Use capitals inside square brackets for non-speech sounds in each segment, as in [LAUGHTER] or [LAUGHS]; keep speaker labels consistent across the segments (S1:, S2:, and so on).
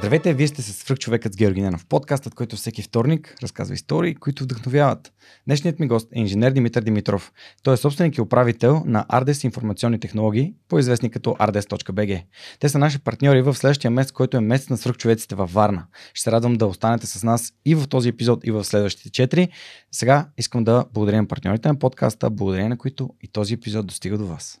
S1: Здравейте, вие сте с свръхчовекът с Георги Ненов, подкастът, който всеки вторник разказва истории, които вдъхновяват. Днешният ми гост е инженер Димитър Димитров. Той е собственик и управител на Ardes информационни технологии, по-известни като ardes.bg. Те са наши партньори в следващия месец, който е месец на свръхчовеците във Варна. Ще се радвам да останете с нас и в този епизод, и в следващите четири. Сега искам да благодаря на партньорите на подкаста, благодарение на които и този епизод достига до вас.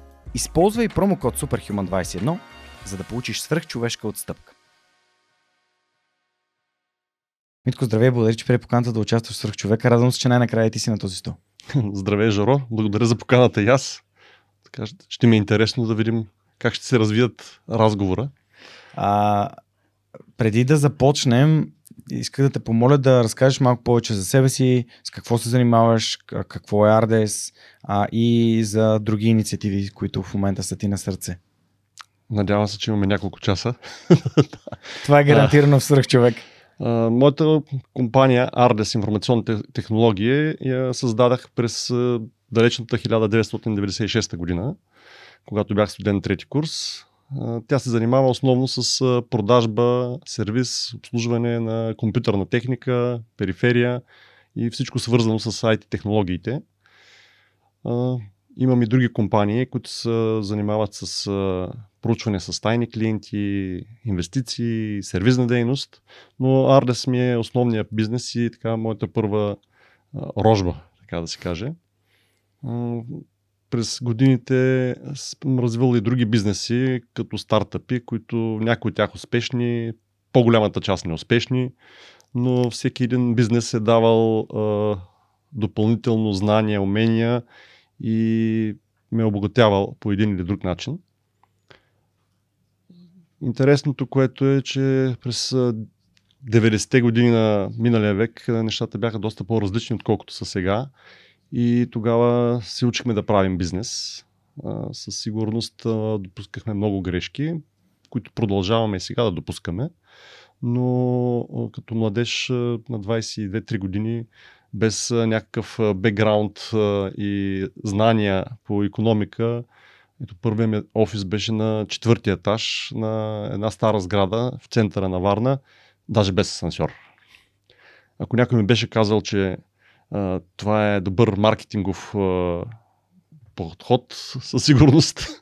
S1: Използвай промокод SUPERHUMAN21, за да получиш свръхчовешка отстъпка. Митко, здравей, благодаря, че прие поканата да участваш в свръхчовека. Радвам се, че най-накрая ти си на този стол. [LAUGHS]
S2: Здравей, Жоро. Благодаря за поканата и аз. Така, ще ми е интересно да видим как ще се развият разговора.
S1: А, преди да започнем, исках да те помоля да разкажеш малко повече за себе си, с какво се занимаваш, какво е Ардес а, и за други инициативи, които в момента са ти на сърце.
S2: Надявам се, че имаме няколко часа. [LAUGHS]
S1: Това е гарантирано в свръх човек.
S2: Моята компания Ардес информационни технологии я създадах през далечната 1996 година, когато бях студент трети курс. Тя се занимава основно с продажба, сервис, обслужване на компютърна техника, периферия и всичко свързано с IT технологиите. Имам и други компании, които се занимават с проучване с тайни клиенти, инвестиции, сервизна дейност, но Ardes ми е основният бизнес и така моята първа рожба, така да се каже през годините съм развил и други бизнеси, като стартъпи, които някои от тях успешни, по-голямата част неуспешни, но всеки един бизнес е давал а, допълнително знания, умения и ме е обогатявал по един или друг начин. Интересното, което е, че през 90-те години на миналия век нещата бяха доста по-различни, отколкото са сега. И тогава се учихме да правим бизнес. Със сигурност допускахме много грешки, които продължаваме и сега да допускаме. Но като младеж на 22-3 години, без някакъв бекграунд и знания по економика, ето първият ми офис беше на четвъртия етаж на една стара сграда в центъра на Варна, даже без асансьор. Ако някой ми беше казал, че това е добър маркетингов подход, със сигурност. [LAUGHS]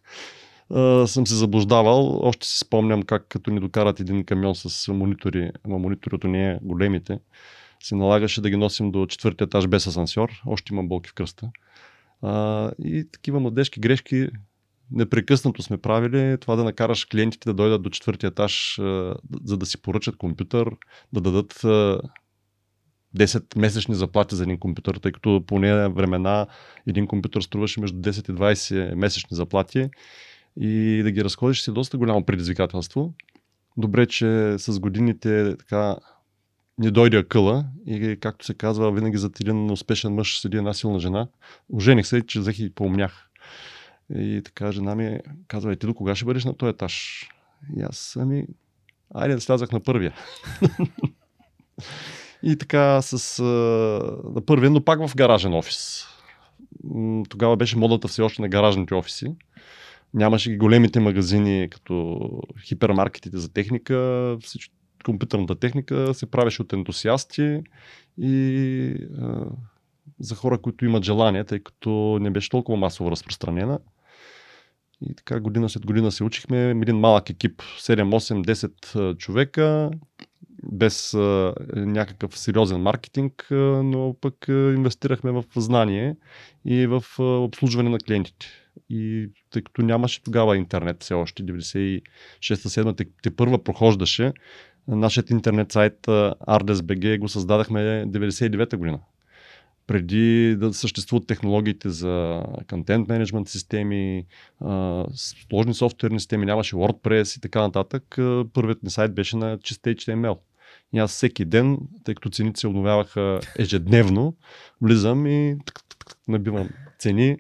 S2: съм се заблуждавал. Още си спомням как като ни докарат един камион с монитори, ама мониторите не е големите, се налагаше да ги носим до четвъртия етаж без асансьор. Още има болки в кръста. И такива младежки грешки непрекъснато сме правили. Това да накараш клиентите да дойдат до четвъртия етаж, а, за да си поръчат компютър, да дадат 10 месечни заплати за един компютър, тъй като по нея времена един компютър струваше между 10 и 20 месечни заплати и да ги разходиш си е доста голямо предизвикателство. Добре, че с годините така не дойде акъла и както се казва, винаги зад един успешен мъж седи една силна жена. Ожених се, че взех и поумнях. И така жена ми казва, ти до кога ще бъдеш на този етаж? И аз, ами, айде да слязах на първия. [LAUGHS] И така с, на първия, но пак в гаражен офис. Тогава беше модата все още на гаражните офиси. Нямаше ги големите магазини, като хипермаркетите за техника. Всичко, компютърната техника се правеше от ентусиасти и а, за хора, които имат желание, тъй като не беше толкова масово разпространена. И така година след година се учихме. Един малък екип, 7, 8, 10 човека без а, някакъв сериозен маркетинг, а, но пък а, инвестирахме в знание и в а, обслужване на клиентите. И тъй като нямаше тогава интернет все още, 96-7 те, те първа прохождаше, нашият интернет сайт Ardes.bg го създадахме 99-та година. преди да съществуват технологиите за контент менеджмент системи, сложни софтуерни системи, нямаше WordPress и така нататък, първият ни сайт беше на чист HTML. И аз всеки ден, тъй като цените се обновяваха ежедневно, влизам и набивам цени,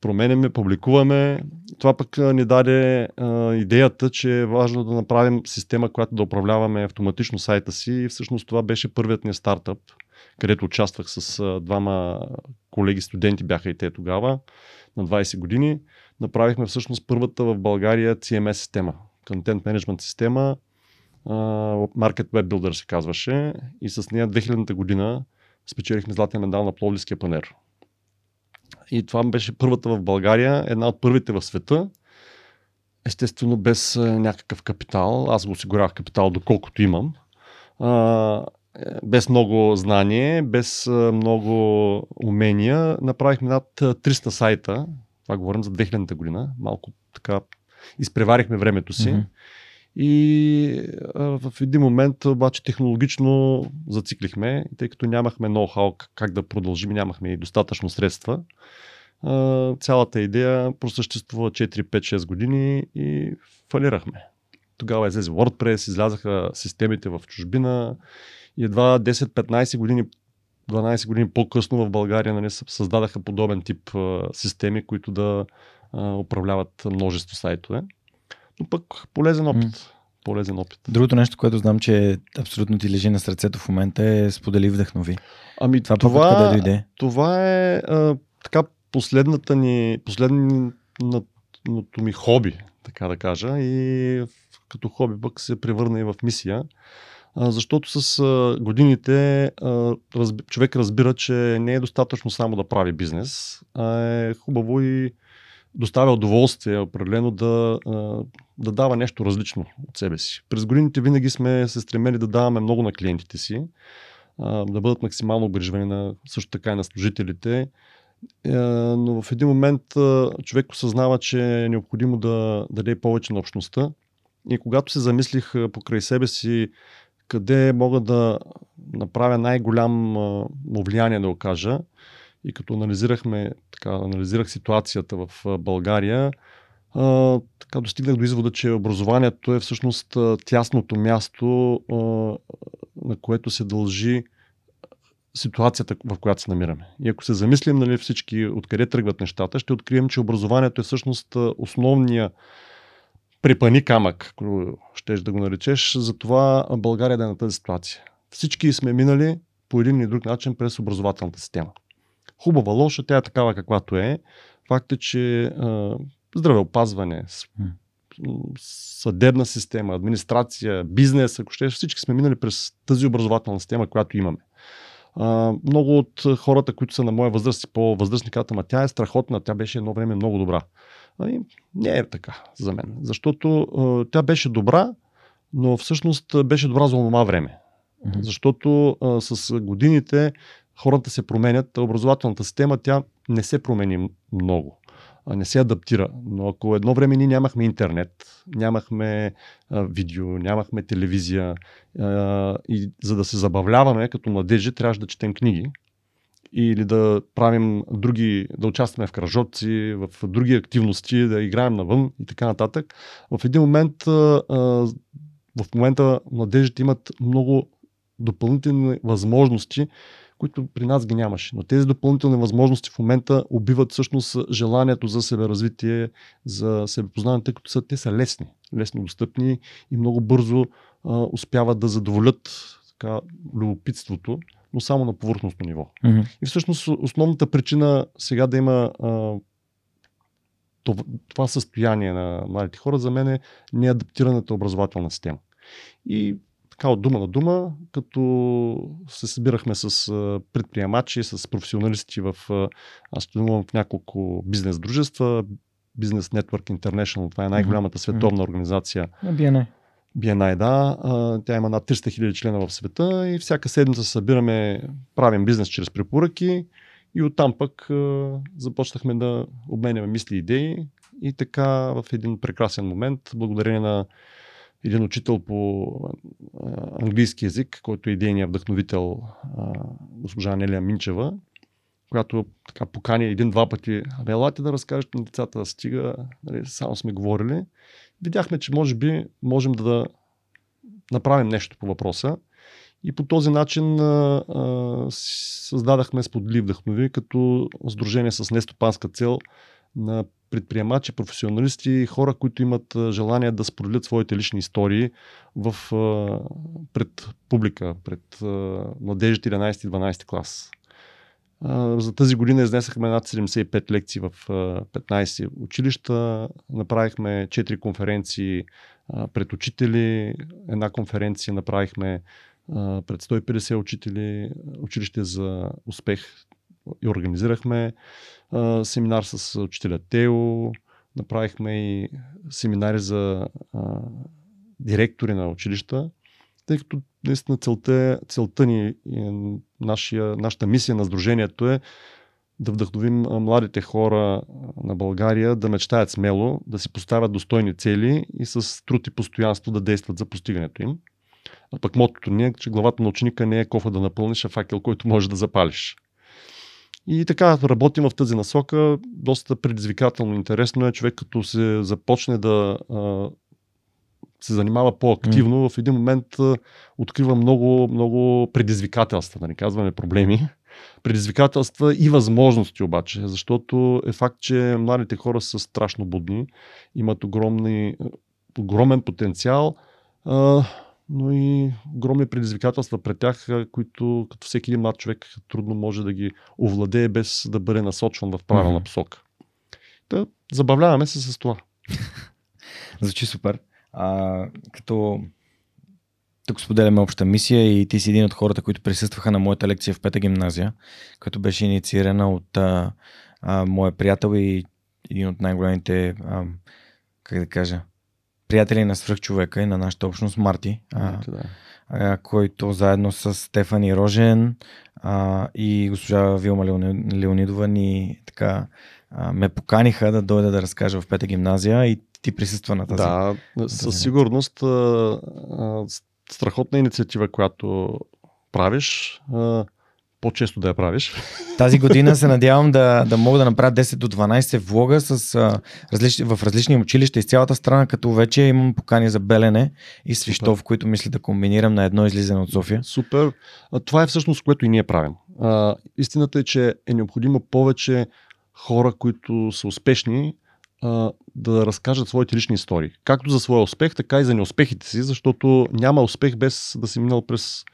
S2: променяме, публикуваме. Това пък ни даде а, идеята, че е важно да направим система, която да управляваме автоматично сайта си. И всъщност това беше първият ни стартъп, където участвах с а, двама колеги студенти, бяха и те тогава, на 20 години. Направихме всъщност първата в България CMS система, Content Management система, Market Web Builder се казваше и с нея 2000-та година спечелихме златен медал на Пловдивския панер. И това беше първата в България, една от първите в света. Естествено, без някакъв капитал. Аз го осигурявах капитал, доколкото имам. А, без много знание, без много умения. Направихме над 300 сайта. Това говорим за 2000-та година. Малко така изпреварихме времето си. Mm-hmm. И а, в един момент обаче технологично зациклихме, тъй като нямахме ноу-хау как да продължим, нямахме и достатъчно средства. А, цялата идея просъществува 4-5-6 години и фалирахме. Тогава излезе WordPress, излязаха системите в чужбина и едва 10-15 години 12 години по-късно в България нали, създадаха подобен тип а, системи, които да а, управляват множество сайтове но пък полезен опит. Mm. Полезен опит.
S1: Другото нещо, което знам, че абсолютно ти лежи на сърцето в момента е сподели вдъхнови.
S2: Ами това, това, къде дойде? това е а, така последната ни, последното ми хоби, така да кажа. И като хоби пък се превърна и в мисия. Защото с годините човек разбира, че не е достатъчно само да прави бизнес, а е хубаво и доставя удоволствие определено да, да дава нещо различно от себе си. През годините винаги сме се стремели да даваме много на клиентите си, да бъдат максимално обгрижвани на, също така и на служителите, но в един момент човек осъзнава, че е необходимо да, да даде повече на общността. И когато се замислих покрай себе си къде мога да направя най-голямо влияние да окажа, и като анализирахме, така, анализирах ситуацията в България, а, така достигнах до извода, че образованието е всъщност тясното място, а, на което се дължи ситуацията, в която се намираме. И ако се замислим нали, всички откъде тръгват нещата, ще открием, че образованието е всъщност основния препани камък, ако щеш да го наречеш, за това България да е на тази ситуация. Всички сме минали по един или друг начин през образователната система хубава, лоша, тя е такава каквато е. Факт е, че а, здравеопазване, съдебна система, администрация, бизнес, ако ще, всички сме минали през тази образователна система, която имаме. А, много от хората, които са на моя възраст и по-възрастни, казват, ама тя е страхотна, тя беше едно време много добра. Ами, не е така за мен, защото а, тя беше добра, но всъщност беше добра за това време. Mm-hmm. Защото а, с годините хората се променят, образователната система тя не се промени много, не се адаптира. Но ако едно време ние нямахме интернет, нямахме видео, нямахме телевизия и за да се забавляваме като младежи, трябваше да четем книги или да правим други, да участваме в кръжоци, в други активности, да играем навън и така нататък. В един момент, в момента младежите имат много допълнителни възможности, които при нас ги нямаше. Но тези допълнителни възможности в момента убиват всъщност желанието за себеразвитие, за себепознаване, тъй като са, те са лесни, лесно достъпни и много бързо а, успяват да задоволят така, любопитството, но само на повърхностно ниво. Mm-hmm. И всъщност основната причина сега да има а, това, това състояние на младите хора за мен е неадаптираната образователна система. И така от дума на дума, като се събирахме с предприемачи, с професионалисти в... Аз членувам в няколко бизнес дружества, Business Network International, това е най-голямата световна организация.
S1: BNI.
S2: BNI, да. Тя има над 300 хиляди члена в света и всяка седмица се събираме, правим бизнес чрез препоръки и оттам пък започнахме да обменяме мисли и идеи и така в един прекрасен момент, благодарение на един учител по английски язик, който е идейният вдъхновител госпожа Нелия Минчева. която така покани един-два пъти, абе, елате да разкажете на децата, да стига, нали, само сме говорили. Видяхме, че може би можем да направим нещо по въпроса. И по този начин а, а, създадахме Сподели вдъхнови като сдружение с нестопанска цел на предприемачи, професионалисти хора, които имат желание да споделят своите лични истории в, пред публика, пред младежите 11-12 клас. За тази година изнесахме над 75 лекции в а, 15 училища, направихме 4 конференции пред учители, една конференция направихме пред 150 учители, училище за успех и организирахме а, семинар с учителя Тео, направихме и семинари за а, директори на училища, тъй като наистина целта, целта ни, нашия, нашата мисия на Сдружението е да вдъхновим младите хора на България да мечтаят смело, да си поставят достойни цели и с труд и постоянство да действат за постигането им. А пък мотото ни е, че главата на ученика не е кофа да напълниш, а факел, който може да запалиш. И така работим в тази насока. Доста предизвикателно интересно е човек като се започне да а, се занимава по-активно, mm. в един момент а, открива много, много предизвикателства, да не казваме проблеми. [LAUGHS] Предизвикателства и възможности обаче, защото е факт, че младите хора са страшно будни, имат огромни, огромен потенциал. А, но и огромни предизвикателства пред тях, които като всеки един млад човек трудно може да ги овладее без да бъде насочван в правилна mm-hmm. посока. Да, забавляваме се с това. [LAUGHS]
S1: Звучи супер. А, като тук споделяме обща мисия и ти си един от хората, които присъстваха на моята лекция в пета гимназия, която беше инициирана от а, а, моя приятел и един от най-големите, а, как да кажа, приятели на свръхчовека и на нашата общност Марти, а, да. а, който заедно с Стефани Рожен а, и госпожа Вилма Леонидова ни така а, ме поканиха да дойда да разкажа в пета гимназия и ти присъства на тази.
S2: Да, със сигурност а, а, страхотна инициатива, която правиш. А, по-често да я правиш.
S1: Тази година се надявам да, да мога да направя 10 до 12 влога с, а, различни, в различни училища из цялата страна, като вече имам покани за Белене и Свищов, Супер. които мисля да комбинирам на едно излизане от София.
S2: Супер. А, това е всъщност което и ние правим. А, истината е, че е необходимо повече хора, които са успешни, а, да разкажат своите лични истории. Както за своя успех, така и за неуспехите си, защото няма успех без да си минал през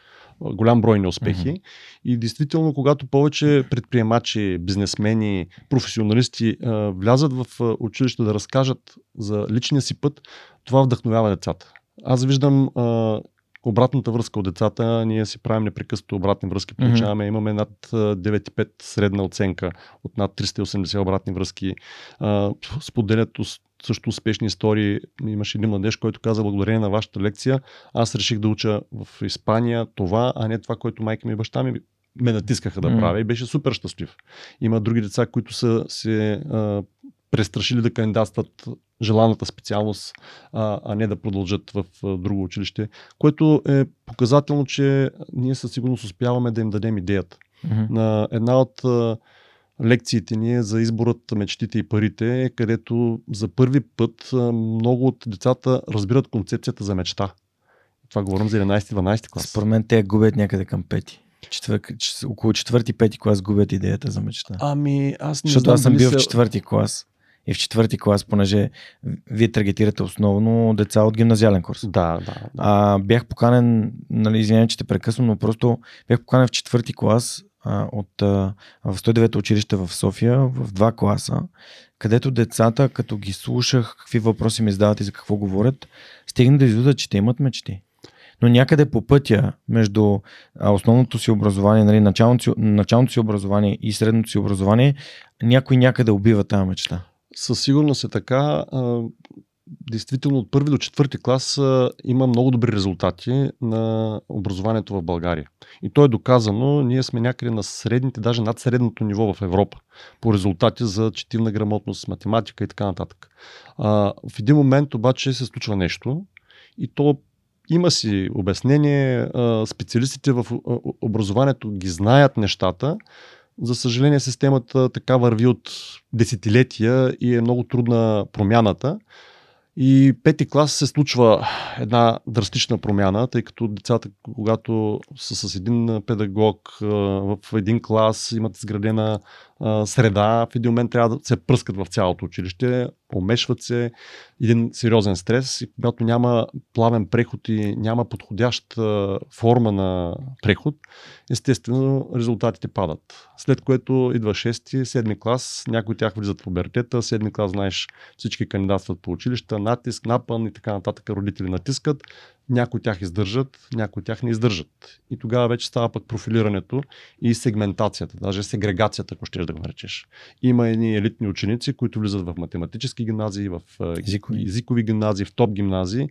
S2: голям брой неуспехи. Mm-hmm. И действително, когато повече предприемачи, бизнесмени, професионалисти а, влязат в училище да разкажат за личния си път, това вдъхновява децата. Аз виждам а, обратната връзка от децата. Ние си правим непрекъснато обратни връзки. Получаваме, mm-hmm. имаме над 9,5 средна оценка от над 380 обратни връзки. А, споделят също успешни истории. Имаше един младеж, който каза, благодарение на вашата лекция, аз реших да уча в Испания това, а не това, което майка ми и баща ми ме натискаха да правя и беше супер щастлив. Има други деца, които са се а, престрашили да кандидатстват желаната специалност, а, а не да продължат в а, друго училище, което е показателно, че ние със сигурност успяваме да им дадем идеята. Mm-hmm. На една от а, лекциите ни е за изборът мечтите и парите, където за първи път много от децата разбират концепцията за мечта. Това говорим за 11-12 клас.
S1: Според мен те губят някъде към пети. Четвър... Около четвърти-пети клас губят идеята за мечта.
S2: Ами, аз
S1: не Защото знам, аз съм бил се... в четвърти клас. И в четвърти клас, понеже вие таргетирате основно деца от гимназиален курс.
S2: Да, да. да.
S1: А, бях поканен, нали, извинявам, че те прекъсвам, но просто бях поканен в четвърти клас от, в 109 училище в София, в два класа, където децата, като ги слушах какви въпроси ми задават и за какво говорят, стигна да извода, че те имат мечти. Но някъде по пътя между основното си образование, нали, началното, началното си образование и средното си образование, някой някъде убива тази мечта.
S2: Със сигурност е така действително от първи до четвърти клас има много добри резултати на образованието в България. И то е доказано. Ние сме някъде на средните, даже над средното ниво в Европа по резултати за четивна грамотност, математика и така нататък. А, в един момент обаче се случва нещо и то има си обяснение. Специалистите в образованието ги знаят нещата, За съжаление, системата така върви от десетилетия и е много трудна промяната. И пети клас се случва една драстична промяна, тъй като децата, когато са с един педагог в един клас, имат изградена среда, в един момент трябва да се пръскат в цялото училище, помешват се, един сериозен стрес и когато няма плавен преход и няма подходяща форма на преход, естествено резултатите падат. След което идва 6 7 клас, някои от тях влизат в пубертета, 7 клас знаеш всички кандидатстват по училища, натиск, напън и така нататък, родители натискат, някои от тях издържат, някои от тях не издържат. И тогава вече става пък профилирането и сегментацията, даже сегрегацията, ако ще да го наречеш. Има едни елитни ученици, които влизат в математически гимназии, в езикови, езикови гимназии, в топ гимназии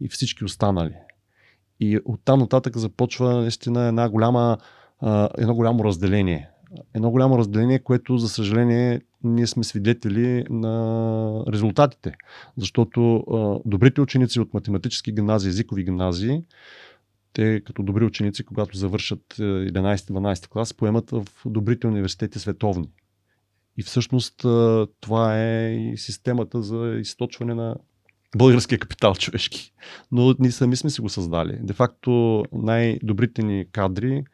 S2: и всички останали. И оттам нататък започва наистина една голяма, едно голямо разделение. Едно голямо разделение, което за съжаление ние сме свидетели на резултатите. Защото а, добрите ученици от математически гимназии, езикови гимназии, те като добри ученици, когато завършат 11-12 клас, поемат в добрите университети световни. И всъщност това е и системата за източване на българския капитал [LAUGHS] човешки. Но ние сами сме си го създали. Де факто най-добрите ни кадри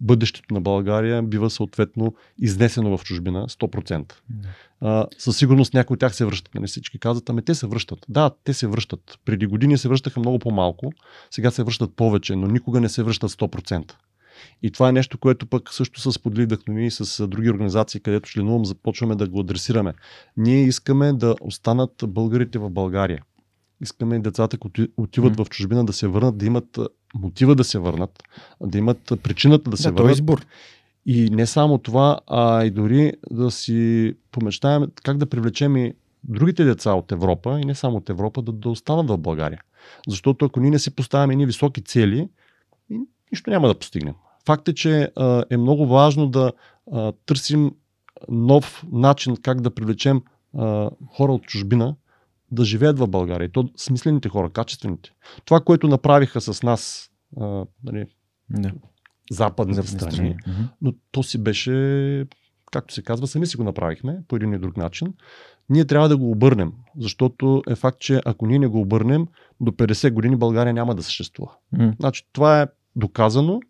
S2: бъдещето на България бива съответно изнесено в чужбина 100%. А, със сигурност някои от тях се връщат. Не нали, всички казват, ами те се връщат. Да, те се връщат. Преди години се връщаха много по-малко, сега се връщат повече, но никога не се връщат 100%. И това е нещо, което пък също с подвидахме и с други организации, където членувам, започваме да го адресираме. Ние искаме да останат българите в България. Искаме децата, които отиват mm. в чужбина, да се върнат, да имат мотива да се върнат, да имат причината да се
S1: да,
S2: върнат.
S1: е избор.
S2: И не само това, а и дори да си помечтаем как да привлечем и другите деца от Европа и не само от Европа да, да останат в България. Защото ако ние не си поставяме едни високи цели, нищо няма да постигнем. Факт е, че а, е много важно да а, търсим нов начин как да привлечем а, хора от чужбина, да живеят в България. И то смислените хора, качествените. Това, което направиха с нас а, нали, да. западните страни, страни. но то си беше, както се казва, сами си го направихме по един или друг начин. Ние трябва да го обърнем, защото е факт, че ако ние не го обърнем, до 50 години България няма да съществува. Mm. Значи, това е доказано,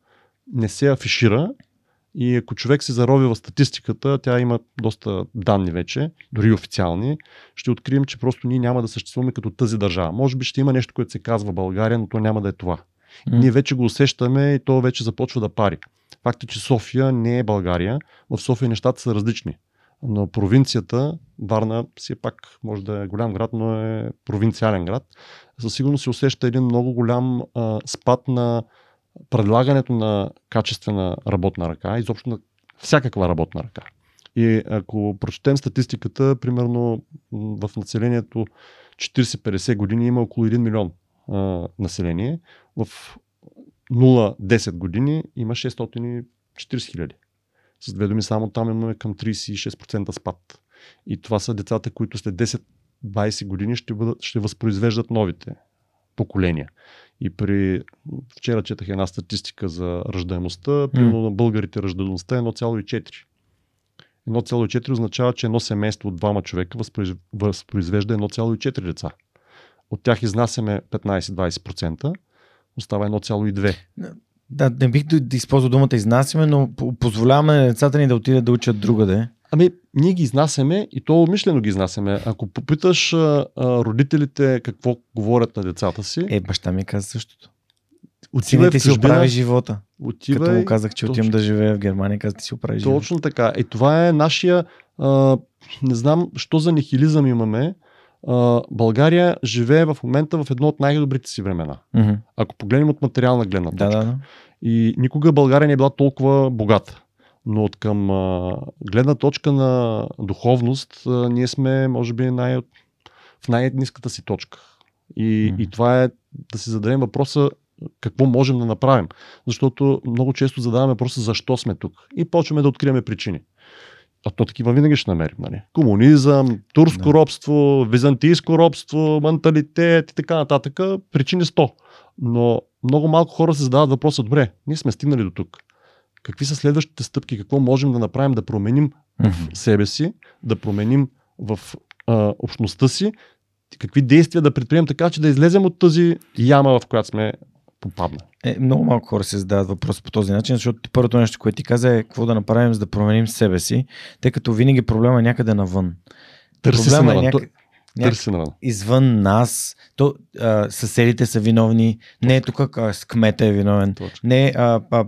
S2: не се афишира и ако човек се зарови в статистиката, тя има доста данни вече, дори официални, ще открием, че просто ние няма да съществуваме като тази държава. Може би ще има нещо, което се казва България, но то няма да е това. Mm. Ние вече го усещаме и то вече започва да пари. Факт е, че София не е България. В София нещата са различни. Но провинцията, Варна си е пак, може да е голям град, но е провинциален град. Със сигурност се усеща един много голям а, спад на предлагането на качествена работна ръка, изобщо на всякаква работна ръка. И ако прочетем статистиката, примерно в населението 40-50 години има около 1 милион а, население. В 0-10 години има 640 хиляди. С две думи, само там имаме към 36% спад. И това са децата, които след 10-20 години ще, бъдат, ще възпроизвеждат новите поколения. И при... Вчера четах една статистика за ръждаемостта. Примерно на българите ръждаемостта е 1,4. 1,4 означава, че едно семейство от двама човека възпроизвежда 1,4 деца. От тях изнасяме 15-20%, остава 1,2.
S1: Да, не бих да използвал думата изнасяме, но позволяваме децата ни да отидат да учат другаде.
S2: Ами, ние ги изнасяме и то умишлено ги изнасяме. Ако попиташ а, а, родителите какво говорят на децата си.
S1: Е, баща ми каза същото. Отивай ти си оправи живота. Отивай, Като му казах, че отивам да живея в Германия, каза ти си оправи
S2: точно живота. Точно така. И това е нашия, а, не знам, що за нихилизъм имаме. А, България живее в момента в едно от най-добрите си времена. Mm-hmm. Ако погледнем от материална гледна точка.
S1: Да, да, да.
S2: И никога България не е била толкова богата. Но от към а, гледна точка на духовност, а, ние сме, може би, най- в най-низката си точка. И, mm. и това е да си зададем въпроса какво можем да направим. Защото много често задаваме въпроса защо сме тук. И почваме да откриваме причини. А то такива винаги ще намерим. Нали? Комунизъм, турско да. робство, византийско робство, менталитет и така нататък. Причини 100. Но много малко хора се задават въпроса, добре, ние сме стигнали до тук какви са следващите стъпки, какво можем да направим да променим
S1: Мгм.
S2: себе си, да променим в а, общността си, какви действия да предприемем така, че да излезем от тази яма, в която сме попаднали.
S1: Е, много малко хора се задават въпрос по този начин, защото първото нещо, което ти каза е какво да направим, за да променим себе си, тъй като винаги проблема е някъде навън.
S2: Търси се
S1: Проблема е
S2: навън. То-
S1: няк...
S2: Търси се навън.
S1: извън нас. То, а, съседите са виновни, не е тук а, кмета е виновен,
S2: Точно.
S1: не а, а,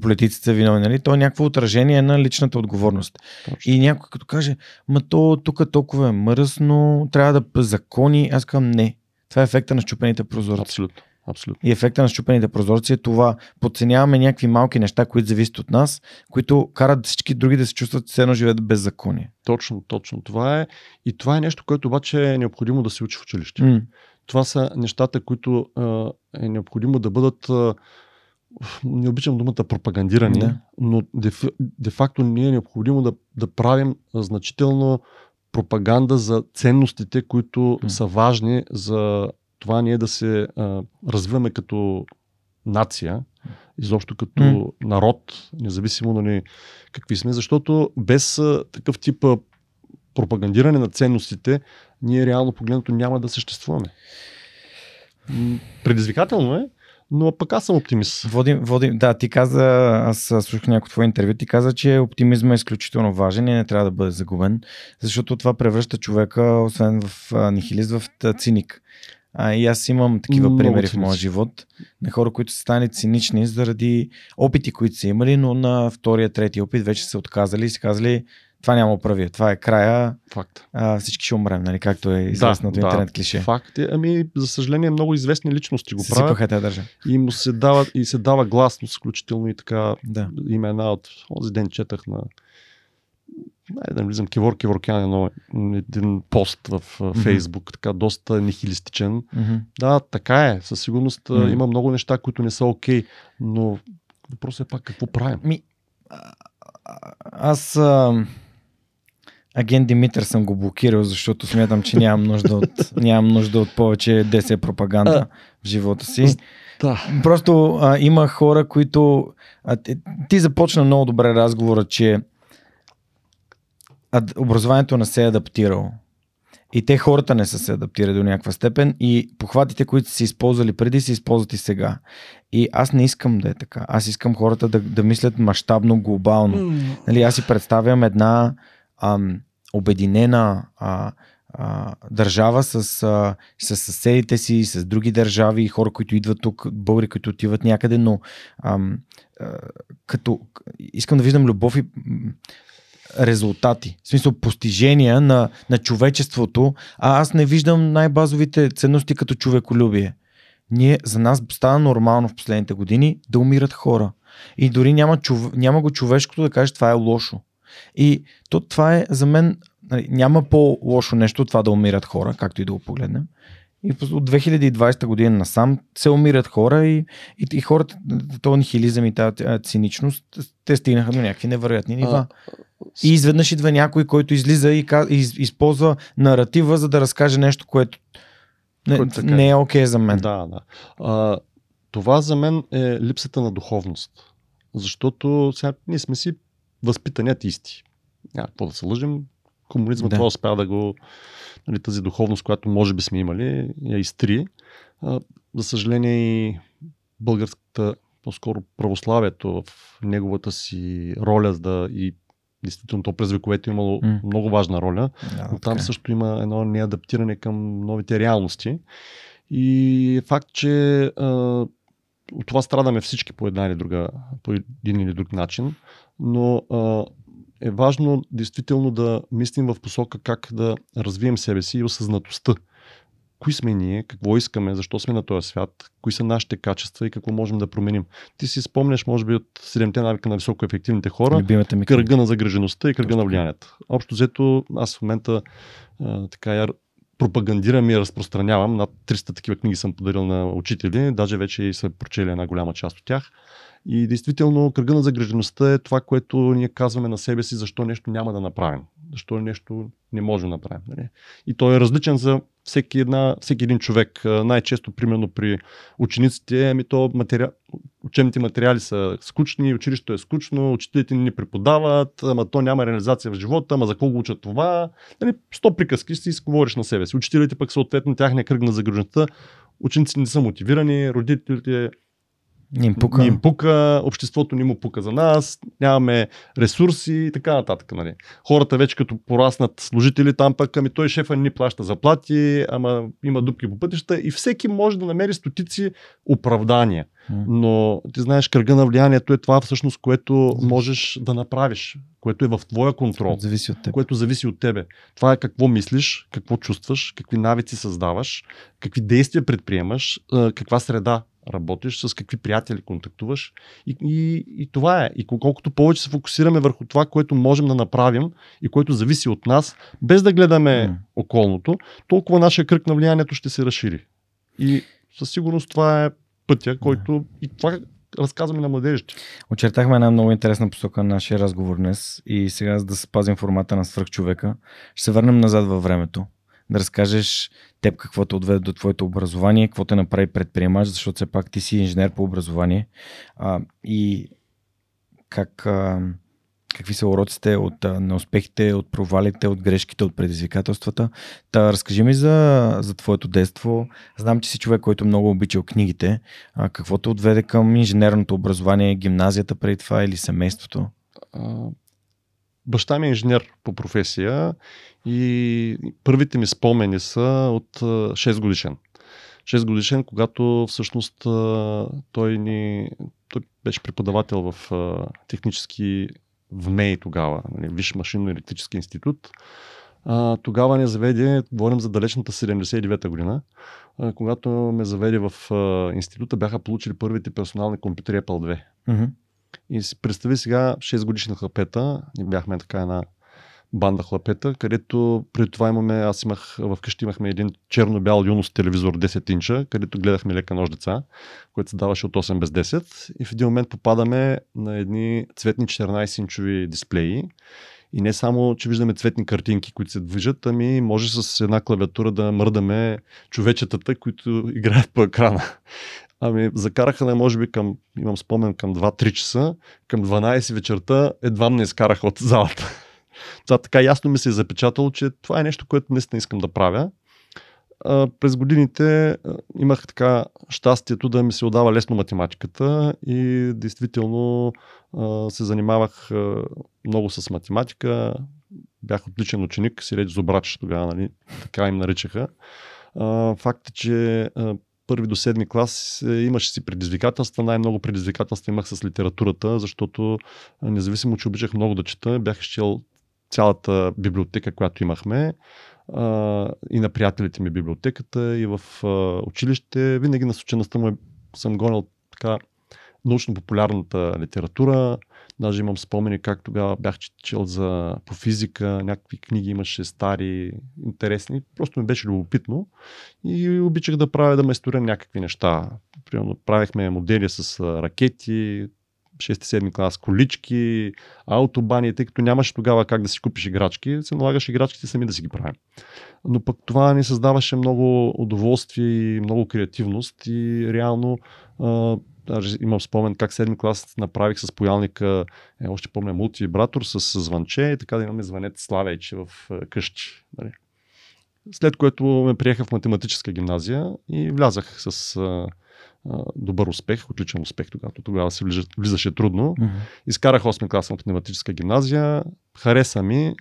S1: политиците са виновни, нали? То е някакво отражение на личната отговорност.
S2: Точно.
S1: И някой като каже, ма то тук толкова е мръсно, трябва да закони, аз казвам не. Това е ефекта на щупените прозорци.
S2: Абсолютно. Абсолютно.
S1: И ефекта на щупените прозорци е това. Подценяваме някакви малки неща, които зависят от нас, които карат всички други да се чувстват все едно живеят без законие.
S2: Точно, точно. Това е. И това е нещо, което обаче е необходимо да се учи в училище.
S1: М.
S2: Това са нещата, които е необходимо да бъдат. Не обичам думата пропагандирани,
S1: Да.
S2: но де, де факто ни е необходимо да, да правим значително пропаганда за ценностите, които
S1: М.
S2: са важни за това ние да се а, развиваме като нация, изобщо като
S1: М.
S2: народ, независимо нали, какви сме, защото без а, такъв тип а, пропагандиране на ценностите, ние реално погледнато няма да съществуваме. Предизвикателно е, но пък аз съм оптимист.
S1: Водим, водим, да, ти каза, аз слушах някои твои интервю, ти каза, че оптимизма е изключително важен и не трябва да бъде загубен, защото това превръща човека, освен в нихилист, в циник. А, и аз имам такива
S2: Много
S1: примери в
S2: циници.
S1: моя живот на хора, които са станали цинични заради опити, които са имали, но на втория, третия опит вече са се отказали и са казали, това няма прави, това е края,
S2: Факт.
S1: а, всички ще умрем, нали, както е известното интернет клише.
S2: Факт е. Ами, за съжаление, много известни личности го правят
S1: Сипаха държа.
S2: и му се дава, и се дава гласност, включително и така
S1: Да.
S2: имена от този ден четах на Айде да не влизам Кивор Киворкян едно, един пост в
S1: Мгм.
S2: Фейсбук, така доста нихилистичен.
S1: Мгм.
S2: Да, така е. Със сигурност
S1: Мгм.
S2: има много неща, които не са окей, но въпросът е пак какво правим.
S1: Ми, а- а- аз а, агент Димитър съм го блокирал, защото смятам, че нямам нужда от, [LAUGHS] нямам нужда от повече ДС пропаганда в живота си.
S2: Да.
S1: Просто а, има хора, които... А, ти, започна много добре разговора, че образованието не се е адаптирало. И те хората не са се адаптирали до някаква степен и похватите, които са се използвали преди, се използват и сега. И аз не искам да е така. Аз искам хората да, да мислят мащабно, глобално. Нали, аз си представям една ам, обединена а, а, държава с, а, с съседите си, с други държави хора, които идват тук, българи, които отиват някъде, но ам, а, като искам да виждам любов и резултати, в смисъл постижения на, на човечеството, а аз не виждам най-базовите ценности като човеколюбие. Ние, за нас стана нормално в последните години да умират хора. И дори няма, чов... няма го човешкото да кажеш това е лошо. И то, това е за мен, нали, няма по-лошо нещо това да умират хора, както и да го погледнем. И от 2020 година насам се умират хора и, и, и хората, този нихилизъм и тази а, циничност, те стигнаха до някакви невероятни нива. И изведнъж идва някой, който излиза и, из- използва наратива, за да разкаже нещо, което не,
S2: Което така е.
S1: не е окей за мен.
S2: Да, да. А, това за мен е липсата на духовност. Защото сега ние сме си възпитани атеисти. Няма какво да се лъжим. Комунизма
S1: Да.
S2: това успя да го... Нали, тази духовност, която може би сме имали, я изтри. А, за съжаление и българската, по-скоро православието в неговата си роля да и действително то през вековете е имало
S1: М.
S2: много важна роля.
S1: Да,
S2: Но там
S1: така е.
S2: също има едно неадаптиране към новите реалности. И е факт, че а, от това страдаме всички по една или друга, по един или друг начин, но а, е важно действително да мислим в посока как да развием себе си и осъзнатостта. Кои сме ние, какво искаме, защо сме на този свят, кои са нашите качества и какво можем да променим. Ти си спомняш, може би, от седемте навика на високоефективните хора,
S1: Любимата ми
S2: кръга на загрежеността и кръга
S1: Точно
S2: на влиянието. Общо взето, аз в момента а, така я пропагандирам и разпространявам. Над 300 такива книги съм подарил на учители, даже вече и са прочели една голяма част от тях. И действително кръга на загрежеността е това, което ние казваме на себе си, защо нещо няма да направим. Защо нещо не може да направим. Нали? И той е различен за всеки, една, всеки един човек. Най-често, примерно при учениците, ами то материал, учебните материали са скучни, училището е скучно, учителите ни преподават, ама то няма реализация в живота, ама за какво го учат това. Нали, сто приказки си говориш на себе си. Учителите пък съответно тяхния кръг на загружеността. Учениците не са мотивирани, родителите
S1: ни им пука.
S2: Ни им пука, обществото ни му пука за нас, нямаме ресурси и така нататък. Нали. Хората вече като пораснат служители там пък, ами той шефа ни плаща заплати, ама има дупки по пътища и всеки може да намери стотици оправдания. Но ти знаеш, кръга на влиянието е това всъщност, което можеш да направиш, което е в твоя контрол.
S1: Зависи от теб.
S2: Което зависи от тебе. Това е какво мислиш, какво чувстваш, какви навици създаваш, какви действия предприемаш, каква среда работиш, с какви приятели контактуваш. И, и, и това е. И колкото повече се фокусираме върху това, което можем да направим и което зависи от нас, без да гледаме mm. околното, толкова нашия кръг на влиянието ще се разшири. И със сигурност това е пътя, който mm. и това разказваме на младежите.
S1: Очертахме една много интересна посока на нашия разговор днес и сега, за да спазим формата на свръхчовека, ще се върнем назад във времето да разкажеш теб какво те отведе до твоето образование, какво те направи предприемач, защото все пак ти си инженер по образование а, и как, а, какви са уроците от неуспехите, от провалите, от грешките, от предизвикателствата. Та разкажи ми за, за твоето детство. Знам, че си човек, който много обичал книгите. А, какво те отведе към инженерното образование, гимназията преди това или семейството?
S2: Баща ми е инженер по професия и първите ми спомени са от 6 годишен. 6 годишен, когато всъщност той ни той беше преподавател в технически в МЕИ тогава, нали, Виш машинно-електрически институт. Тогава не заведе, говорим за далечната 79-та година, когато ме заведе в института, бяха получили първите персонални компютри Apple 2. Mm-hmm. И си представи сега 6 годишна хлапета, и бяхме така една банда хлапета, където преди това имаме, аз имах, вкъщи имахме един черно-бял юност телевизор 10 инча, където гледахме лека нож деца, което се даваше от 8 без 10 и в един момент попадаме на едни цветни 14-инчови дисплеи. И не само, че виждаме цветни картинки, които се движат, ами може с една клавиатура да мърдаме човечетата, които играят по екрана. Ами, закараха не може би към, имам спомен, към 2-3 часа, към 12 вечерта едва не изкараха от залата. [LAUGHS] Това така ясно ми се е запечатало, че това е нещо, което наистина искам да правя. А, през годините а, имах така щастието да ми се отдава лесно математиката и действително а, се занимавах а, много с математика. Бях отличен ученик, си реч Зобрач тогава, нали? така им наричаха. Факт е, че първи до седми клас е, имаше си предизвикателства. Най-много предизвикателства имах с литературата, защото независимо, че обичах много да чета, бях изчел цялата библиотека, която имахме и на приятелите ми библиотеката и в училище. Винаги насочеността му е, съм гонил така научно-популярната литература. Даже имам спомени как тогава бях чел за, по физика, някакви книги имаше стари, интересни. Просто ми беше любопитно и обичах да правя, да ме някакви неща. Примерно правихме модели с ракети, 6-7 клас, колички, аутобани, тъй като нямаше тогава как да си купиш играчки, се налагаше играчките сами да си ги правим. Но пък това ни създаваше много удоволствие и много креативност и реално даже имам спомен как седми клас направих с поялника, е, още помня, мултивибратор с звънче и така да имаме звънец Славейче в къщи. Нали. След което ме приеха в математическа гимназия и влязах с а, добър успех, отличен успех тогава. Тогава се влизаше трудно. Mm-hmm. Изкарах 8 клас на математическа гимназия. Хареса ми,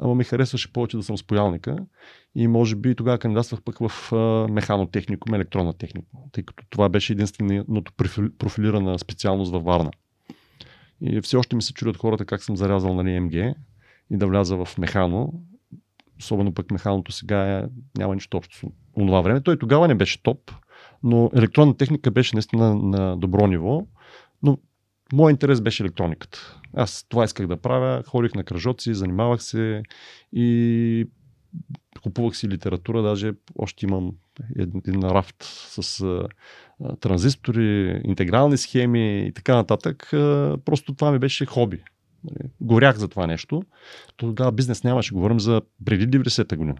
S2: ама ми харесваше повече да съм споялника. И може би тогава кандидатствах пък в механотехникум, електронна техника, тъй като това беше единственото профилирана специалност във Варна. И все още ми се чудят хората как съм зарязал на НМГ и да вляза в механо. Особено пък механото сега е, няма нищо общо с това време. Той тогава не беше топ, но електронна техника беше наистина на добро ниво, но моят интерес беше електрониката. Аз това исках да правя, ходих на кръжоци, занимавах се и купувах си литература, даже още имам един рафт с а, транзистори, интегрални схеми и така нататък. А, просто това ми беше хоби. Нали, горях за това нещо. Тогава бизнес нямаше. Говорим за преди 90-та година.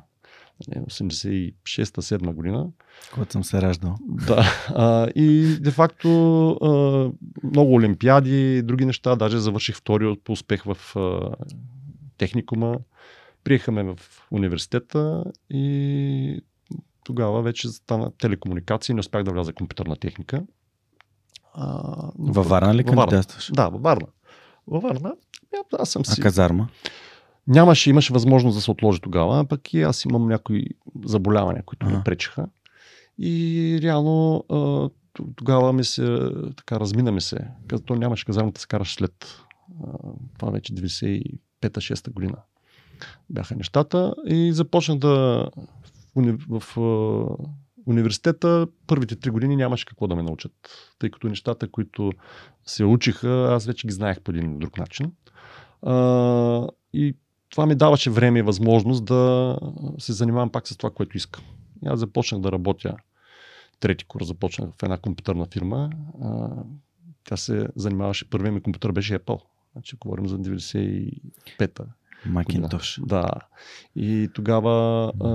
S2: 86-7 нали, година.
S1: Когато съм се раждал.
S2: Да. А, и де факто а, много олимпиади, други неща. Даже завърших втори по успех в а, техникума. Приехаме в университета и тогава вече стана телекомуникации, не успях да вляза компютърна техника.
S1: А, във Варна ли кандидатстваш?
S2: Да, във Варна. Във Варна. Аз съм си...
S1: А казарма?
S2: Нямаше, имаше възможност да се отложи тогава, пък и аз имам някои заболявания, които ми пречеха. И реално тогава ми се, така размина ми се, като нямаше казармата да се караш след това вече 95-6 година. Бяха нещата. И започнах да в, в университета първите три години нямаше какво да ме научат, тъй като нещата, които се учиха, аз вече ги знаех по един друг начин. А, и това ми даваше време и възможност да се занимавам пак с това, което искам. И аз започнах да работя трети курс, започнах в една компютърна фирма. А, тя се занимаваше, първият ми компютър беше Apple. Значи говорим за 95-та.
S1: Макинтош.
S2: Да. И тогава а,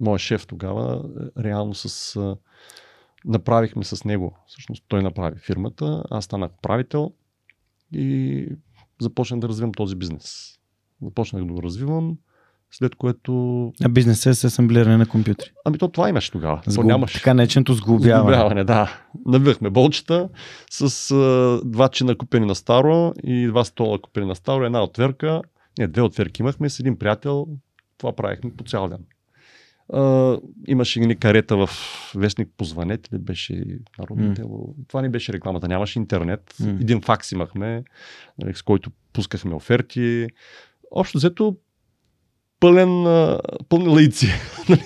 S2: моят шеф тогава реално с а, направихме с него, всъщност той направи фирмата, аз станах управител и започнах да развивам този бизнес. Започнах да го развивам, след което...
S1: А бизнесът е с асамблиране на компютри.
S2: Ами то това имаше тогава.
S1: Сгуб... То нямаше. Така неченто сглобяване.
S2: Сглобяване, да. Набивахме болчета с а, два чина купени на старо и два стола купени на старо, една отверка. Не, две отверки имахме с един приятел. Това правихме по цял ден. Uh, имаше ни карета в вестник Позванете ли беше народно mm. Това не беше рекламата, нямаше интернет. Mm. Един факс имахме, нали, с който пускахме оферти. Общо взето пълен, пълни лаици. [LAUGHS] Нали?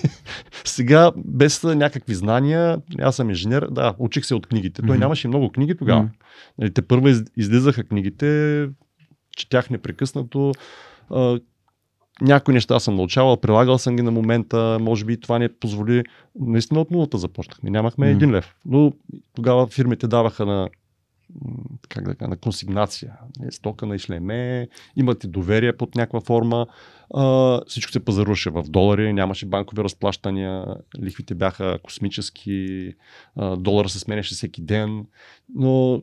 S2: Сега, без някакви знания, аз съм инженер, да, учих се от книгите. Той mm-hmm. нямаше много книги тогава. Mm-hmm. Те първо излизаха книгите, четях непрекъснато някои неща съм научавал, прилагал съм ги на момента, може би това ни позволи. Наистина от нулата започнахме, нямахме mm. един лев. Но тогава фирмите даваха на как да кажа, на консигнация. Стока на ишлеме, имате доверие под някаква форма. А, всичко се пазаруваше в долари, нямаше банкови разплащания, лихвите бяха космически, а, долара се сменяше всеки ден. Но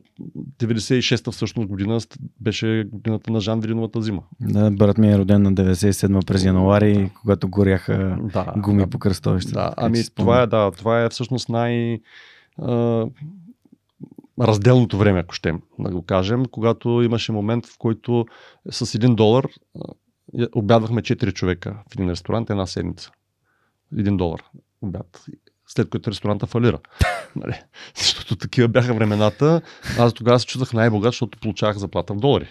S2: 96-та всъщност година беше годината на Жан Вириновата зима.
S1: Да, брат ми е роден на 97 през януари, когато горяха да, гуми
S2: да,
S1: по кръстовището.
S2: Да, ами това е, да, това е всъщност най- разделното време, ако ще да го кажем, когато имаше момент, в който с един долар обядвахме 4 човека в един ресторант една седмица. Един долар обяд. След което ресторанта фалира. [LAUGHS] нали? Защото такива бяха времената. Аз тогава се чувствах най-богат, защото получавах заплата в долари.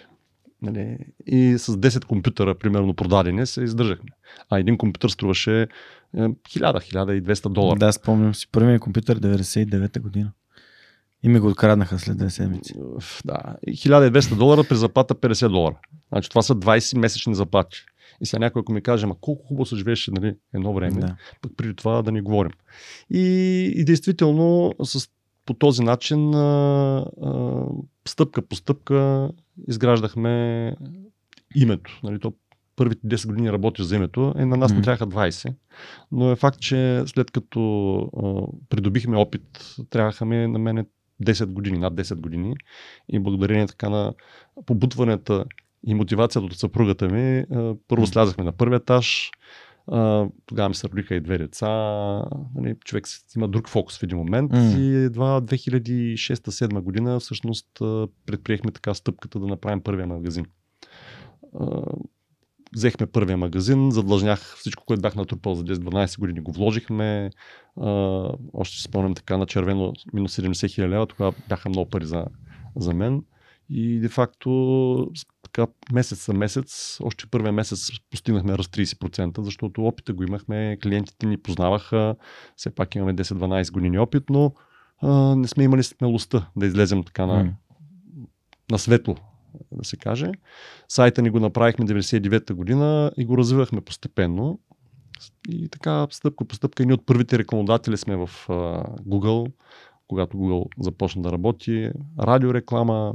S2: Нали? И с 10 компютъра, примерно продадени, се издържахме. А един компютър струваше 1000-1200 долара.
S1: Да, спомням си. Първият компютър 99-та година. И ми го откраднаха след две седмици.
S2: Да. 1200 долара при заплата 50 долара. Значи това са 20 месечни заплати. И сега някой, ако ми каже, ма колко хубаво се живееше нали, едно време, да. пък преди това да ни говорим. И, и действително с, по този начин а, а, стъпка по стъпка изграждахме името. Нали, то първите 10 години работиш за името, е, на нас mm-hmm. не трябваха 20. Но е факт, че след като а, придобихме опит, трябваха ми на мене 10 години, над 10 години. И благодарение така на побутването и мотивацията от съпругата ми, първо слязахме на първи етаж, тогава ми се родиха и две деца. Нали, човек има друг фокус в един момент mm. и едва 2006-2007 година всъщност предприехме така стъпката да направим първия магазин взехме първия магазин, задлъжнях всичко, което бях натрупал за 10-12 години, го вложихме. А, още си спомням така на червено минус 70 хиляди лева, тогава бяха много пари за, за мен. И де факто така месец за месец, още първия месец постигнахме раз 30%, защото опита го имахме, клиентите ни познаваха, все пак имаме 10-12 години опит, но а, не сме имали смелостта да излезем така на, mm. на светло да се каже. Сайта ни го направихме 99-та година и го развивахме постепенно. И така, стъпка по стъпка, ние от първите рекламодатели сме в Google, когато Google започна да работи, радиореклама,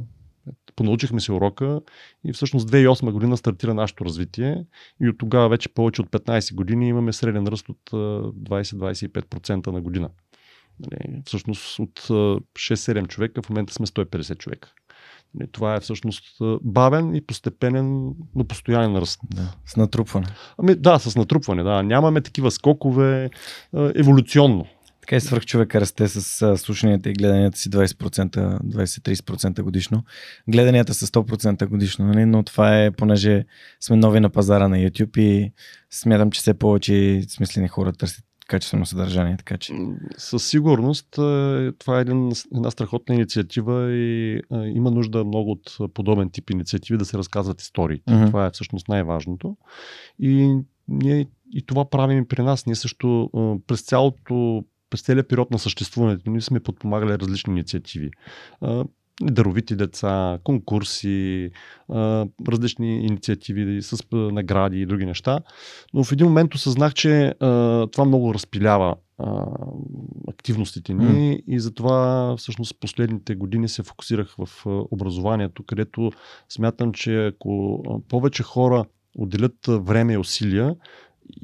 S2: понаучихме се урока и всъщност 2008 година стартира нашето развитие и от тогава вече повече от 15 години имаме среден ръст от 20-25% на година. Нали, всъщност от 6-7 човека в момента сме 150 човека. Нали, това е всъщност бавен и постепенен, но постоянен ръст.
S1: Да, с натрупване.
S2: Ами да, с натрупване, да. Нямаме такива скокове еволюционно.
S1: Така и свърх човека расте с слушанията и гледанията си 20%, 20-30% годишно. Гледанията са 100% годишно, нали? но това е понеже сме нови на пазара на YouTube и смятам, че все повече смислени хора търсят качествено съдържание. Така че.
S2: Със сигурност това е един, една страхотна инициатива и а, има нужда много от подобен тип инициативи да се разказват истории. Mm-hmm. Това е всъщност най-важното. И ние и това правим при нас. Ние също а, през цялото през целият период на съществуването ни сме подпомагали различни инициативи. Даровити деца, конкурси, различни инициативи с награди и други неща. Но в един момент осъзнах, че това много разпилява активностите ни mm. и затова всъщност последните години се фокусирах в образованието, където смятам, че ако повече хора отделят време и усилия,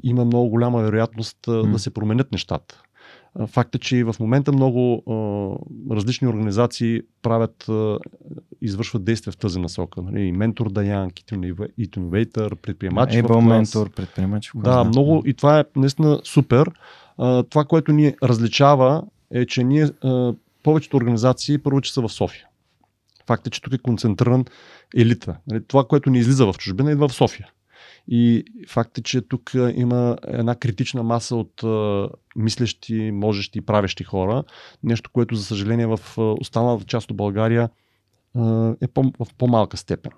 S2: има много голяма вероятност mm. да се променят нещата. Факт е, че и в момента много а, различни организации правят, а, извършват действия в тази насока. Нали? И Ментор Даян, Innovator, предприемачи.
S1: Ебъл Ментор, предприемачи.
S2: Да, много. И това е наистина супер. А, това, което ни различава е, че ние а, повечето организации първо, че са в София. Факт е, че тук е концентриран елита. Нали? Това, което ни излиза в чужбина, идва в София. И факт е, че тук има една критична маса от а, мислещи, можещи и правещи хора. Нещо, което, за съжаление, в останалата част от България а, е по, в по-малка степен.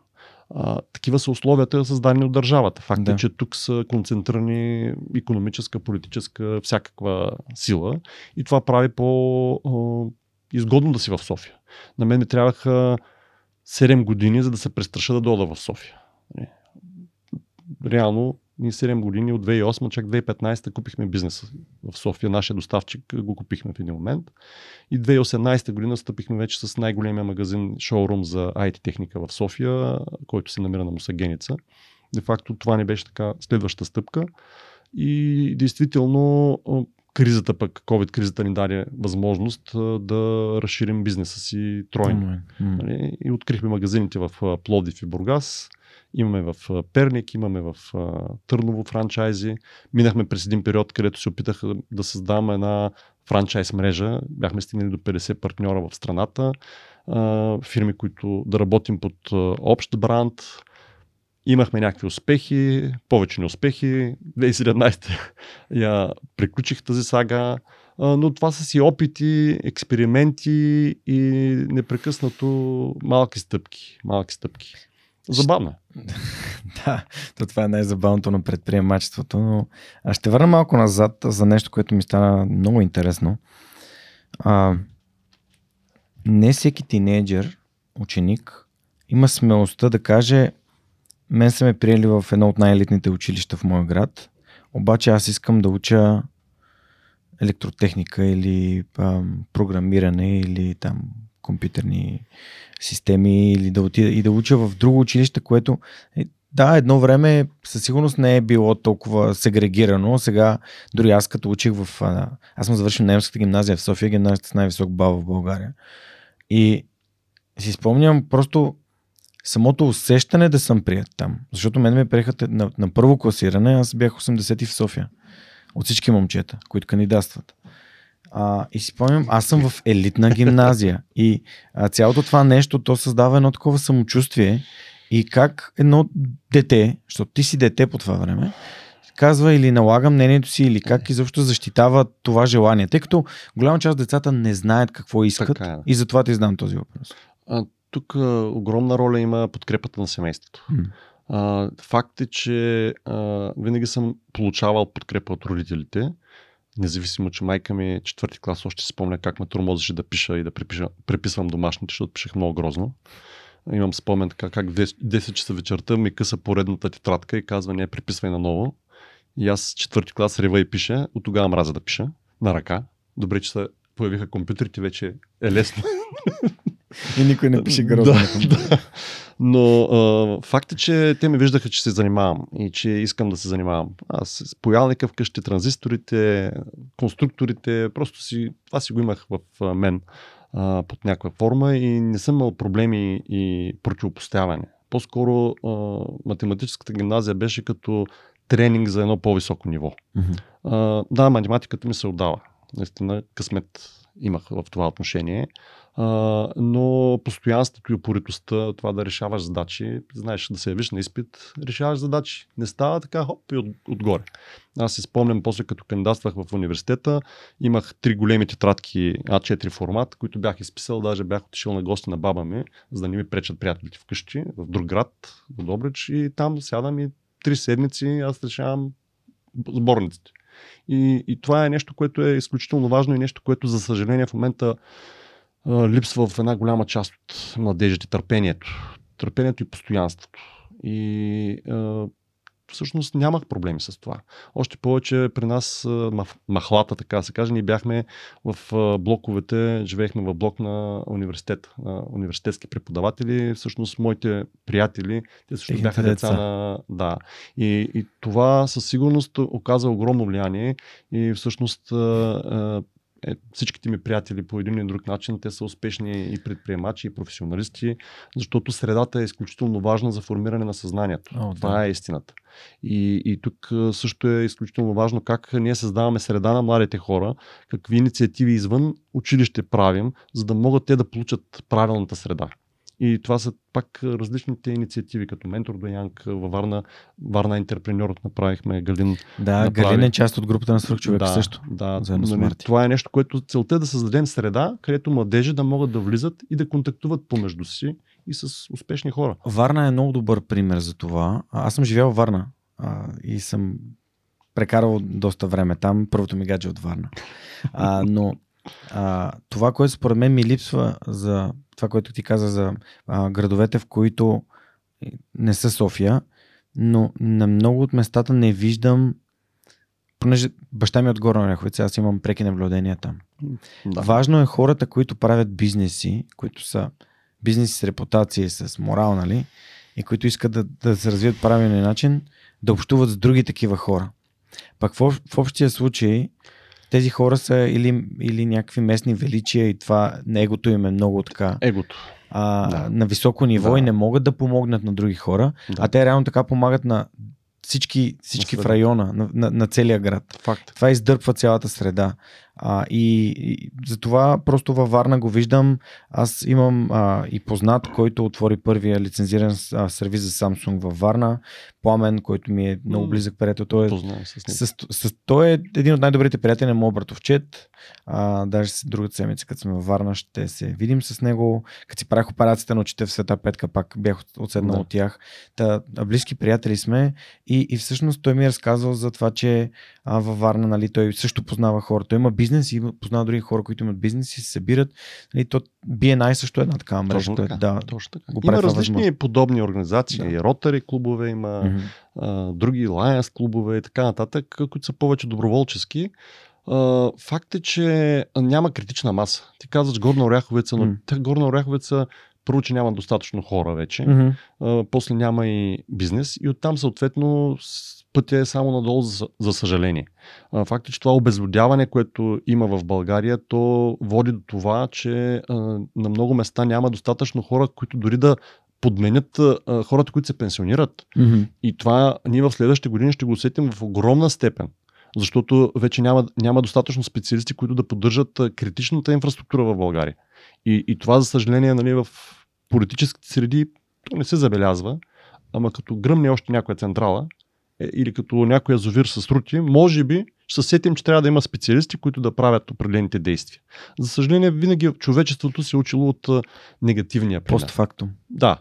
S2: А, такива са условията създадени от държавата. Факт е, да. е, че тук са концентрирани економическа, политическа, всякаква сила и това прави по-изгодно да си в София. На мен ми трябваха 7 години, за да се престраша да дойда в София реално ние 7 години от 2008, чак 2015 купихме бизнеса в София. Нашия доставчик го купихме в един момент. И 2018 година стъпихме вече с най-големия магазин, шоурум за IT техника в София, който се намира на Мусагеница. Де факто това не беше така следваща стъпка. И действително кризата пък, COVID-кризата ни даде възможност да разширим бизнеса си тройно. Mm-hmm. И открихме магазините в Плодив и Бургас. Имаме в Перник, имаме в Търново франчайзи. Минахме през един период, където се опитах да създам една франчайз мрежа. Бяхме стигнали до 50 партньора в страната. Фирми, които да работим под общ бранд. Имахме някакви успехи, повече неуспехи. 2017 [LAUGHS] я приключих тази сага но това са си опити, експерименти и непрекъснато малки стъпки. Малки стъпки. Забавно е. [LAUGHS]
S1: да, то това е най-забавното на предприемачеството, но аз ще върна малко назад за нещо, което ми стана много интересно. А, не всеки тинейджър, ученик, има смелостта да каже мен са ме приели в едно от най-елитните училища в моя град, обаче аз искам да уча електротехника или а, програмиране или там компютърни системи или да отида и да уча в друго училище, което е, да, едно време със сигурност не е било толкова сегрегирано. Сега, дори аз като учих в... Аз съм завършил немската гимназия в София, гимназията с най-висок бал в България. И си спомням просто самото усещане да съм прият там. Защото мен ме приеха на, на първо класиране, аз бях 80 в София. От всички момчета, които кандидатстват. А, и си спомням, аз съм в елитна гимназия и а, цялото това нещо, то създава едно такова самочувствие и как едно дете, защото ти си дете по това време, казва или налага мнението си, или как изобщо защитава това желание. Тъй като голяма част от децата не знаят какво искат така е. и затова ти знам този въпрос.
S2: А, тук а, огромна роля има подкрепата на семейството. Hmm. А, факт е, че а, винаги съм получавал подкрепа от родителите Независимо, че майка ми е четвърти клас още си спомня как ме тормозеше да пиша и да препиша, преписвам домашните, защото пишех много грозно. Имам спомен така как 10, 10 часа вечерта ми къса поредната тетрадка и казва не приписвай наново. И аз четвърти клас рева и пиша. От тогава мразя да пиша на ръка. Добре, че се появиха компютрите, вече е лесно. [LAUGHS]
S1: И никой не пише грозно
S2: да, да. Но а, факт е, че те ме виждаха, че се занимавам и че искам да се занимавам. Аз с поялника вкъщи, транзисторите, конструкторите, просто си, това си го имах в мен а, под някаква форма и не съм имал проблеми и противопоставяне. По-скоро а, математическата гимназия беше като тренинг за едно по-високо ниво.
S1: Мгм.
S2: А, да, математиката ми се отдава. Наистина късмет имах в това отношение. Но постоянството и упоритостта, това да решаваш задачи, знаеш, да се явиш на изпит, решаваш задачи. Не става така, хоп, и от, отгоре. Аз си спомням, после като кандидатствах в университета, имах три големи тетрадки А4 формат, които бях изписал, даже бях отишъл на гости на баба ми, за да не ми пречат приятелите вкъщи, в друг град, в Добрич, и там сядам и три седмици аз решавам сборниците. И, и това е нещо, което е изключително важно и нещо, което за съжаление в момента липсва в една голяма част от младежите търпението. Търпението и постоянството. И а, всъщност нямах проблеми с това. Още повече при нас махлата, така се каже, ние бяхме в блоковете, живеехме в блок на университет, на университетски преподаватели. Всъщност моите приятели, те също бяха деца,
S1: деца.
S2: на... Да. И, и това със сигурност оказа огромно влияние и всъщност е, всичките ми приятели по един или друг начин, те са успешни и предприемачи, и професионалисти, защото средата е изключително важна за формиране на съзнанието.
S1: О, да.
S2: Това е истината. И, и тук също е изключително важно как ние създаваме среда на младите хора, какви инициативи извън училище правим, за да могат те да получат правилната среда. И това са пак различните инициативи, като Ментор до Янг във Варна, Варна Интерпреньор направихме, Галин
S1: Да,
S2: Направи.
S1: Галин е част от групата на свръхчовек
S2: да,
S1: също.
S2: Да,
S1: заедно
S2: нали, това е нещо, което целта е да създадем среда, където младежи да могат да влизат и да контактуват помежду си и с успешни хора.
S1: Варна е много добър пример за това. Аз съм живял в Варна а, и съм прекарал доста време там. Първото ми гадже е от Варна. А, но а, това, което според мен ми липсва за това, което ти каза за а, градовете, в които не са София, но на много от местата не виждам понеже баща ми е от Горна Оряховица, аз имам преки наблюдения там.
S2: Да.
S1: Важно е хората, които правят бизнеси, които са бизнеси с репутация, с морал, нали? И които искат да, да се развият правилния начин, да общуват с други такива хора. Пък в, в общия случай, тези хора са или, или някакви местни величия и това, егото им е много така
S2: Егото.
S1: а,
S2: Да.
S1: на високо ниво
S2: Да.
S1: и не могат да помогнат на други хора,
S2: Да.
S1: а те реално така помагат на всички, всички в района, на, на, на целия град.
S2: Факт.
S1: Това издърпва цялата среда. А, и, и затова просто във Варна го виждам. Аз имам а, и познат, който отвори първия лицензиран а, сервис за Samsung във Варна. Пламен, който ми е много близък приятел. Той е,
S2: Познавам се с
S1: с, с, той е един от най-добрите приятели на моят братовчет. А, даже с другата седмица, като сме във Варна, ще се видим с него. Като си правих операцията на очите в света Петка, пак бях от- отседнал
S2: Да.
S1: от тях. Та, близки приятели сме и, и всъщност той ми е разказал за това, че а, във Варна нали, той също познава хора. Той има бизнес и има- познава други хора, които имат бизнес и се събират. Нали, то BNI също е една такава мрежа.
S2: Точно така.
S1: Да,
S2: Точно така.
S1: го
S2: Има различни
S1: възможно.
S2: подобни организации.
S1: Да.
S2: И ротари клубове, има
S1: Мгм.
S2: а, други Lions клубове и така нататък, които са повече доброволчески. А, факт е, че няма критична маса. Ти казваш Горна Оряховица, но
S1: М.
S2: тя Горна Оряховица първо, че няма достатъчно хора вече,
S1: Мгм.
S2: а, после няма и бизнес и оттам съответно пътя е само надолу, за, за съжаление. А, факт е, че това обезлюдяване, което има в България, то води до това, че а, на много места няма достатъчно хора, които дори да подменят а, хората, които се пенсионират.
S1: Мгм.
S2: И това ние в следващите години ще го усетим в огромна степен. Защото вече няма, няма достатъчно специалисти, които да поддържат критичната инфраструктура в България. И, и това, за съжаление, нали, в политическите среди то не се забелязва, ама като гръмне още някоя централа е, или като някой язовир с рути, може би ще се сетим, че трябва да има специалисти, които да правят определените действия. За съжаление, винаги човечеството се е учило от негативния пример.
S1: Постфактум.
S2: Да.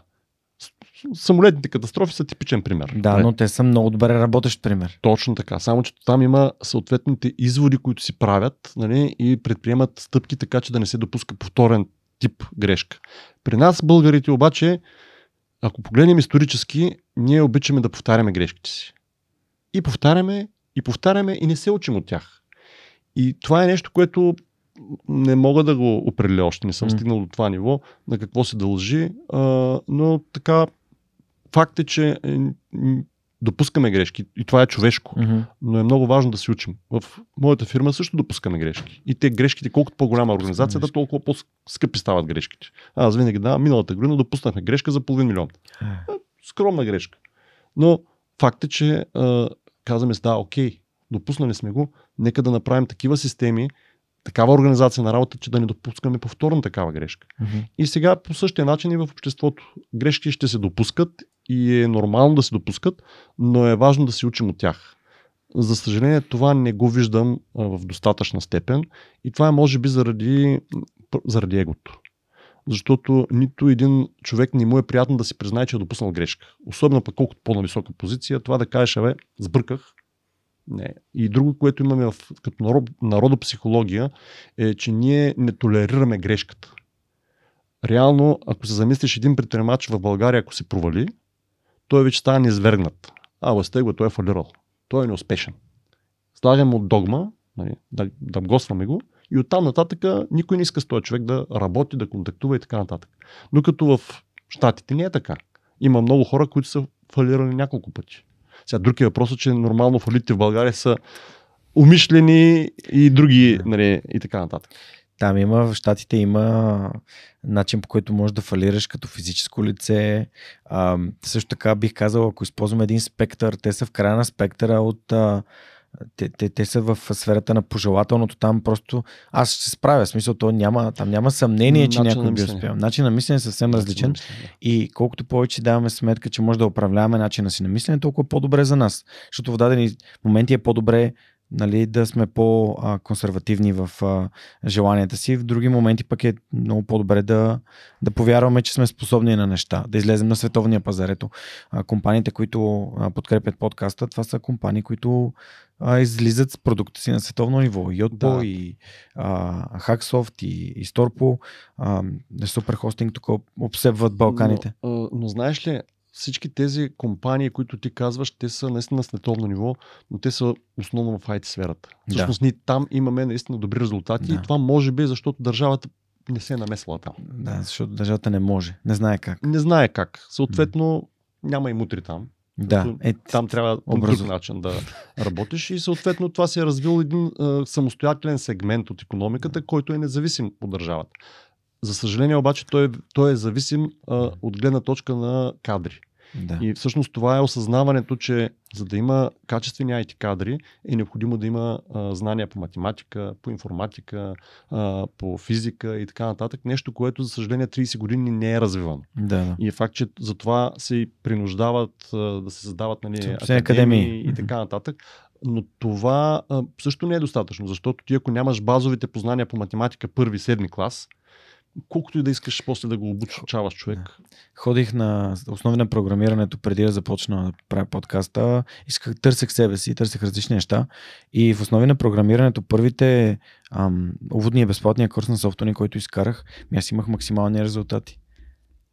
S2: Самолетните катастрофи са типичен пример.
S1: Да,
S2: Нали?
S1: но те са много добре работещ пример.
S2: Точно така. Само, че там има съответните изводи, които си правят нали, и предприемат стъпки така, че да не се допуска повторен тип грешка. При нас, българите, обаче, ако погледнем исторически, ние обичаме да повтаряме грешките си. И повтаряме, и повтаряме, и не се учим от тях. И това е нещо, което не мога да го определя още, не съм стигнал до това ниво, на какво се дължи, а, но така, факт е, че е, допускаме грешки и това е човешко,
S1: Мгм.
S2: но е много важно да се учим. В моята фирма също допускаме грешки. И те грешките, колкото по-голяма е организацията, толкова по-скъпи стават грешките. Аз винаги да, миналата година допуснахме грешка за половин милион. Скромна грешка. Но факт е, че а, казваме си, да, окей, допуснали сме го, нека да направим такива системи, такава организация на работа, че да не допускаме повторно такава грешка.
S1: Мгм.
S2: И сега по същия начин и в обществото. Грешки ще се допускат и е нормално да се допускат, но е важно да се учим от тях. За съжаление, това не го виждам в достатъчна степен и това е може би заради, заради егото. Защото нито един човек не му е приятно да си признае, че е допуснал грешка. Особено пък колкото по-на висока позиция, това да кажеш, абе, сбърках. Не. И друго, което имаме в, като народ, народопсихология, е, че ние не толерираме грешката. Реално, ако се замислиш един предприемач в България, ако се провали, той вече става неизвергнат. А, Ластего, той е фалирал. Той е неуспешен. Слагаме му догма, нали, да, да госваме го и оттам нататък никой не иска с този човек да работи, да контактува и така нататък. Докато в Штатите не е така. Има много хора, които са фалирали няколко пъти. Сега друг е че нормално фалитите в България са умишлени и други, нали, и така нататък.
S1: Там има, в Штатите има начин по който можеш да фалираш като физическо лице. А, също така бих казал, ако използваме един спектър, те са в края на спектъра от а, те, те, те са в сферата на пожелателното, там просто аз ще се справя, в смисъл, то няма, там няма съмнение, че
S2: Начин
S1: някой би
S2: мислене.
S1: успял. Начин на мислене е съвсем различен. И колкото повече даваме сметка, че може да управляваме начина си на мислене, толкова по-добре за нас. Защото в дадени моменти е по-добре нали, да сме по-консервативни в желанията си. В други моменти пък е много по-добре да, да повярваме, че сме способни на неща, да излезем на световния пазар. Ето, компаниите, които подкрепят подкаста, това са компании, които а, излизат с продукта си на световно ниво. И
S2: Да.
S1: и а, Hacksoft, и, и Storpo. А, супер хостинг тук обсебват Балканите.
S2: Но, но знаеш ли, всички тези компании, които ти казваш, те са наистина на световно ниво, но те са основно в IT сферата.
S1: Да.
S2: Всъщност ние там имаме наистина добри резултати
S1: Да.
S2: и това може би е защото държавата не се е намесвала там.
S1: Да, защото държавата не може. Не знае как.
S2: Не знае как. Съответно, няма и мутри там.
S1: Да, е,
S2: Там трябва по
S1: Образов-
S2: друг начин да работиш и съответно това се е развил един а, самостоятелен сегмент от економиката, който е независим от държавата. За съжаление обаче той, е- той е зависим а, от гледна точка на кадри.
S1: да.
S2: И всъщност това е осъзнаването, че за да има качествени IT кадри, е необходимо да има а, знания по математика, по информатика, а, по физика и така нататък. Нещо, което за съжаление 30 години не е развивано.
S1: да.
S2: И е факт, че за това се принуждават а, да се създават нали, академии,
S1: академии.
S2: и така нататък. Но това а, също не е достатъчно, защото ти ако нямаш базовите познания по математика първи, седми клас, колкото и да искаш после да го обучаваш човек,
S1: Ходих на основи на програмирането преди да започна да правя подкаста. Исках, търсех себе си, търсех различни неща. И в основи на програмирането първите ам, уводния безплатния курс на софтуни, който изкарах, ми аз имах максимални резултати.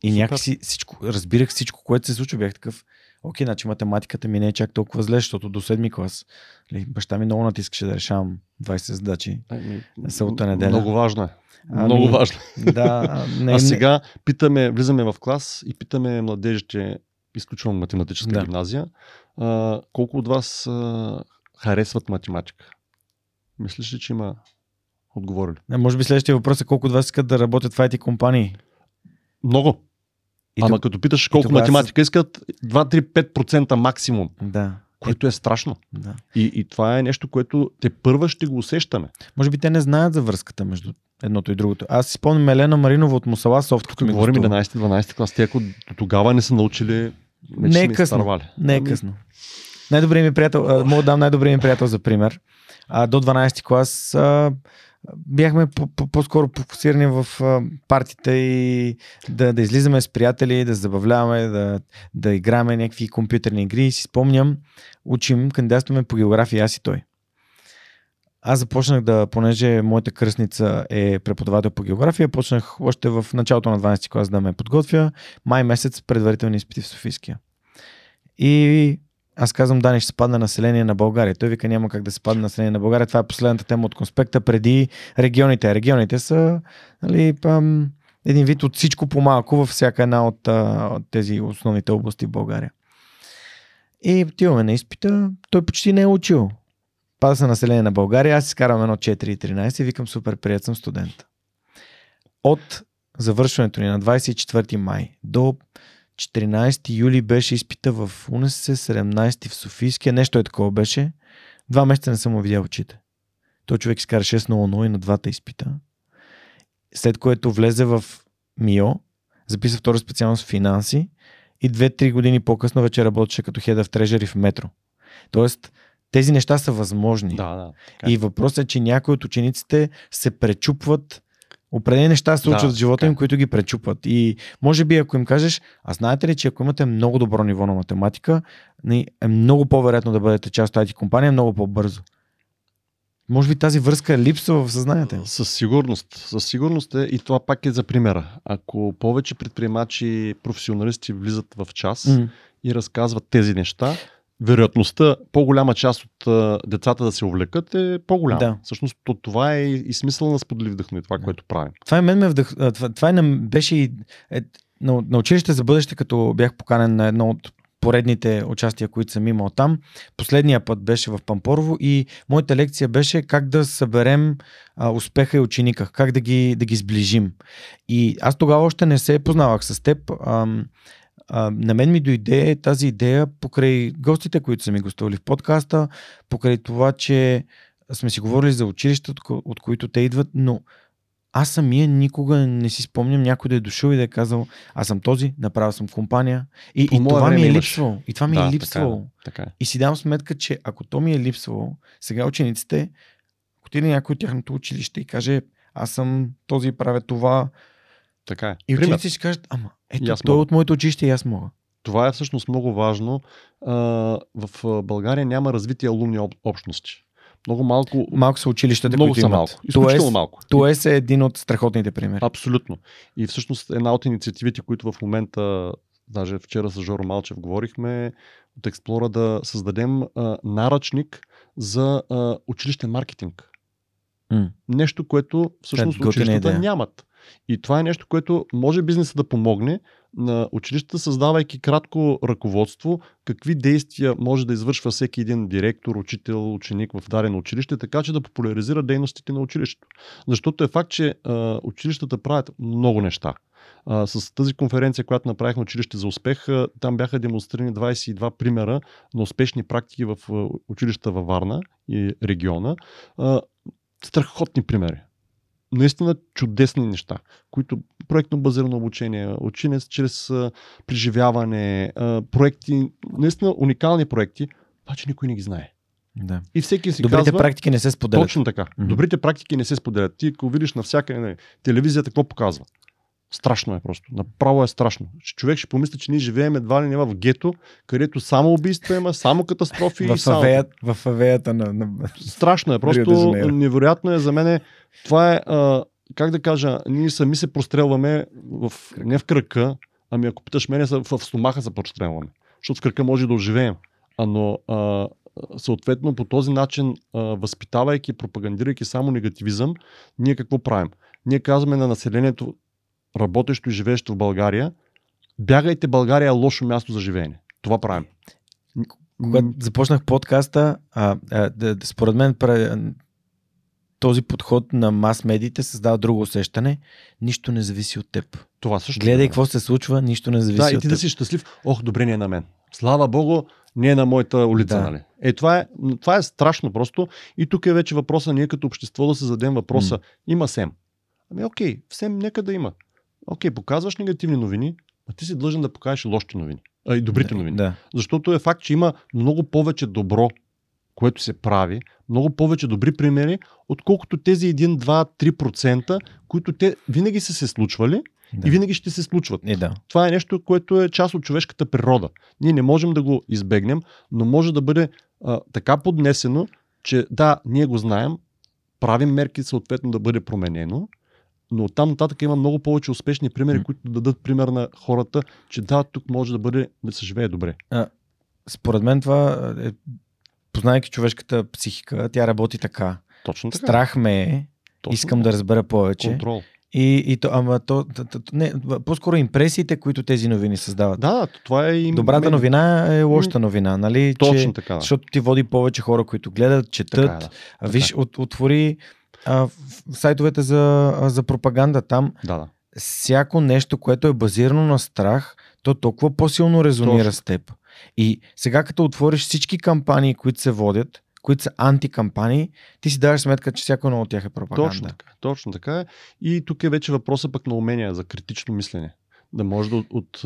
S1: И
S2: Супер.
S1: някакси всичко, разбирах всичко, което се случва. Бях такъв, окей, значи математиката ми не е чак толкова зле, защото до седми клас нали, баща ми много натискаше да решавам 20 задачи.
S2: Ами,
S1: Събота, неделя.
S2: Много важно е.
S1: Ами,
S2: Много важно.
S1: Да, а, [LAUGHS] не,
S2: а
S1: не-
S2: сега питаме, влизаме в клас и питаме младежите, изключвам математическа
S1: Да.
S2: гимназия, а, колко от вас а, харесват математика? Мислиш ли, че има отговорили?
S1: Не, може би следващия въпрос е колко от вас искат да работят в IT компании.
S2: Много.
S1: И
S2: Ама
S1: тук-
S2: като питаш колко
S1: тогава
S2: математика искат, 2-3-5% максимум,
S1: Да,
S2: което е страшно.
S1: да.
S2: И, и това е нещо, което те първа ще го усещаме.
S1: Може би те не знаят за връзката между едното и другото. Аз си спомням Елена Маринова от Мусала Софт.
S2: Тук говорим 11-12 клас. Те ако до тогава не са научили,
S1: Не е късно. Не е
S2: Ами,
S1: късно. Най-добрият ми приятел, мога да дам най-добрият ми приятел за пример. А, до 12 клас а, бяхме по- по- по-скоро фокусирани в а, партията и да, да излизаме с приятели, да забавляваме, да, да играме някакви компютърни игри. И си спомням, учим, кандидатстваме по география аз и той. аз започнах да, понеже моята кръстница е преподавател по география, почнах още в началото на 12 клас да ме подготвя. Май месец предварителни изпити в Софийския. И аз казвам, да, не ще спадна население на България. Той вика, няма как да спадне население на България. Това е последната тема от конспекта преди регионите. Регионите са нали, пам, един вид от всичко по-малко във всяка една от, а, от тези основните области в България. И отиваме на изпита. Той почти не е учил. Пада се население на България. Аз изкарвам едно 4,13 и викам супер, прият съм студент. От завършването ни на 24 май до 14 юли беше изпита в УНСС, 17 в Софийския, нещо е такова беше. Два месеца не съм му видял очите. Той човек изкара 6.00 и на двата изпита. След което влезе в МИО, записа втора специалност в финанси и 2-3 години по-късно вече работеше като Head of Treasury в метро. Тоест, тези неща са възможни.
S2: Да, да. Така. е.
S1: И въпросът е, че някои от учениците се пречупват Определени неща се случват
S2: Да,
S1: в живота
S2: така е.
S1: им, които ги пречупват. И може би, ако им кажеш, а знаете ли, че ако имате много добро ниво на математика, ни- е много по-вероятно да бъдете част от тази компания, много по-бързо. Може би тази връзка липсва в съзнанието им.
S2: Със сигурност. Със сигурност е и това пак е за примера. Ако повече предприемачи, професионалисти влизат в час
S1: М.
S2: и разказват тези неща, вероятността по-голяма част от а, децата да се увлекат е по-голяма.
S1: Да.
S2: Всъщност то, това е и, смисъл на сподели вдъхновение, това,
S1: Да.
S2: което правим.
S1: Това и мен ме вдъх... Това, това на... беше и е, на, на училище за бъдеще, като бях поканен на едно от поредните участия, които съм имал там. Последния път беше в Пампорово и моята лекция беше как да съберем а, успеха и ученика, как да ги, да ги сближим. И аз тогава още не се познавах с теб. Ам, а, на мен ми дойде тази идея покрай гостите, които са ми гостували в подкаста, покрай това, че сме си говорили за училища, от, ко- от които те идват, но аз самия никога не си спомням някой да е дошъл и да е казал, аз съм този, направил съм компания. И,
S2: По
S1: и това ми е липсвало. И това ми
S2: да,
S1: е
S2: така
S1: липсвало.
S2: Така е.
S1: И си давам сметка, че ако то ми е липсвало, сега учениците, ако отиде някой от тяхното училище и каже, аз съм този, правя това,
S2: Така е.
S1: и учениците ще кажат, ама, ето, той е от моето училище и аз мога.
S2: Това е всъщност много важно. А, в България няма развити алумни об- общности. Много малко.
S1: Малко са училищата,
S2: много
S1: които
S2: са
S1: имат.
S2: малко. Изключително
S1: Тоест,
S2: малко.
S1: Тоест е един от страхотните примери.
S2: Абсолютно. И всъщност една от инициативите, които в момента, даже вчера с Жоро Малчев говорихме, от Експлора да създадем а, наръчник за а, училищен маркетинг.
S1: М.
S2: Нещо, което всъщност
S1: готина
S2: училищата
S1: идея.
S2: нямат. И това е нещо, което може бизнеса да помогне на училищата, създавайки кратко ръководство, какви действия може да извършва всеки един директор, учител, ученик в дадено училище, така че да популяризира дейностите на училището. Защото е факт, че а, училищата правят много неща. А, с тази конференция, която направихме Училище за успех, а, там бяха демонстрирани 22 примера на успешни практики в а, училищата във Варна и региона. А, страхотни примери. Наистина чудесни неща, които проектно базирано обучение, учене чрез а, преживяване, а, проекти, наистина уникални проекти, обаче никой не ги знае.
S1: Да.
S2: И всеки си
S1: Добрите
S2: казва,
S1: практики не се споделят.
S2: точно така.
S1: Мгм.
S2: Добрите практики не се споделят. Ти, ако видиш навсякъде нали, телевизията, какво показва? Страшно е просто. Направо е страшно. Човек ще помисли, че ние живеем едва ли не в гето, където само убийства има, само катастрофи и
S1: В,
S2: само.
S1: авея, в авеята на, на...
S2: Страшно е. Просто невероятно е за мен. Това е, а, как да кажа, ние сами се прострелваме в, не в кръка, ами ако питаш мене, в, в стомаха се прострелваме. Защото в кръка може да оживеем. А, но а, съответно по този начин, а, възпитавайки, пропагандирайки само негативизъм, ние какво правим? Ние казваме на населението, работещо и живеещо в България, бягайте, България е лошо място за живеене. Това правим.
S1: Когато започнах подкаста, а, а, да, да, според мен този подход на мас-медиите създава друго усещане. Нищо не зависи от теб.
S2: Това също.
S1: Гледай
S2: е.
S1: какво се случва, нищо не зависи
S2: Да, и
S1: от
S2: ти
S1: теб.
S2: да си щастлив. Ох, добре, не е на мен. Слава Богу, не е на моята улица.
S1: Да.
S2: Нали? Е, това е, това е страшно просто. И тук е вече въпроса, ние като общество да се зададем въпроса.
S1: М.
S2: Има СЕМ. Ами окей, СЕМ нека да има. Окей, показваш негативни новини, а ти си длъжен да покажеш лошите новини. А и добрите новини.
S1: Да.
S2: Защото е факт, че има много повече добро, което се прави, много повече добри примери, отколкото тези 1, 2, 3%, които те винаги са се случвали
S1: да.
S2: и винаги ще се случват.
S1: И да.
S2: Това е нещо, което е част от човешката природа. Ние не можем да го избегнем, но може да бъде а, така поднесено, че да, ние го знаем, правим мерки съответно да бъде променено, но там нататък има много повече успешни примери, които да дадат пример на хората, че да, тук може да бъде, да се живее добре.
S1: Според мен това е, познайки човешката психика, тя работи така.
S2: Точно така.
S1: Страх ме е,
S2: Точно
S1: искам
S2: така.
S1: да разбера повече.
S2: Контрол.
S1: И, и то, ама то, то, то, не, по-скоро импресиите, които тези новини създават.
S2: Да, това е и
S1: Добрата новина е лошата новина, нали?
S2: Точно
S1: че,
S2: така.
S1: Защото ти води повече хора, които гледат, четат.
S2: Така е, да.
S1: А Виж, от, отвори а, сайтовете за, за пропаганда. Там
S2: да, да.
S1: всяко нещо, което е базирано на страх, то толкова по-силно резонира
S2: Точно.
S1: с теб. И сега като отвориш всички кампании, които се водят, които са антикампании, ти си даваш сметка, че всяко едно от тях е пропаганда.
S2: Точно така. Точно така е. И тук е вече въпроса пък на умения за критично мислене. Да, може да, от,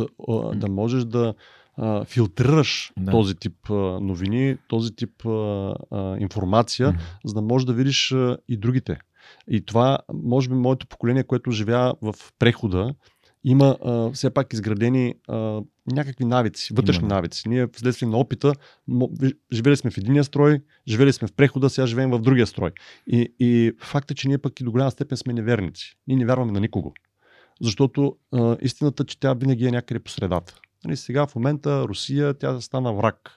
S2: да можеш да а, филтрираш
S1: Да.
S2: този тип а, новини, този тип а, а, информация,
S1: М.
S2: за да можеш да видиш а, и другите. И това, може би, моето поколение, което живя в прехода, има а, все пак изградени а, някакви навици, вътрешни
S1: да.
S2: навици. Ние вследствие на опита, живели сме в единия строй, живели сме в прехода, сега живеем в другия строй. И, и факт е, че ние пък и до голяма степен сме неверници. Ние не вярваме на никого. Защото а, истината, че тя винаги е някъде по средата. Нали, сега в момента Русия, тя стана враг.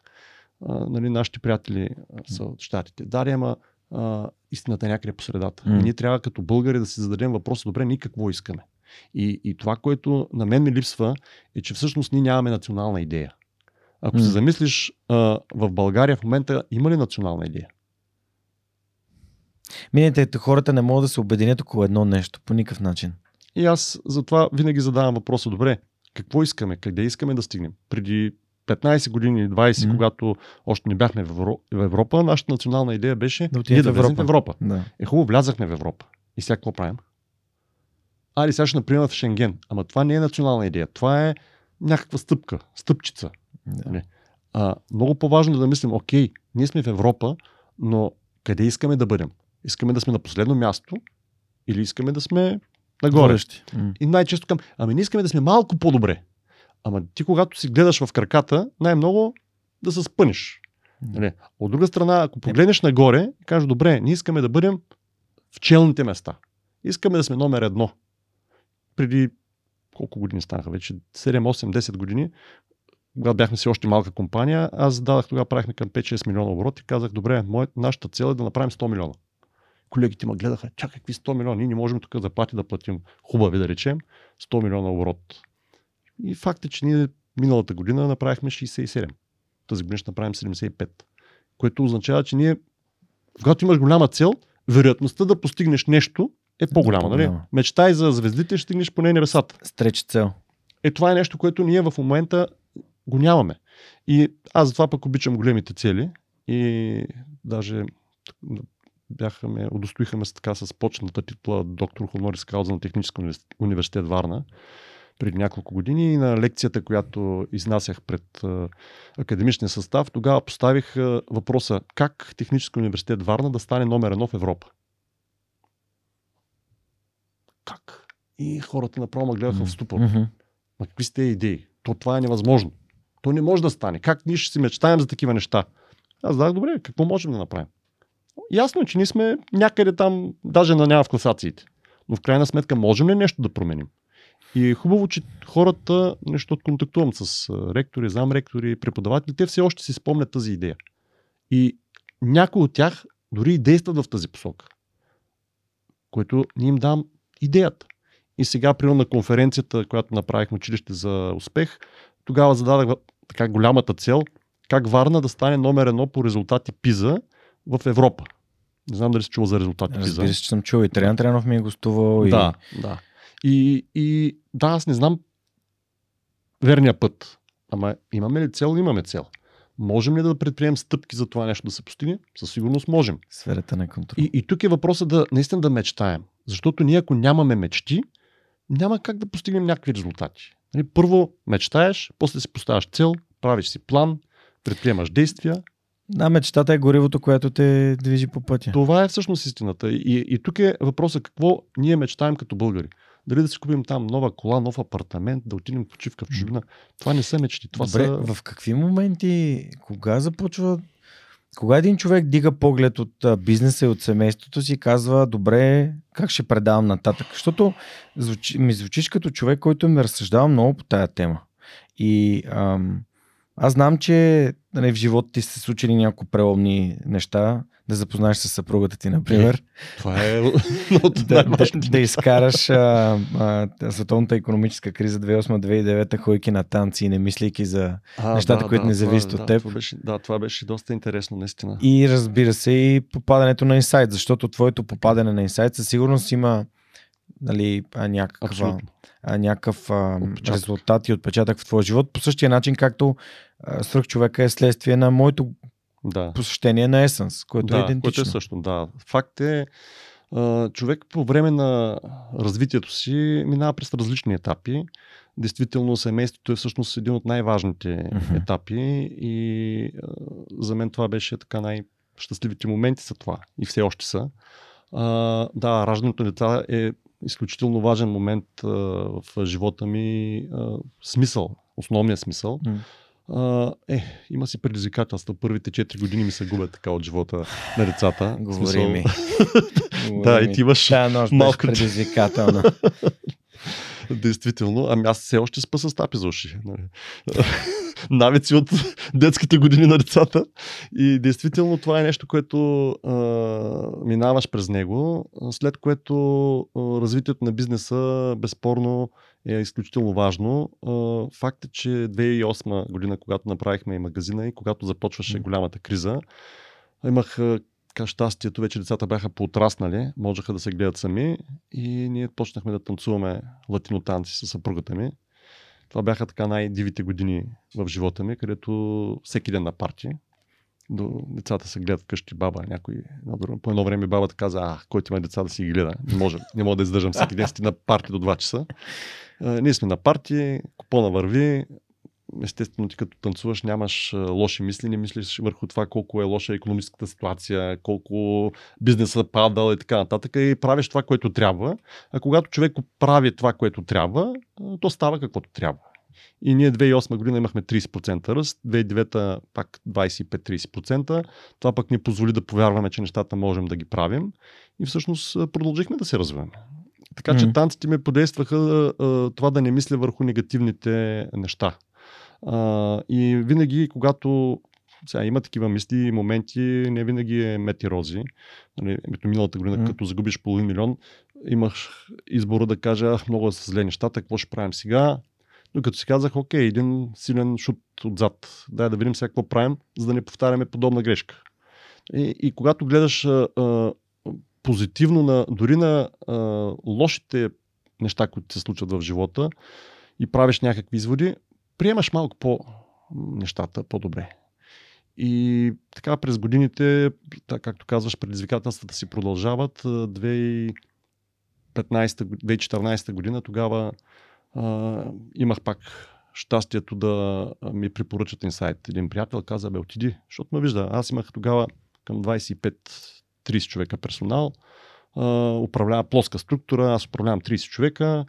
S2: А, нали, нашите приятели са от щатите. Дария, ама а, истината е някъде по средата.
S1: М.
S2: И ние трябва като българи да си зададем въпроса, добре, ние какво искаме? И, и това, което на мен ми липсва, е, че всъщност ние нямаме национална идея. Ако
S1: М.
S2: се замислиш, а, в България в момента има ли национална идея?
S1: Минете, хората не могат да се обединят около едно нещо, по никакъв начин.
S2: И аз затова винаги задавам въпроса, добре, какво искаме, къде искаме да стигнем? Преди 15 години или 20,
S1: Мгм.
S2: когато още не бяхме в Евро- в Европа, нашата национална идея беше
S1: Да
S2: ние да влезем в
S1: Европа. Да.
S2: Е хубаво, влязахме в Европа. И сега какво правим? Али сега ще например в Шенген. Ама това не е национална идея. Това е някаква стъпка, стъпчица.
S1: да.
S2: А, много по-важно е да мислим, окей, ние сме в Европа, но къде искаме да бъдем? Искаме да сме на последно място или искаме да сме нагоре?
S1: М.
S2: И най-често към, ами не искаме да сме малко по-добре. Ама ти когато си гледаш в краката, най-много да се спънеш. Нали? От друга страна, ако погледнеш нагоре, кажеш, добре, ние искаме да бъдем в челните места. Искаме да сме номер едно. Преди колко години станаха вече? 7, 8, 10 години, когато бяхме си още малка компания, аз зададах, тогава правихме към 5-6 милиона оборот и казах, добре, моят, нашата цел е да направим 100 милиона. Колегите ме гледаха, чакай, какви 100 милиона, ние не можем тук заплати да платим хубави, да речем, 100 милиона оборот. И факт е, че ние миналата година направихме 67. Тази година ще направим 75. Което означава, че ние, когато имаш голяма цел, вероятността да постигнеш нещо е по-голяма. Нали?
S1: по-голяма.
S2: Мечтай за звездите, ще стигнеш поне небесата.
S1: Стреч цел.
S2: Е, това е нещо, което ние в момента го нямаме. И аз затова пък обичам големите цели и даже бяха ме, удостоиха ме с така с почната титла доктор Хонорис Кауза на Технически университет, Варна преди няколко години и на лекцията, която изнасях пред академичния състав, тогава поставих въпроса как Технически университет Варна да стане номер едно в Европа. Как? И хората направо ме гледаха в ступор. Ма какви сте идеи? То това е невъзможно. То не може да стане. Как ние ще си мечтаем за такива неща? Аз дах добре, какво можем да направим? Ясно е, че ние сме някъде там, даже на няма в класациите. Но в крайна сметка можем ли нещо да променим? И е хубаво, че хората, нещо контактувам с ректори, замректори, преподаватели, те все още си спомнят тази идея. И някои от тях дори и действат в тази посока. Което ние им дам идеята. И сега, примерно на конференцията, която направихме училище за успех, тогава зададах така голямата цел, как Варна да стане номер едно по резултати ПИЗа в Европа. Не знам дали си чул за резултати ПИЗа.
S1: Разбира се, че съм чул и Триан Трянов ми е гостувал. И...
S2: Да, да. И, и да, аз не знам верния път. Ама имаме ли цел? Имаме цел. Можем ли да предприемем стъпки за това нещо да се постигне? Със сигурност можем.
S1: Сферата на контрол.
S2: И, и тук е въпросът да наистина да мечтаем. Защото ние ако нямаме мечти, няма как да постигнем някакви резултати. Нали, Първо мечтаеш, после си поставяш цел, правиш си план, предприемаш действия.
S1: Да, мечтата е горивото, което те движи по пътя.
S2: Това е всъщност истината. И, и тук е въпросът какво ние мечтаем като българи. Дали да си купим там нова кола, нов апартамент, да отидем почивка в чужбина. Това не са мечти. Това
S1: Добре,
S2: са...
S1: в какви моменти, кога започва Кога един човек дига поглед от бизнеса и от семейството си и казва, добре, как ще предавам нататък? Защото звучи, ми звучиш като човек, който ми разсъждава много по тая тема. И ам, аз знам, че нали, в живота ти се случили няколко преломни неща, да запознаеш с съпругата ти, например.
S2: Това е [LAUGHS]
S1: да, да, да изкараш а, а, световната економическа криза 2008-2009, ходейки на танци и не мислейки за а, нещата, да, които да, не зависят от
S2: да,
S1: теб.
S2: Това беше, да, това беше доста интересно, наистина.
S1: И разбира се и попадането на инсайт, защото твоето попадане на инсайт със сигурност има нали, някаква, а, някакъв а, резултат и отпечатък в твоя живот. По същия начин, както свръх човека е следствие на моето да. посещение на Есенс, което е
S2: да,
S1: е идентично.
S2: Което е също, да. Факт е, човек по време на развитието си минава през различни етапи. Действително семейството е всъщност един от най-важните uh-huh. етапи и за мен това беше така най-щастливите моменти са това и все още са. А, да, раждането на деца е изключително важен момент а, в живота ми. А, смисъл, основният смисъл. Mm. А, е, има си предизвикателства. Първите 4 години ми се губят така от живота на децата.
S1: Говори ми. [LAUGHS]
S2: да, и ти имаш
S1: да, нощ малко предизвикателна. [LAUGHS]
S2: Действително. Ами аз все още спа с тапи за уши. [LAUGHS] Навици от [LAUGHS] детските години на децата. И действително това е нещо, което а, минаваш през него, след което а, развитието на бизнеса безспорно е изключително важно. Факт е, че 2008 година, когато направихме и магазина и когато започваше голямата криза, имах така щастието, вече децата бяха поотраснали, можеха да се гледат сами и ние почнахме да танцуваме латино танци с съпругата ми. Това бяха така най-дивите години в живота ми, където всеки ден на парти, до децата се гледат вкъщи, баба, някой. По едно време бабата каза, а, който има деца да си ги гледа. Не може, не мога да издържам всеки ден си на парти до 2 часа. А, ние сме на парти, купона върви, естествено ти като танцуваш нямаш лоши мисли, не мислиш върху това колко е лоша економическата ситуация, колко бизнеса падал и така нататък и правиш това, което трябва. А когато човек прави това, което трябва, то става каквото трябва. И ние 2008 година имахме 30% ръст, 2009 пак 25-30%. Това пък ни позволи да повярваме, че нещата можем да ги правим. И всъщност продължихме да се развиваме. Така че танците ми подействаха това да не мисля върху негативните неща. А, и винаги, когато сега има такива мисли и моменти, не винаги е мети рози. Нали, миналата година, mm. като загубиш половин милион, имаш избора да кажа, много са зле нещата, какво ще правим сега. Докато си казах, окей, един силен шут отзад. Дай да видим сега какво правим, за да не повтаряме подобна грешка. И, и когато гледаш а, а, позитивно на, дори на а, лошите неща, които се случват в живота и правиш някакви изводи, приемаш малко по нещата по-добре. И така през годините, така, както казваш, предизвикателствата си продължават. 2015-2014 година тогава а, имах пак щастието да ми препоръчат инсайт. Един приятел каза, бе, отиди, защото ме вижда. Аз имах тогава към 25-30 човека персонал, а, управлява плоска структура, аз управлявам 30 човека,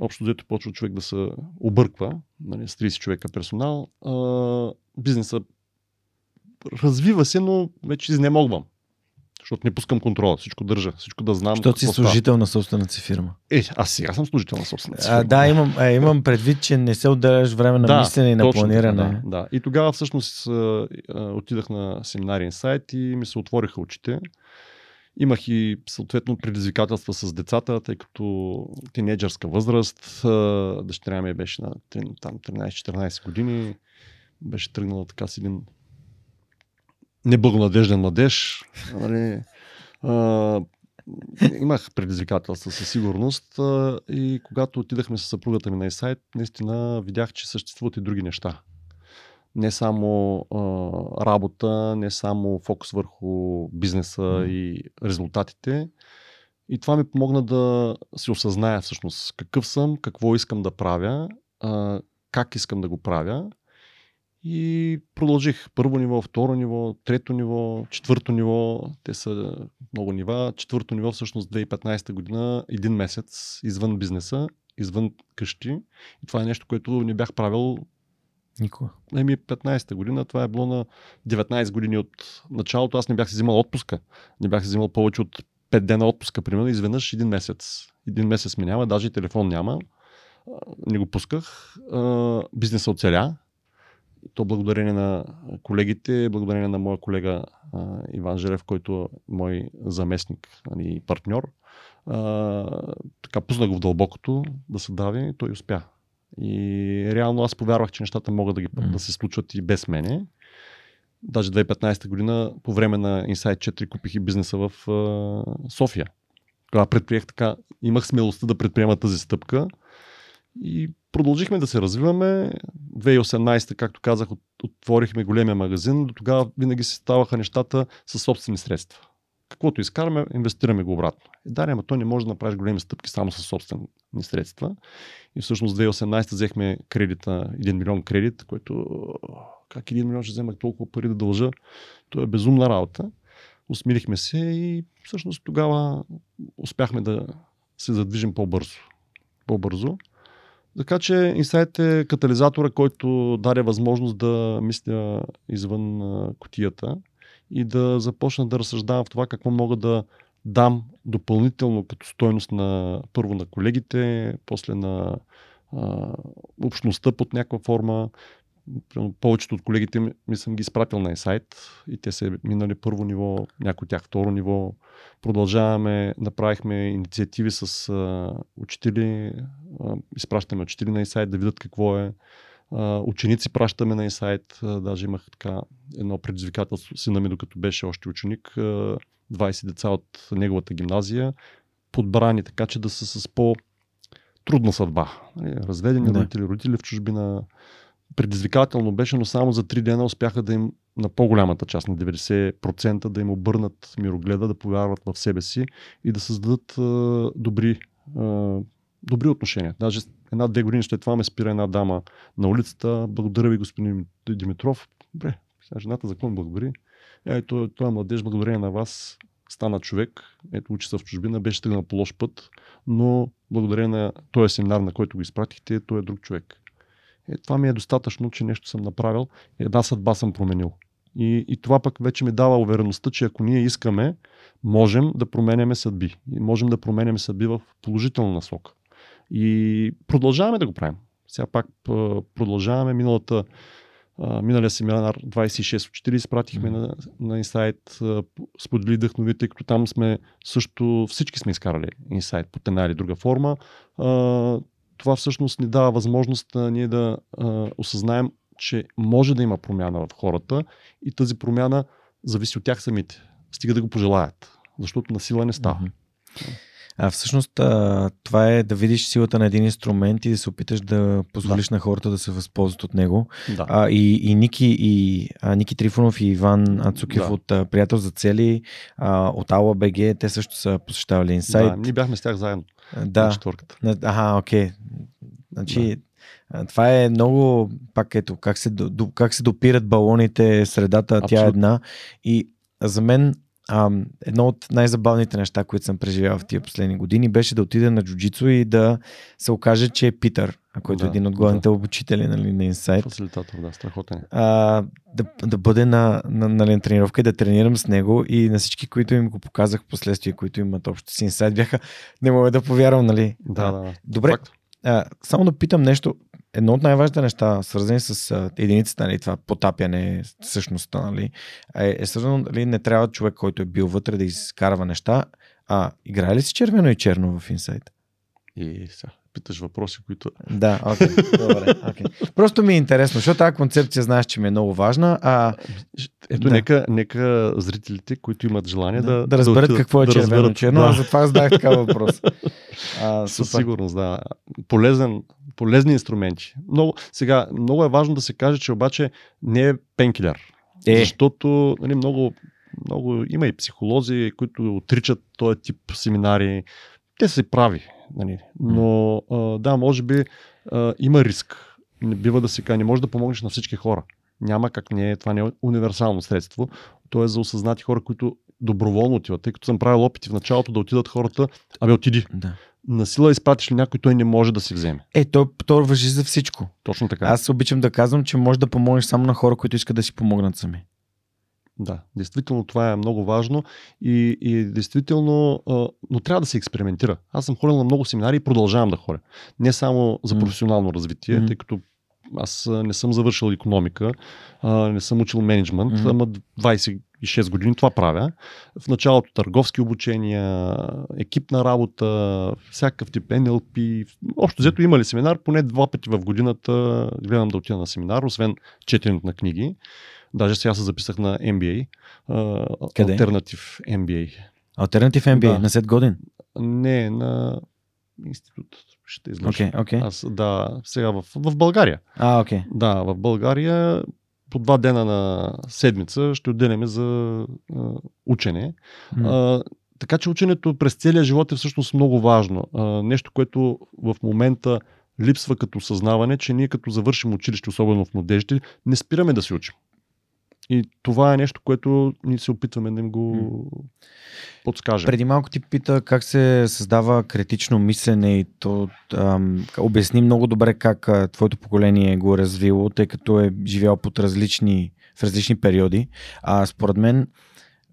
S2: общо взето почва човек да се обърква, нали, с 30 човека персонал. А, бизнеса развива се, но вече изнемогвам. Защото не пускам контрола, всичко държа, всичко да знам.
S1: Защото си служител на собствената си фирма.
S2: Е, аз сега съм служител на собствената си
S1: фирма. А, да, имам, е, имам предвид, че не се отделяш време на да, мислене и на планиране.
S2: Да, да. И тогава всъщност отидах на семинарен сайт и ми се отвориха очите. Имах и съответно предизвикателства с децата, тъй като тинейджърска възраст, дъщеря ми беше на там 13-14 години, беше тръгнала така с един неблагонадежден младеж. Нали, имах предизвикателства със сигурност и когато отидахме с съпругата ми на сайт, наистина видях, че съществуват и други неща не само а, работа, не само фокус върху бизнеса mm. и резултатите. И това ми помогна да се осъзная всъщност какъв съм, какво искам да правя, а, как искам да го правя. И продължих първо ниво, второ ниво, трето ниво, четвърто ниво. Те са много нива. Четвърто ниво всъщност 2015 година, един месец извън бизнеса, извън къщи. И това е нещо, което не бях правил
S1: Никога.
S2: Еми, 15-та година, това е било на 19 години от началото. Аз не бях си взимал отпуска. Не бях си взимал повече от 5 дена отпуска, примерно, изведнъж един месец. Един месец ми няма, даже и телефон няма. Не го пусках. Бизнесът оцеля. То благодарение на колегите, благодарение на моя колега Иван Желев, който е мой заместник и нали, партньор. така пусна го в дълбокото да се дави, той успя. И реално аз повярвах, че нещата могат да, ги, mm. да се случват и без мене. Даже 2015 година, по време на Insight 4, купих и бизнеса в uh, София. Тогава предприех така, имах смелостта да предприема тази стъпка и продължихме да се развиваме. 2018, както казах, отворихме големия магазин. До тогава винаги се ставаха нещата със собствени средства. Каквото изкараме, инвестираме го обратно. Е, да, ама то не може да направиш големи стъпки само със собствени средства. И всъщност 2018 взехме кредита, 1 милион кредит, който как 1 милион ще вземах толкова пари да дължа. То е безумна работа. Усмирихме се и всъщност тогава успяхме да се задвижим по-бързо. По-бързо. Така че Insight е катализатора, който даде възможност да мисля извън котията и да започна да разсъждавам в това какво мога да дам допълнително като стойност на първо на колегите, после на а, общността под някаква форма. Повечето от колегите ми, ми съм ги изпратил на сайт и те са минали първо ниво, някои от тях второ ниво. Продължаваме, направихме инициативи с а, учители, а, изпращаме учители на сайт да видят какво е. Ученици пращаме на сайт, даже имах така едно предизвикателство, сина ми докато беше още ученик. А, 20 деца от неговата гимназия, подбрани така, че да са с по трудна съдба. Нали, разведени да. родители, родители в чужбина. Предизвикателно беше, но само за 3 дена успяха да им на по-голямата част, на 90% да им обърнат мирогледа, да повярват в себе си и да създадат а, добри, а, добри отношения. Даже една-две години след това ме спира една дама на улицата. Благодаря ви, господин Димитров. Добре, сега жената за какво благодари? Ето, това младеж, благодарение на вас, стана човек. Ето, учи се в чужбина, беше тръгнал по лош път, но благодарение на този семинар, на който го изпратихте, той е друг човек. Е, това ми е достатъчно, че нещо съм направил. Една съдба съм променил. И, и това пък вече ми дава увереността, че ако ние искаме, можем да променяме съдби. И можем да променяме съдби в положителна насока. И продължаваме да го правим. Сега пак продължаваме. Миналата миналия семинар 26 от 4 изпратихме mm-hmm. на, на инсайт, сподели вдъхнови, тъй като там сме също, всички сме изкарали инсайт по една или друга форма. Това всъщност ни дава възможност ние да осъзнаем, че може да има промяна в хората и тази промяна зависи от тях самите. Стига да го пожелаят, защото насила не става. Mm-hmm.
S1: А всъщност а, това е да видиш силата на един инструмент и да се опиташ да позволиш да. на хората да се възползват от него. Да. А, и, и Ники, и а, Ники Трифонов и Иван Ацукев да. от а, Приятел за цели, а, от Ала БГ, те също са посещавали инсайт.
S2: Да, ние бяхме с тях заедно.
S1: Да. На Ага, окей. Значи, да. Това е много, пак ето, как се, как се допират балоните, средата, Абсолютно. тя е една. И за мен а, едно от най-забавните неща, които съм преживял в тия последни години, беше да отида на джуджицу и да се окаже, че е Питър, който да, е един от главните да. обучители нали, на инсайт.
S2: Фасилитатор, да, страхотен.
S1: А, да, да бъде на, на, на, на тренировка и да тренирам с него и на всички, които им го показах в последствие, които имат общо с инсайт, бяха, не мога да повярвам, нали?
S2: Да, да.
S1: Добре, а, само да питам нещо едно от най-важните неща, свързани с единицата, нали, това потапяне, същността, нали, е, е свързано, нали, не трябва човек, който е бил вътре да изкарва неща. А играе ли си червено и черно в инсайт?
S2: И сега питаш въпроси, които...
S1: Да, окей, okay, добре. Okay. Просто ми е интересно, защото тази концепция знаеш, че ми е много важна. А...
S2: Ето, да. нека, нека зрителите, които имат желание да...
S1: Да, да разберат да какво е да червено и черно, да. аз затова задах така въпрос. [LAUGHS]
S2: А, Със сигурност, да. Полезен, полезни инструменти. Много, сега, много е важно да се каже, че обаче не е пенкилер. Е. Защото нали, много, много има и психолози, които отричат този тип семинари. Те са прави. Нали. Но а, да, може би а, има риск. Не бива да се каже, не може да помогнеш на всички хора. Няма как не е, това не е универсално средство. То е за осъзнати хора, които доброволно отиват. Тъй като съм правил опити в началото да отидат хората, абе отиди.
S1: Да.
S2: На сила изпратиш ли някой, той не може да си вземе.
S1: Е, то, то въжи за всичко.
S2: Точно така.
S1: Аз обичам да казвам, че може да помогнеш само на хора, които искат да си помогнат сами.
S2: Да, действително това е много важно и, и действително, а, но трябва да се експериментира. Аз съм ходил на много семинари и продължавам да ходя. Не само за професионално развитие,
S1: М.
S2: тъй като аз не съм завършил економика, а, не съм учил менеджмент,
S1: М.
S2: ама 26 години това правя. В началото търговски обучения, екипна работа, всякакъв тип NLP. Общо взето има ли семинар, поне два пъти в годината гледам да отида на семинар, освен четенето на книги. Даже сега се записах на MBA.
S1: Къде?
S2: Alternative MBA.
S1: Альтернатив MBA
S2: Да.
S1: на 7 годин.
S2: Не, на институт. Ще излъжа.
S1: Окей, окей.
S2: Аз, да, сега в, в България.
S1: А, окей.
S2: Да, в България по два дена на седмица ще отделяме за а, учене.
S1: М.
S2: А, така че ученето през целия живот е всъщност много важно. А, нещо, което в момента липсва като съзнаване, че ние като завършим училище, особено в младежите, не спираме да се учим. И това е нещо, което ние се опитваме да им го подскажем.
S1: Преди малко ти пита как се създава критично мислене и то ам, обясни много добре как а, твоето поколение го е развило, тъй като е живял под различни, в различни периоди. А според мен,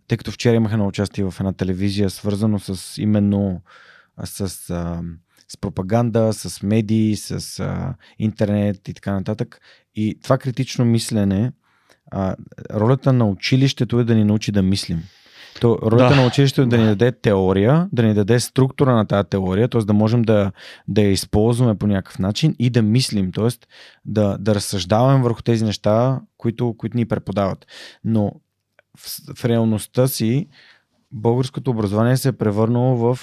S1: тъй като вчера имах едно участие в една телевизия, свързано с именно с, а, с пропаганда, с медии, с а, интернет и така нататък. И това критично мислене, а, ролята на училището е да ни научи да мислим. То, ролята
S2: Да.
S1: на училището е да ни даде теория, да ни даде структура на тази теория, т.е. да можем да, да я използваме по някакъв начин и да мислим, т.е. Да, да разсъждаваме върху тези неща, които, които ни преподават. Но в, в реалността си българското образование се е превърнало в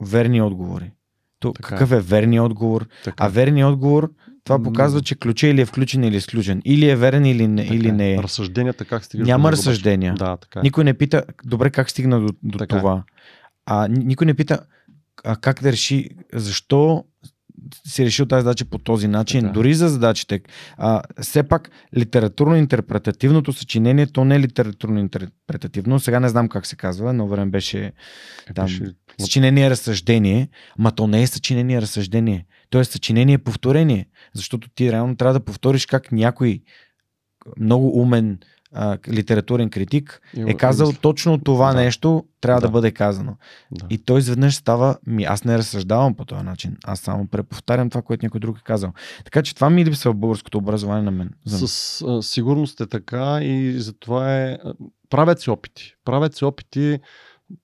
S1: верни отговори. То,
S2: Така е.
S1: какъв е верният отговор?
S2: Така.
S1: А верният отговор, това показва, че ключа или е включен или е изключен. Или е верен или не,
S2: Така
S1: или не е.
S2: Разсъжденията как стигаш
S1: Няма
S2: до него
S1: разсъждения.
S2: Да, така е.
S1: Никой не пита, добре, как стигна до, до
S2: Така е.
S1: това. А ни- никой не пита а, как да реши, защо си решил тази задача по този начин,
S2: Така е.
S1: дори за задачите. А, все пак, литературно-интерпретативното съчинение, то не е литературно-интерпретативно. Сега не знам как се казва, но време беше
S2: Е,
S1: там,
S2: беше-
S1: съчинение разсъждение, ма то не е съчинение разсъждение. То е съчинение повторение, защото ти реално трябва да повториш как някой много умен а, литературен критик
S2: има-
S1: е казал
S2: мисля.
S1: точно това
S2: Да.
S1: нещо трябва да.
S2: Да.
S1: бъде казано.
S2: Да.
S1: И той изведнъж става, ми аз не разсъждавам по този начин, аз само преповтарям това, което някой друг е казал. Така че това ми липсва в българското образование на мен. За.
S2: С а, сигурност е така и затова е. Правят се опити. Правят се опити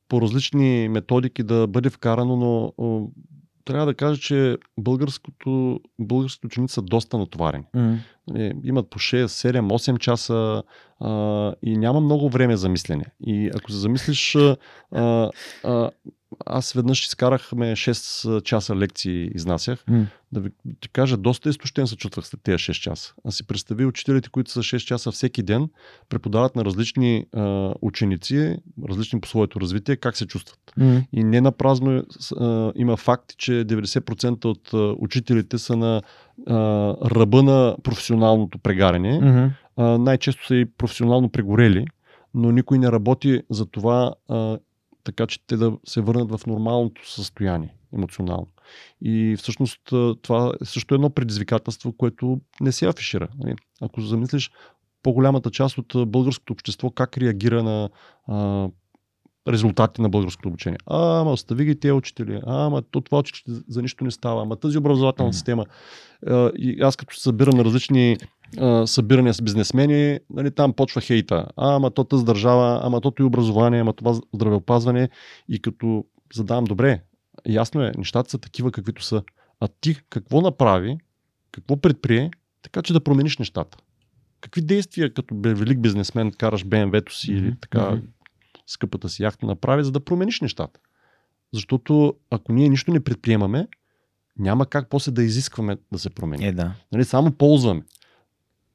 S2: по различни методики да бъде вкарано, но трябва да кажа, че българското, българските ученици са доста натоварени. Е, имат по 6, 7, 8 часа а, и няма много време за мислене. И ако се замислиш, а, а, аз веднъж изкарахме 6 часа лекции, изнасях.
S1: М.
S2: Да ви ти кажа, доста изтощен се чувствах след тези 6 часа. А си представи учителите, които са 6 часа всеки ден, преподават на различни а, ученици, различни по своето развитие, как се чувстват.
S1: М.
S2: И не на празно а, има факти, че 90% от а, учителите са на а, ръба на професионалното прегаряне.
S1: Мгм.
S2: А, най-често са и професионално прегорели, но никой не работи за това а, така, че те да се върнат в нормалното състояние емоционално. И всъщност това е също едно предизвикателство, което не се афишира. нали. Ако замислиш по-голямата част от българското общество как реагира на а, резултати на българското обучение. А, ама остави ги тези учители. А, ама то това училище за нищо не става. Ама тази образователна система. А, и аз като се събирам на различни а, събирания с бизнесмени, нали, там почва хейта. А, ама то тази държава, ама тото и образование, ама това здравеопазване. И като задавам, добре, ясно е, нещата са такива каквито са. А ти какво направи, какво предприе, така че да промениш нещата? Какви действия като велик бизнесмен караш БМВ-то си или
S1: Мгм,
S2: така. Скъпата си яхта направи, за да промениш нещата? Защото ако ние нищо не предприемаме, няма как после да изискваме да се промени.
S1: Е, да.
S2: Нали, само ползваме.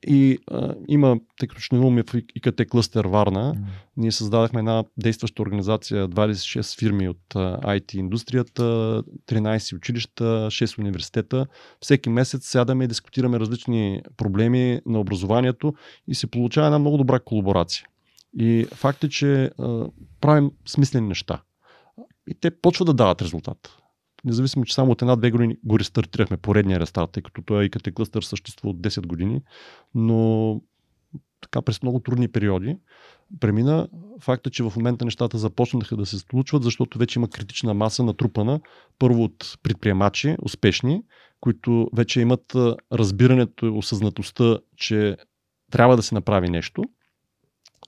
S2: И а, има, тъй като членуваме в ИКТ клъстер Варна,
S1: М.
S2: ние създадахме една действаща организация, 26 фирми от а, IT индустрията, 13 училища, 6 университета. Всеки месец сядаме и дискутираме различни проблеми на образованието и се получава една много добра колаборация. И факт е, че а, правим смислени неща. И те почват да дават резултат. Независимо, че само от една-две години го рестартирахме поредния рестарт, тъй като той IKT клъстър съществува от 10 години, но така през много трудни периоди премина. Факта, че в момента нещата започнаха да се случват, защото вече има критична маса натрупана първо от предприемачи, успешни, които вече имат разбирането и осъзнатостта, че трябва да се направи нещо.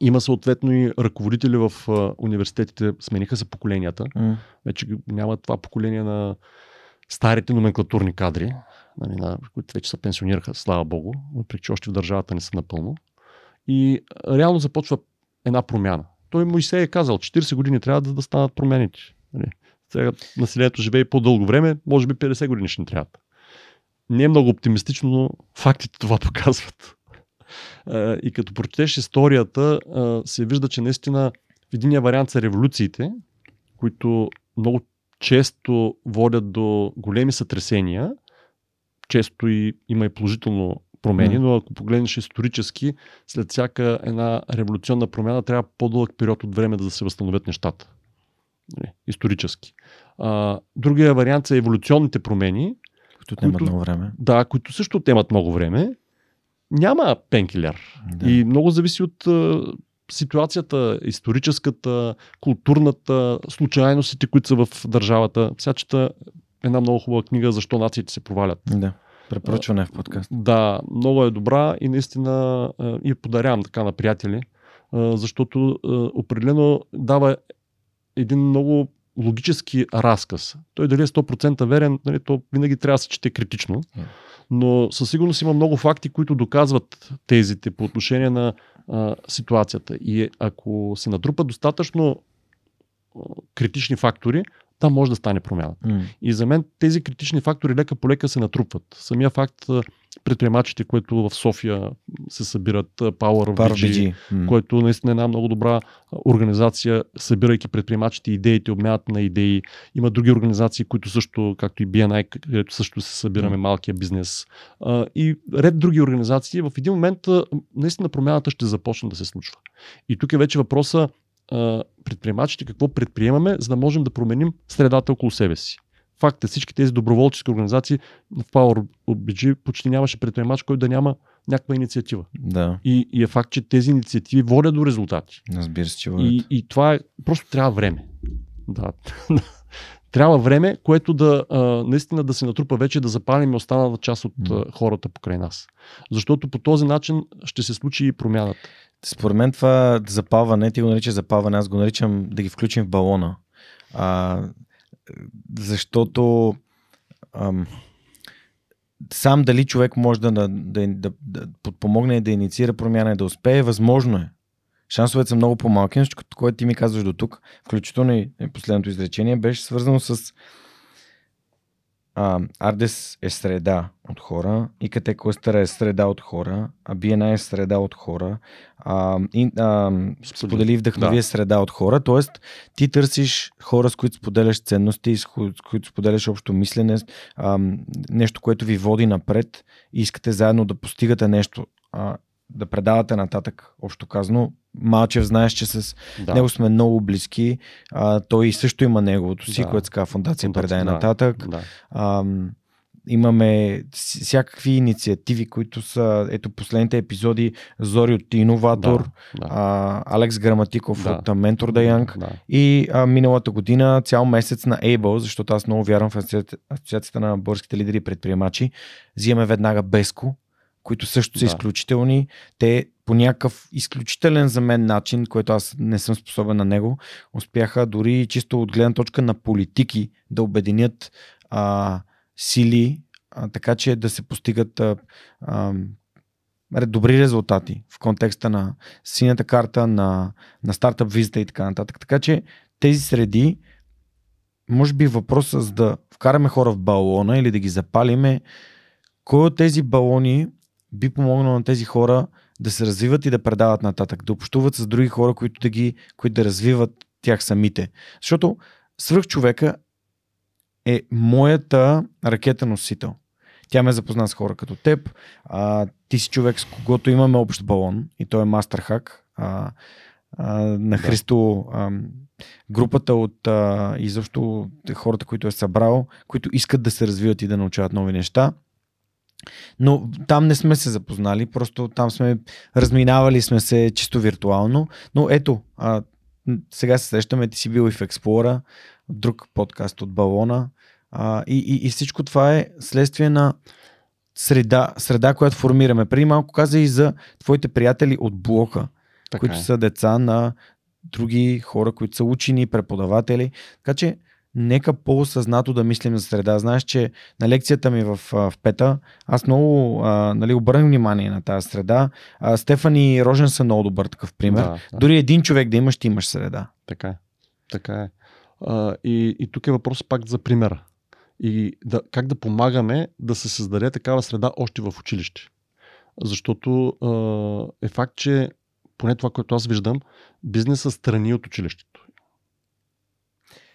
S2: Има съответно и ръководители в университетите, смениха се поколенията. Mm. Вече няма това поколение на старите номенклатурни кадри, нали, на, които вече се пенсионираха, слава богу, въпреки че още в държавата не са напълно. И реално започва една промяна. Той се е казал, 40 години трябва да, да станат промените. Нали. Сега населението живее по-дълго време, може би 50 години ще ни трябват. Не е много оптимистично, но фактите това [LAUGHS] показват. И като прочетеш историята, се вижда, че наистина в единия вариант са революциите, които много често водят до големи сътресения, често и има и положително промени, но ако погледнеш исторически, след всяка една революционна промяна трябва по-дълъг период от време да се възстановят нещата. Нали, исторически. А, другия вариант са еволюционните промени.
S1: Които отнемат много време.
S2: Да, които също отнемат много време. Няма пенкилер. Да. И много зависи от ситуацията, историческата, културната, случайностите, които са в държавата. Всячета една много хубава книга Защо нациите се провалят.
S1: Да. Препоръчване в подкаст.
S2: Да, много е добра и наистина и подарявам така на приятели, защото определено дава един много логически разказ. Той дали е 100% верен, нали, то винаги трябва да се чете критично. Но със сигурност има много факти, които доказват тезите по отношение на а, ситуацията. И ако се натрупат достатъчно критични фактори, там може да стане промяна. Mm. И за мен тези критични фактори лека по лека се натрупват. Самия факт предприемачите, които в София се събират Power of BG. Mm. което наистина е една много добра организация, събирайки предприемачите идеите, обмянат на идеи. Има други организации, които също, както и BNI, където също се събираме mm. малкия бизнес. И ред други организации. В един момент наистина промяната ще започне да се случва. И тук е вече въпроса предприемачите какво предприемаме, за да можем да променим средата около себе си. Факт е, всички тези доброволчески организации в Power BG почти нямаше предприемач, който да няма някаква инициатива.
S1: Да.
S2: И, и е факт, че тези инициативи водят до резултати.
S1: Разбира се, че
S2: водят. И, и това е, просто трябва време. Да. [LAUGHS] трябва време, което да а, наистина да се натрупа вече, да запалим останалата част от а, хората покрай нас. Защото по този начин ще се случи и промяната.
S1: Според мен това запалване, ти го наричаш запалване, аз го наричам да ги включим в балона. А, защото ам, сам дали човек може да, да, да, да, да подпомогне и да инициира промяна и да успее, възможно е. Шансовете са много по-малки, нещо, което ти ми казваш до тук, включително и последното изречение, беше свързано с а, Ардес е среда от хора, ИКТ Клъстъра е среда от хора, а BNI е среда от хора, а, и, а, сподели вдъхнови да. е среда от хора, т.е. ти търсиш хора, с които споделяш ценности, с които споделяш общо мислене, а, нещо, което ви води напред и искате заедно да постигате нещо. А, да предавате нататък, общо казано. Малчев знаеш, че с да. него сме много близки. А, той също има неговото си, да. което ска фундация предай да. нататък. Да. А, имаме всякакви инициативи, които са, ето последните епизоди, Зори от Иноватор, да, да. А, Алекс Граматиков да. от Ментор да Янг да. и а, миналата година цял месец на Able, защото аз много вярвам в Асоциацията на българските лидери и предприемачи, взимаме веднага Беско, които също са да. изключителни. Те по някакъв изключителен за мен начин, който аз не съм способен на него, успяха дори чисто от гледна точка на политики да обединят а, сили, а, така че да се постигат а, а, добри резултати в контекста на синята карта, на, на стартъп визита и така нататък. Така че тези среди, може би въпросът за да вкараме хора в балона или да ги запалиме, кой от тези балони би помогнал на тези хора да се развиват и да предават нататък, да общуват с други хора, които да, ги, които да развиват тях самите. Защото свръх човека е моята ракета носител. Тя ме запозна с хора като теб. А, ти си човек, с когото имаме общ балон и той е мастерхак. А, а, на Христо а, групата от а, изобщо хората, които е събрал, които искат да се развиват и да научават нови неща. Но там не сме се запознали, просто там сме разминавали сме се чисто виртуално. Но ето, а, сега се срещаме, ти си бил и в Експлора, друг подкаст от Балона. А, и, и, и всичко това е следствие на среда, среда, която формираме. Преди малко каза и за твоите приятели от блока, така които е. са деца на други хора, които са учени, преподаватели. Така че нека по-осъзнато да мислим за среда. Знаеш, че на лекцията ми в, в Пета, аз много а, нали, обърнах внимание на тази среда. А, Стефани Рожен са много добър такъв пример. Да, да. Дори един човек да имаш, ти имаш среда.
S2: Така е. Така е. А, и, и тук е въпрос пак за примера. И да, как да помагаме да се създаде такава среда още в училище. Защото а, е факт, че поне това, което аз виждам, бизнеса страни от училището.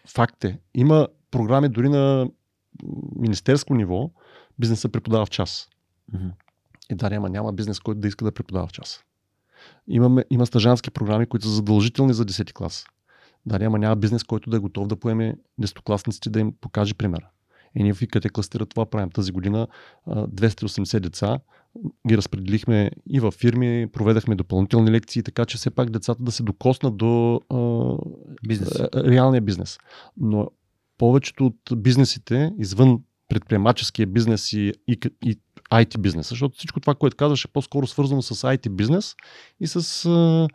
S2: Факт е. Има програми дори на министерско ниво, бизнеса преподава в час. Mm-hmm. И да, няма, няма бизнес, който да иска да преподава в час. Имаме, има стъжански програми, които са задължителни за 10 клас. Да, няма, няма бизнес, който да е готов да поеме десетокласниците да им покаже примера. И ние в ИКТ кластера това правим. Тази година 280 деца ги разпределихме и във фирми, проведахме допълнителни лекции, така че все пак децата да се докоснат до
S1: бизнес.
S2: реалния бизнес. Но повечето от бизнесите извън предприемаческия бизнес и, и, и IT бизнес, защото всичко това, което казваш е по-скоро свързано с IT бизнес и с а,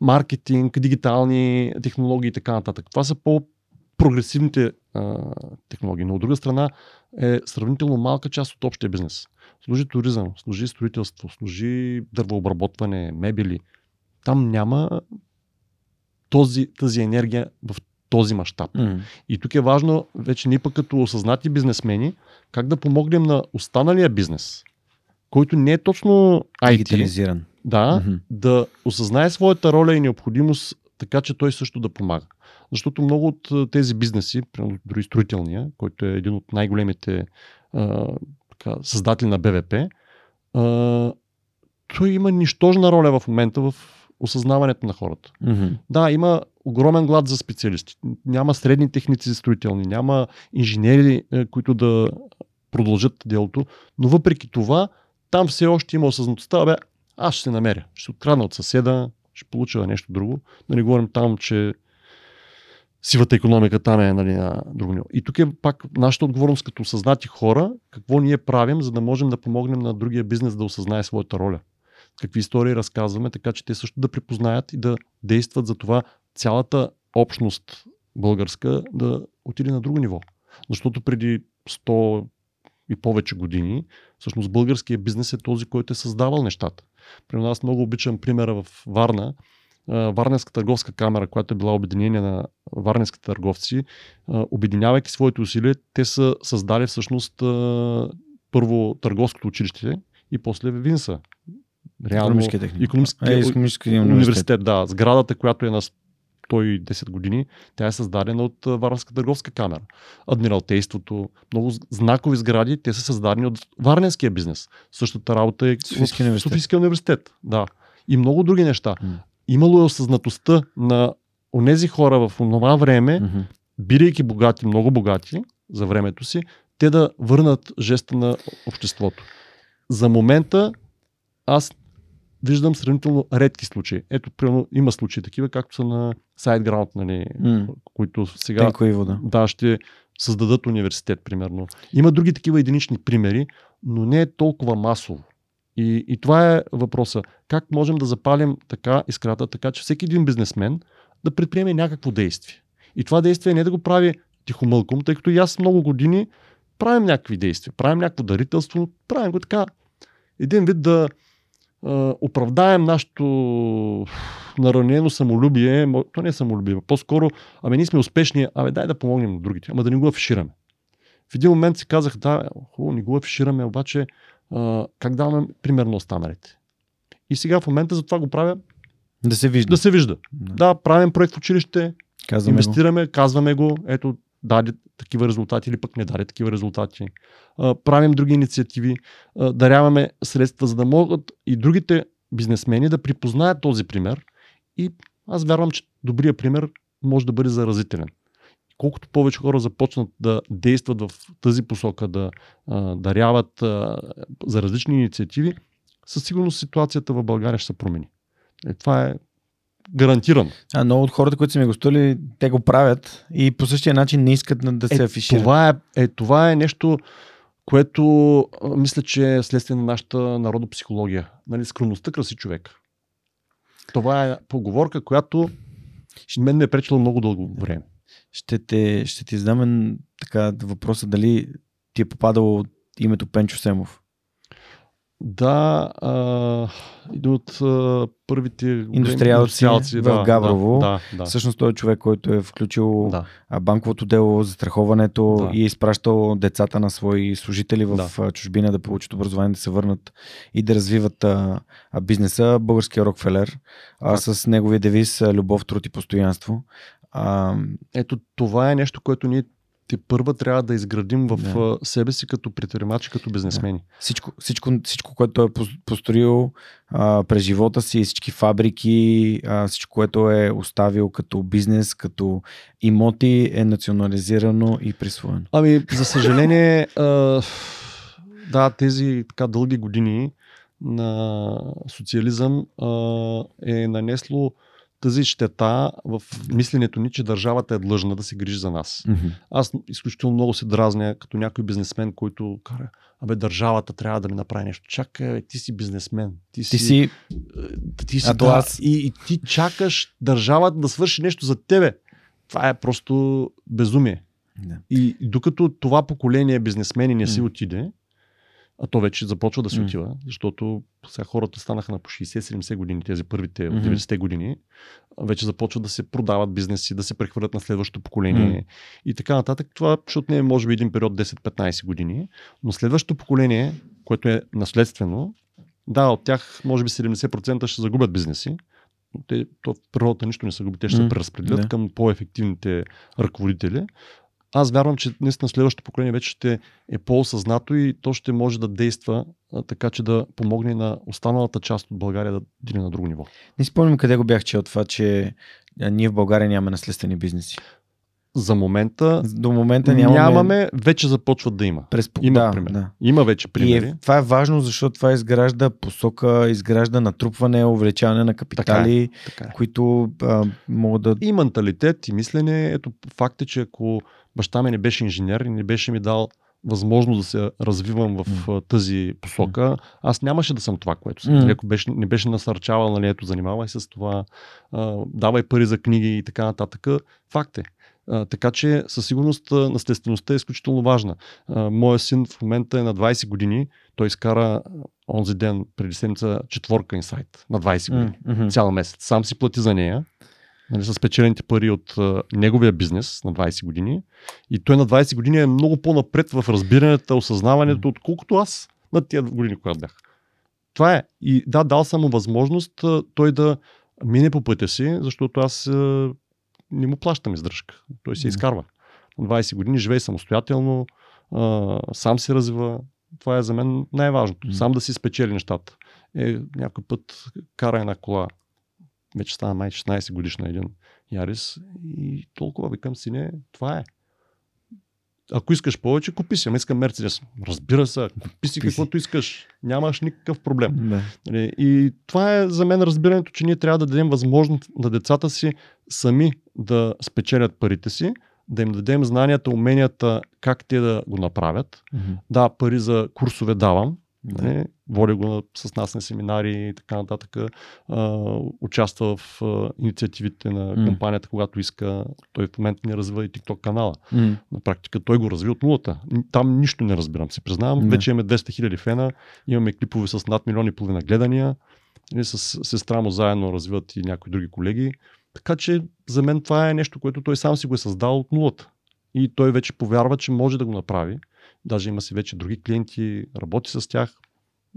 S2: маркетинг, дигитални технологии и така нататък. Това са по прогресивните а, технологии. Но от друга страна е сравнително малка част от общия бизнес. Служи туризъм, служи строителство, служи дървообработване, мебели. Там няма този, тази енергия в този мащаб. Mm. И тук е важно, вече ние пък като осъзнати бизнесмени, как да помогнем на останалия бизнес, който не е точно IT. Да, mm-hmm. да осъзнае своята роля и необходимост, така че той също да помага. Защото много от тези бизнеси, дори строителния, който е един от най-големите а, така, създатели на БВП, а, той има нищожна роля в момента в осъзнаването на хората.
S1: Mm-hmm.
S2: Да, има огромен глад за специалисти. Няма средни техници за строителни, няма инженери, е, които да продължат делото, но въпреки това, там все още има осъзнатостта, бе, аз ще се намеря. Ще открадна от съседа, ще получа нещо друго. Да не говорим там, че сивата економика там е нали, на друго ниво. И тук е пак нашата отговорност като осъзнати хора, какво ние правим, за да можем да помогнем на другия бизнес да осъзнае своята роля. Какви истории разказваме, така че те също да препознаят и да действат за това цялата общност българска да отиде на друго ниво. Защото преди 100 и повече години, всъщност българският бизнес е този, който е създавал нещата. При нас много обичам примера в Варна, Варненска търговска камера, която е била обединение на варненските търговци, обединявайки своите усилия, те са създали всъщност първо търговското училище и после Винса.
S1: Реално,
S2: економически, е, университет. университет. Да, сградата, която е на 110 години, тя е създадена от Варненска търговска камера. Адмиралтейството, много знакови сгради, те са създадени от Варненския бизнес. Същата работа е
S1: Софийския университет.
S2: Софийския университет. Да. И много други неща. Имало е осъзнатостта на онези хора в това време, mm-hmm. бидейки богати, много богати за времето си, те да върнат жеста на обществото. За момента аз виждам сравнително редки случаи. Ето, примерно, има случаи такива, както са на SiteGround, нали, mm. които сега
S1: да.
S2: да, ще създадат университет, примерно. Има други такива единични примери, но не е толкова масово. И, и това е въпроса. Как можем да запалим така искрата, така че всеки един бизнесмен да предприеме някакво действие. И това действие не е да го прави тихомълком, тъй като и аз много години правим някакви действия, правим някакво дарителство, правим го така. Един вид да е, оправдаем нашето наранено самолюбие, то не е самолюбие, по-скоро, ами ние сме успешни, абе дай да помогнем на другите, ама да не го афишираме. В един момент си казах, да, хубаво, не го афишираме, обаче а, как даваме пример на останалите. И сега в момента за това го правя
S1: да се вижда.
S2: Да се вижда. Да, да правим проект в училище, казваме инвестираме, го. казваме го, ето даде такива резултати или пък не даде такива резултати. А, правим други инициативи, а, даряваме средства, за да могат и другите бизнесмени да припознаят този пример и Аз вярвам, че добрият пример може да бъде заразителен. Колкото повече хора започнат да действат в тази посока, да а, даряват а, за различни инициативи, със сигурност ситуацията в България ще се промени. Е, това е гарантирано.
S1: А много от хората, които са ми гостували, те го правят и по същия начин не искат да, да се
S2: е,
S1: афишират.
S2: Това е, е, това е нещо, което а, мисля, че е следствие на нашата народопсихология. Нали, скромността краси човек. Това е поговорка, която мен ме е пречила много дълго време.
S1: Ще, те, ще ти задам така въпроса дали ти е попадало името Пенчо Семов.
S2: Да, а, един от а, първите
S1: индустриалци, в
S2: да,
S1: Габрово.
S2: Да, да, да.
S1: Всъщност той е човек, който е включил
S2: да.
S1: банковото дело, застраховането
S2: Да.
S1: и е изпращал децата на свои служители в
S2: Да.
S1: чужбина да получат образование, да се върнат и да развиват а, бизнеса. Българския Рокфелер а,
S2: Да.
S1: с неговия девиз Любов, труд и постоянство. А,
S2: Ето това е нещо, което ние те първа трябва да изградим в
S1: Да.
S2: себе си като предприемачи, като бизнесмени.
S1: всичко, всичко, всичко, което той е пос- построил а, през живота си, всички фабрики, а, всичко, което е оставил като бизнес, като имоти, е национализирано и присвоено.
S2: Ами, за съжаление, а, да, тези така дълги години на социализъм а, е нанесло тази щета в мисленето ни, че държавата е длъжна да се грижи за нас. Аз изключително много се дразня като някой бизнесмен, който кара, абе държавата трябва да ми направи нещо. Чакай, ти си бизнесмен. Ти си,
S1: Ти си
S2: ти си
S1: А
S2: да,
S1: аз-
S2: и, и ти чакаш държавата да свърши нещо за тебе. Това е просто безумие.
S1: Да.
S2: И докато това поколение бизнесмени не си
S1: М.
S2: отиде, а то вече започва да си
S1: М.
S2: отива, защото сега хората станаха на по 60-70 години, тези първите от
S1: Мгм.
S2: 90-те години, вече започват да се продават бизнеси, да се прехвърлят на следващото поколение
S1: М.
S2: и така нататък. Това ще отнеме може би един период 10-15 години, но следващото поколение, което е наследствено, да, от тях може би 70% ще загубят бизнеси, те, то в природата нищо не са губи, те ще
S1: М,
S2: се преразпределят
S1: да.
S2: към по-ефективните ръководители. Аз вярвам, че наистина следващото поколение вече ще е по-осъзнато и то ще може да действа така, че да помогне на останалата част от България да отиде на друго ниво.
S1: Не спомням къде го бях чел това, че ние в България нямаме наследствени бизнеси.
S2: За момента
S1: До момента нямаме,
S2: нямаме, вече започват да има.
S1: през...
S2: Има
S1: да,
S2: пример.
S1: да.
S2: Има вече
S1: И
S2: примери.
S1: е, това е важно, защото това изгражда посока, изгражда натрупване, увеличаване на капитали,
S2: Така е.
S1: които а, могат да...
S2: И менталитет, и мислене. Ето факт е, че ако баща ми не беше инженер и не беше ми дал възможност да се развивам в а, тази посока, аз нямаше да съм това, което съм. Нали, Ако беше, не беше насърчавал, нали, ето, занимавай се с това, а, давай пари за книги и така нататък, факт е. А, така че със сигурност наследствеността е изключително важна. А, моя син в момента е на 20 години. Той изкара онзи ден, преди седмица, четворка инсайт на 20 години
S1: мгм.
S2: цял месец. Сам си плати за нея, нали, с печелените пари от а, неговия бизнес на 20 години. И той на 20 години е много по-напред в разбирането, осъзнаването, отколкото аз на тия години, когато бях. Това е. И да, дал съм му възможност а, той да мине по пътя си, защото аз а, не му плащам издръжка. Той се изкарва. На 20 години живее самостоятелно, а, сам се развива. Това е за мен най-важното. Сам да си спечели нещата. Е, някой път кара една кола вече стана май 16 годишна един Ярис и толкова викам си, не, това е. Ако искаш повече, купи си. Ама искам Мерцедес. Разбира се, купи си каквото искаш. Нямаш никакъв проблем.
S1: Да.
S2: Нали, И това е за мен разбирането, че ние трябва да дадем възможност на децата си сами да спечелят парите си, да им дадем знанията, уменията, как те да го направят.
S1: Мгм.
S2: Да, пари за курсове давам,
S1: Да.
S2: Нали, води го с нас на семинари и така нататък. А, участва в а, инициативите на компанията, когато иска. Той в момента не развива и TikTok канала.
S1: М.
S2: На практика той го разви от нулата. Там нищо не разбирам, се признавам.
S1: Не.
S2: Вече имаме 200 хиляди фена, имаме клипове с над милиони и половина гледания. Нали, с сестра му заедно развиват и някои други колеги. Така че за мен това е нещо, което той сам си го е създал от нулата. И той вече повярва, че може да го направи. Даже има си вече други клиенти, работи с тях.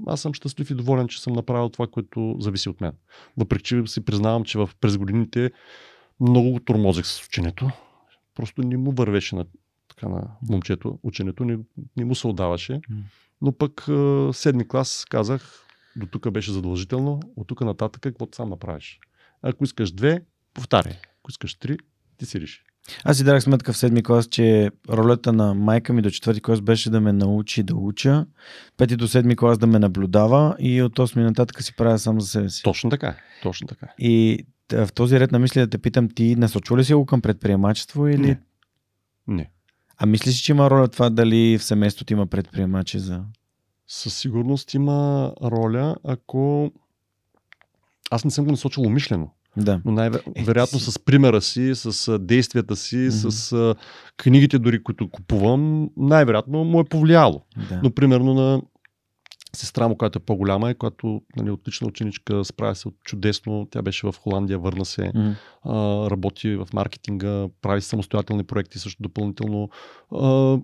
S2: Аз съм щастлив и доволен, че съм направил това, което зависи от мен. Въпреки, че си признавам, че в, през годините много го тормозех с ученето. Просто не му вървеше на, така, на момчето. Ученето не, не му се отдаваше. Но пък седми клас казах, до тук беше задължително, от тук нататък каквото сам направиш. Ако искаш две, повтаряй. Ако искаш три, ти си реши.
S1: Аз си дадах сметка в седми клас, че ролята на майка ми до четвърти клас беше да ме научи да уча, пети до седми клас да ме наблюдава и от 8 нататък си правя сам за себе си.
S2: Точно така. Точно така.
S1: И в този ред на мисли да те питам, ти насочва ли си го към предприемачество или...
S2: Не. Не.
S1: А мислиш, че има роля това дали в семейството има предприемачи за...
S2: Със сигурност има роля, ако аз не съм го насочил умишлено.
S1: Да.
S2: Но най-вероятно
S1: Е,
S2: с примера си, с действията си,
S1: Мгм.
S2: с книгите дори, които купувам, най-вероятно му е повлияло.
S1: да.
S2: Но примерно на сестра му, която е по-голяма и която нали, отлична ученичка, справя се чудесно. Тя беше в Холандия, върна се,
S1: Мгм.
S2: а, работи в маркетинга, прави самостоятелни проекти също допълнително. А,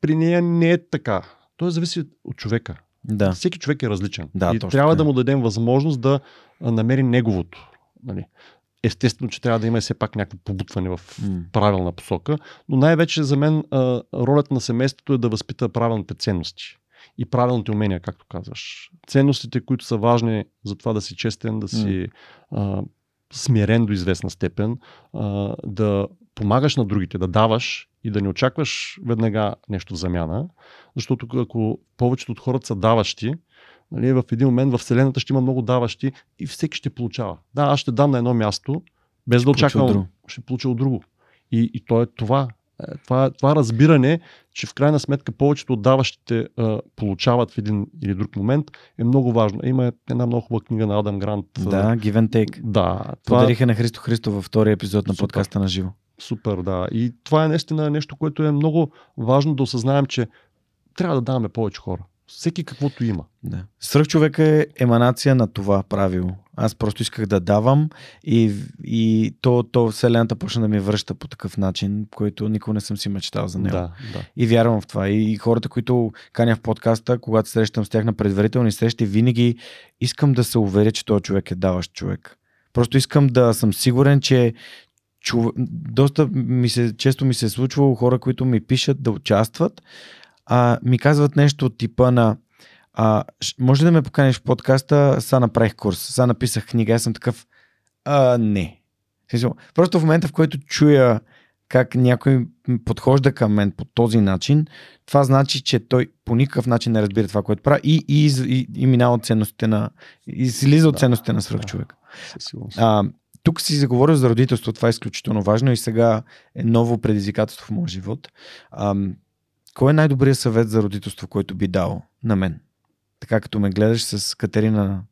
S2: при нея не е така. Той зависи от човека.
S1: Да.
S2: Всеки човек е различен.
S1: Да,
S2: и
S1: точно
S2: трябва да му дадем възможност да намери неговото. Нали. Естествено, че трябва да има все пак някакво побутване в правилна посока, но най-вече за мен а, ролята на семейството е да възпита правилните ценности и правилните умения, както казваш. Ценностите, които са важни за това да си честен, да си а, смирен до известна степен, а, да помагаш на другите, да даваш и да не очакваш веднага нещо в замяна, защото ако повечето от хората са даващи, нали, в един момент в Вселената ще има много даващи и всеки ще получава. Да, аз ще дам на едно място, без да очаквам, ще получа от друго. И, и то е това. Е, Това, това разбиране, че в крайна сметка повечето от даващите а, получават в един или друг момент, е много важно. Има една много хубава книга на Адам Грант.
S1: Да, give and take.
S2: да това,
S1: Подариха на Христо Христо във втория епизод на
S2: Супер.
S1: подкаста на живо.
S2: Супер, да. И това е наистина нещо, което е много важно да осъзнаем, че трябва да даваме повече хора. Всеки каквото има.
S1: Да. Свръхчовека е еманация на това правило. Аз просто исках да давам и, и то, то Вселената почна да ми връща по такъв начин, който никога не съм си мечтал за него.
S2: Да, да.
S1: И вярвам в това. И, и хората, които каня в подкаста, когато срещам с тях на предварителни срещи, винаги искам да се уверя, че този човек е даващ човек. Просто искам да съм сигурен, че чу... доста ми се, често ми се е случвало хора, които ми пишат да участват, а ми казват нещо от типа на а, може да ме поканиш в подкаста, сега направих курс, сега написах книга, аз съм такъв, а, не. Просто в момента, в който чуя как някой подхожда към мен по този начин, това значи, че той по никакъв начин не разбира това, което прави и, и, и, и минава от ценностите на... и слиза от
S2: Да,
S1: ценностите на
S2: да.
S1: свръхчовек.
S2: Сигурност.
S1: А, тук си заговорил за родителство, това е изключително важно и сега е ново предизвикателство в моя живот. А, кой е най-добрият съвет за родителство, който би дал на мен? Така като ме гледаш с Катерина на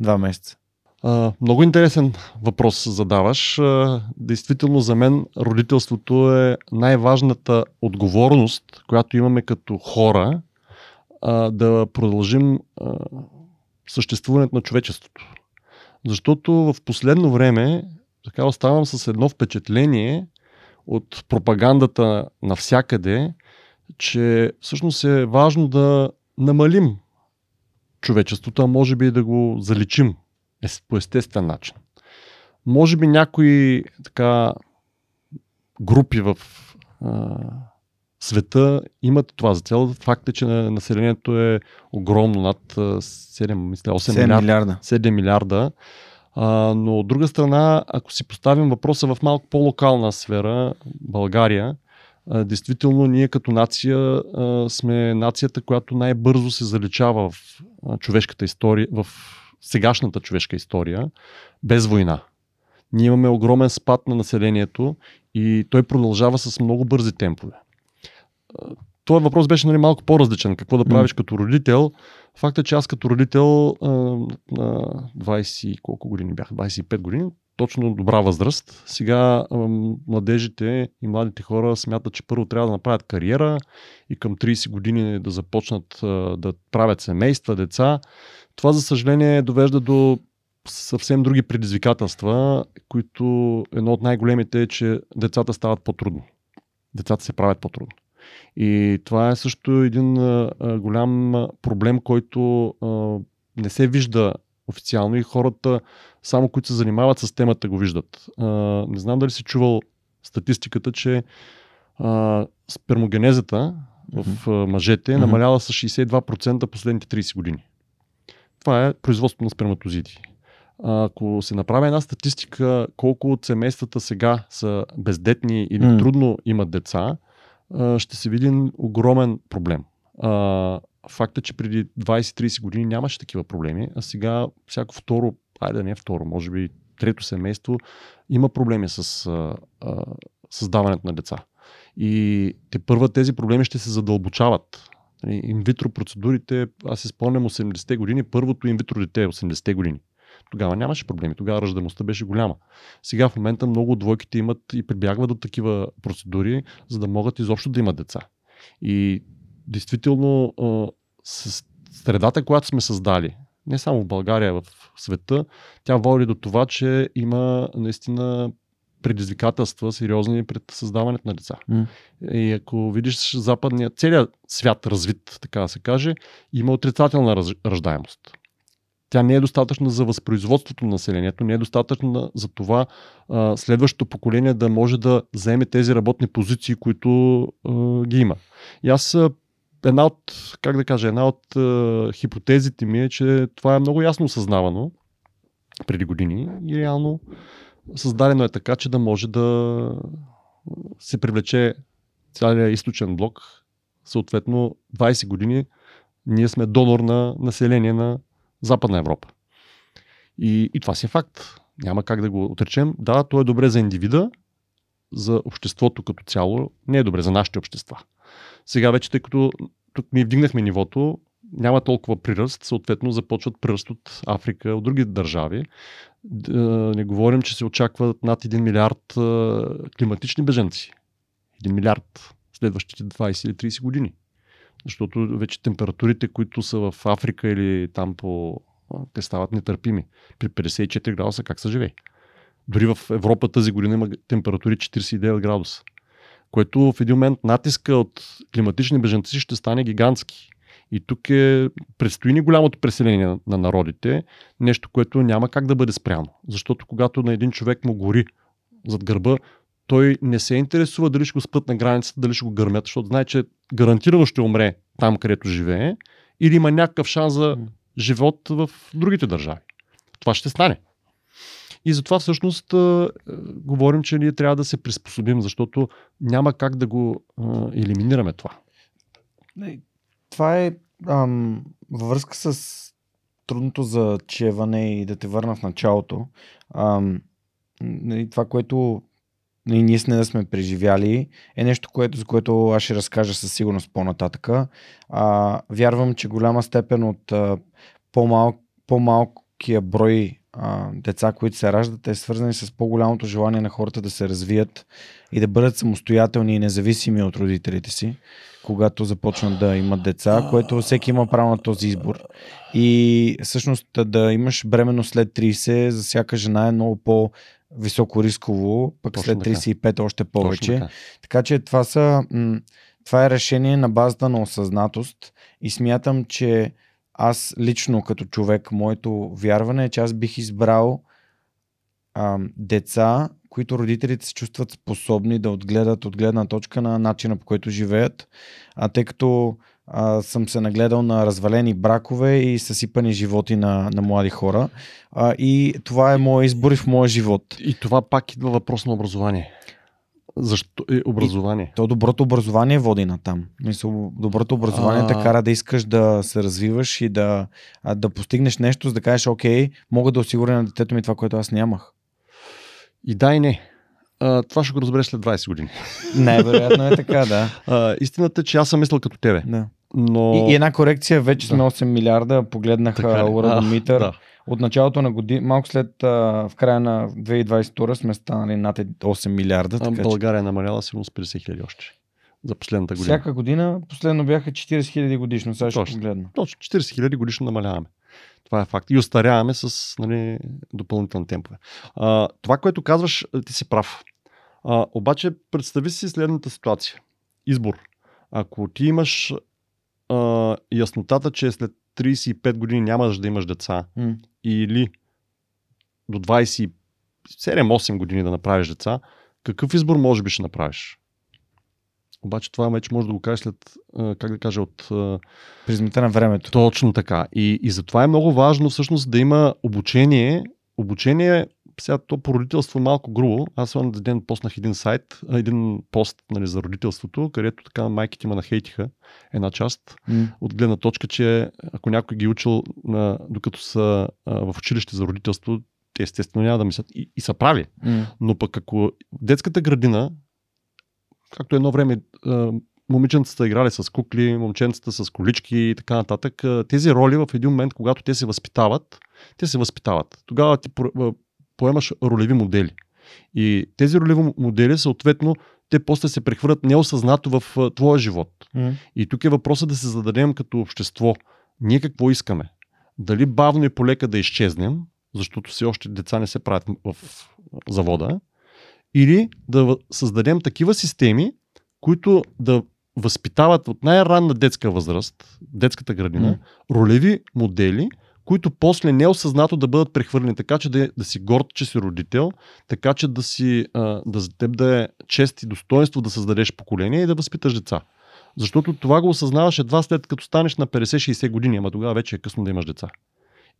S1: два месеца.
S2: А, много интересен въпрос задаваш. А, действително за мен родителството е най-важната отговорност, която имаме като хора а, да продължим а, съществуването на човечеството. Защото в последно време така оставам с едно впечатление от пропагандата навсякъде, че всъщност е важно да намалим човечеството, а може би и да го заличим по естествен начин. Може би някои така групи в а, света имат това за цел. Факт е, че на- населението е огромно, над а, 7, мисля, 8
S1: 7
S2: милиарда.
S1: милиарда.
S2: 7 милиарда. А, но от друга страна, ако си поставим въпроса в малко по-локална сфера, България, а, действително ние като нация а, сме нацията, която най-бързо се заличава в а, човешката история, в сегашната човешка история, без война. Ние имаме огромен спад на населението и той продължава с много бързи темпове. Този въпрос беше нали, малко по-различен. Какво да правиш като родител? Факт е, че аз като родител а, на 20, колко години бях? 25 години, точно добра възраст. Сега младежите и младите хора смятат, че първо трябва да направят кариера и към 30 години да започнат да правят семейства, деца. Това, за съжаление, довежда до съвсем други предизвикателства, които едно от най-големите е, че децата стават по-трудно. Децата се правят по-трудно. И това е също един голям проблем, който не се вижда официално и хората, само които се занимават с темата, го виждат. А, не знам дали си чувал статистиката, че а, спермогенезата в а, мъжете е намаляла с 62% последните 30 години. Това е производство на сперматозиди. ако се направи една статистика колко от семействата сега са бездетни или
S1: М.
S2: mm. трудно имат деца, а, ще се види огромен проблем. А, факт е, че преди 20-30 години нямаше такива проблеми, а сега всяко второ, айде не второ, може би трето семейство има проблеми с а, а, създаването на деца. И те първа тези проблеми ще се задълбочават. Нали, Инвитро процедурите, аз се спомням 80-те години, първото инвитро дете е 80-те години. Тогава нямаше проблеми, тогава ръждаемостта беше голяма. Сега в момента много от двойките имат и прибягват до такива процедури, за да могат изобщо да имат деца. И действително с средата, която сме създали, не само в България, в света, тя води до това, че има наистина предизвикателства сериозни пред създаването на деца.
S1: М.
S2: И ако видиш западния, целият свят развит, така да се каже, има отрицателна раз, раждаемост. Тя не е достатъчна за възпроизводството на населението, не е достатъчна за това а, следващото поколение да може да заеме тези работни позиции, които а, ги има. И аз една от, как да кажа, една от а, хипотезите ми е, че това е много ясно осъзнавано преди години и реално създадено е така, че да може да се привлече цялия източен блок. Съответно, 20 години ние сме донор на население на Западна Европа. И, и това си е факт. Няма как да го отречем. Да, то е добре за индивида, за обществото като цяло, не е добре за нашите общества. Сега вече, тъй като тук ние вдигнахме нивото, няма толкова приръст, съответно започват приръст от Африка, от други държави. Не говорим, че се очакват над 1 милиард климатични беженци. 1 милиард следващите 20 или 30 години. Защото вече температурите, които са в Африка или там по... те стават нетърпими. При 54 градуса как се живее? Дори в Европа тази година има температури 49 градуса. Което в един момент натиска от климатични беженци ще стане гигантски. И тук е, предстои ни голямото преселение на, на народите, нещо, което няма как да бъде спряно. Защото когато на един човек му гори зад гърба, той не се интересува дали ще го спът на границата, дали ще го гърмят, защото знае, че гарантирано ще умре там, където живее, или има някакъв шанс за живот в другите държави. Това ще стане. И затова всъщност а, говорим, че ние трябва да се приспособим, защото няма как да го а, елиминираме това.
S1: Това е ам, във връзка с трудното зачеване и да те върна в началото. Ам, нали, това, което нали, ние с нея сме преживяли, е нещо, което, за което аз ще разкажа със сигурност по-нататъка. А, вярвам, че голяма степен от а, по-мал, по-малкия брой а, деца, които се раждат, е свързани с по-голямото желание на хората да се развият и да бъдат самостоятелни и независими от родителите си, когато започнат да имат деца, което всеки има право на този избор. И всъщност да имаш бременно след 30 за всяка жена е много по високо рисково, пък
S2: Точно
S1: след
S2: така.
S1: 35 още повече.
S2: Точно така.
S1: Така че това са. М- това е решение на базата на осъзнатост и смятам, че аз лично като човек, моето вярване е, че аз бих избрал ам, деца, които родителите се чувстват способни да отгледат от гледна точка на начина по който живеят, а тъй като а, съм се нагледал на развалени бракове и съсипани животи на, на млади хора. А, и това е моят избор и в моя живот.
S2: И това пак идва въпрос на образование. Защо е образование?
S1: То доброто образование води на там. Мисъл, доброто образование
S2: А.
S1: те кара да искаш да се развиваш и да, да постигнеш нещо, за да кажеш, окей, мога да осигуря на детето ми това, което аз нямах.
S2: И да и не. А, това ще го разбереш след 20 години.
S1: Най-вероятно е така, да. [LAUGHS]
S2: А, истината е, че аз съм мислил като тебе.
S1: да.
S2: Но...
S1: И, и една корекция, вече сме 8 милиарда, погледнаха.
S2: А, да.
S1: От началото на година, малко след, а, в края на 2022 сме станали над 8 милиарда.
S2: А,
S1: Така че
S2: България е намаляла сигурно с 50 хиляди още. За последната година.
S1: всяка година, последно бяха 40 хиляди годишно, сега ще
S2: Точно.
S1: погледна.
S2: Точно, 40 хиляди годишно намаляваме. Това е факт. И остаряваме с нали, допълнителни темпове. А, това, което казваш, ти си прав. А, обаче, представи си следната ситуация. Избор. Ако ти имаш а, яснотата, че след 35 години нямаш да имаш деца
S1: М.
S2: или до 27-8 години да направиш деца, какъв избор може би ще направиш? Обаче това вече може да го кажеш след, как да кажа, от а,
S1: Призмата на времето.
S2: точно така. И, и затова е много важно всъщност да има обучение обучение, сега то по родителство е малко грубо. Аз на ден поснах един сайт, един пост нали, за родителството, където така майките ме нахейтиха една част.
S1: М.
S2: От гледна точка, че ако някой ги е учил на, докато са а, в училище за родителство, те естествено няма да мислят. И, и са прави.
S1: М.
S2: Но пък ако детската градина, както едно време а, момиченцата играли с кукли, момченцата с колички и така нататък, тези роли в един момент, когато те се възпитават, те се възпитават. Тогава ти поемаш ролеви модели. И тези ролеви модели, съответно, те после се прехвърлят неосъзнато в а, твоя живот.
S1: М.
S2: И тук е въпросът да се зададем като общество. Ние какво искаме? Дали бавно и полека да изчезнем, защото все още деца не се правят в завода, или да създадем такива системи, които да възпитават от най-ранна детска възраст, детската градина,
S1: М.
S2: ролеви модели, които после неосъзнато да бъдат прехвърлени, така че да, да си горд, че си родител, така че да си, да за теб да е чест и достоинство да създадеш поколение и да възпиташ деца. Защото това го осъзнаваш едва след като станеш на 50-60 години, ама тогава вече е късно да имаш деца.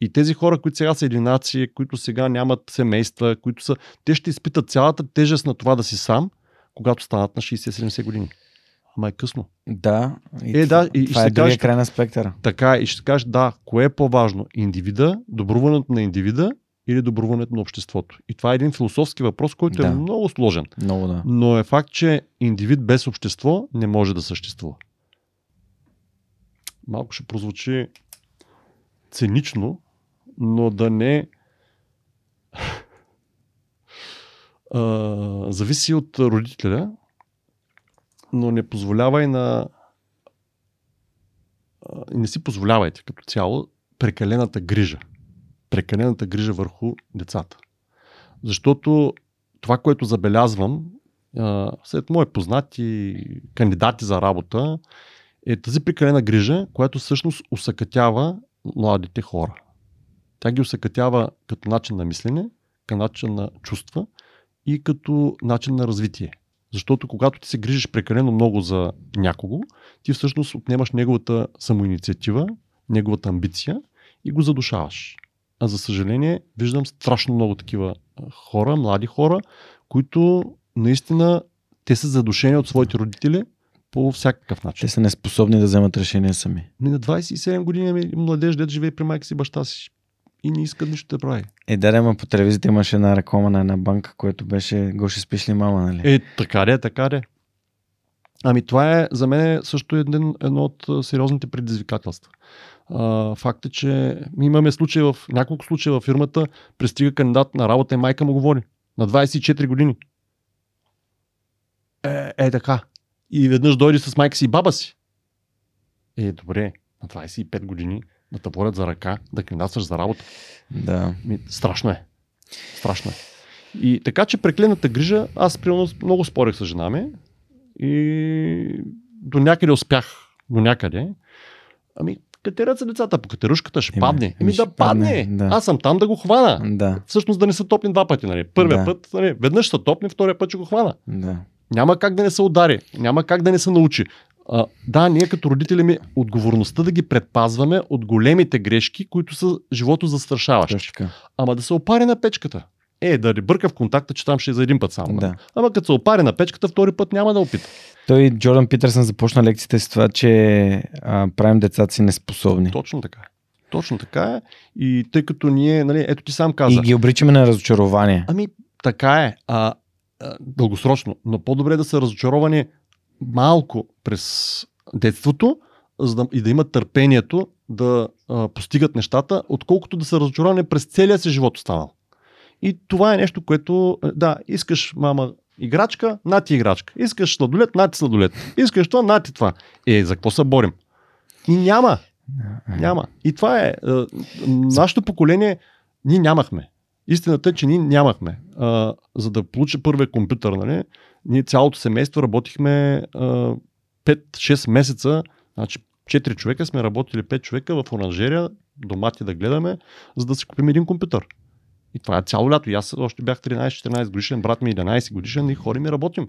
S2: И тези хора, които сега са единаци, които сега нямат семейства, които са, те ще изпитат цялата тежест на това да си сам, когато станат на 60-70 години. Ама е късно.
S1: Да. И
S2: Е, да, и- и
S1: това
S2: ще
S1: е другия край на спектъра.
S2: Така е, и ще кажеш, да, кое е по-важно? Индивида, добруването на индивида или добруването на обществото? И това е един философски въпрос, който е
S1: Да.
S2: много сложен.
S1: Много да.
S2: Но е факт, че индивид без общество не може да съществува. Малко ще прозвучи цинично, но да не [LAUGHS] а, зависи от родителя, но не позволявай на не си позволявайте като цяло прекалената грижа. Прекалената грижа върху децата. Защото това, което забелязвам след мои познати кандидати за работа, е тази прекалена грижа, която всъщност усъкътява младите хора. Тя ги усъкътява като начин на мислене, като начин на чувства и като начин на развитие. Защото когато ти се грижиш прекалено много за някого, ти всъщност отнемаш неговата самоинициатива, неговата амбиция и го задушаваш. А за съжаление, виждам страшно много такива хора, млади хора, които наистина те са задушени от своите родители по всякакъв начин.
S1: Те са неспособни да вземат решения сами.
S2: Ми на 27 години ами, младеж, дет живее при майка си, баща си и не иска нищо да прави.
S1: Е, да, да, по телевизията имаше една реклама на една банка, което беше Гоши спиш ли мама, нали?
S2: Е, така де, така де. Ами това е за мен също един, едно от сериозните предизвикателства. А, факт е, че имаме случаи в няколко случаи във фирмата, пристига кандидат на работа и майка му говори. На 24 години. Е, е така. И веднъж дойде с майка си и баба си. Е, добре, на 25 години да те борят за ръка, да кандидатстваш за работа.
S1: Да.
S2: Ми, страшно е. Страшно е. И така, че преклената грижа, аз примерно много спорих с жена ми и до някъде успях. До някъде. Ами, катерят са децата по катерушката, ще
S1: Еми,
S2: падне.
S1: ще
S2: да падне.
S1: да.
S2: Аз съм там да го хвана.
S1: Да.
S2: Всъщност да не са топни два пъти. Нали? Първия
S1: Да.
S2: път, нали? веднъж са топни, втория път ще го хвана.
S1: Да.
S2: Няма как да не се удари, няма как да не се научи. А, да, ние като родители ми отговорността да ги предпазваме от големите грешки, които са живото застрашаващи. Ама да се опари на печката. Е, да не бърка в контакта, че там ще е за един път само.
S1: Да.
S2: Ама като се опари на печката, втори път няма да опита.
S1: Той Джордан Питърсън започна лекцията с това, че а, правим децата си неспособни.
S2: Точно така. е. Точно така е. И тъй като ние, нали, ето ти сам каза.
S1: И ги обричаме на разочарование.
S2: Ами, така е. А, а, дългосрочно. Но по-добре да са разочаровани малко през детството за да, и да имат търпението да а, постигат нещата, отколкото да са разочаровани през целия си живот останал. И това е нещо, което, а, да, искаш мама играчка, на ти играчка. Искаш сладолет, на ти сладолет. Искаш това, на ти това. Е, за какво се борим? И няма. Няма. И това е. а, Нашето поколение, ние нямахме. Истината е, че ние нямахме. А, за да получа първия компютър, нали, ние цялото семейство работихме а, 5-6 месеца, значи 4 човека сме работили 5 човека в оранжерия, домати да гледаме, за да си купим един компютър. И това е цяло лято. И аз още бях 13-14 годишен, брат ми 11 годишен и ходим и работим.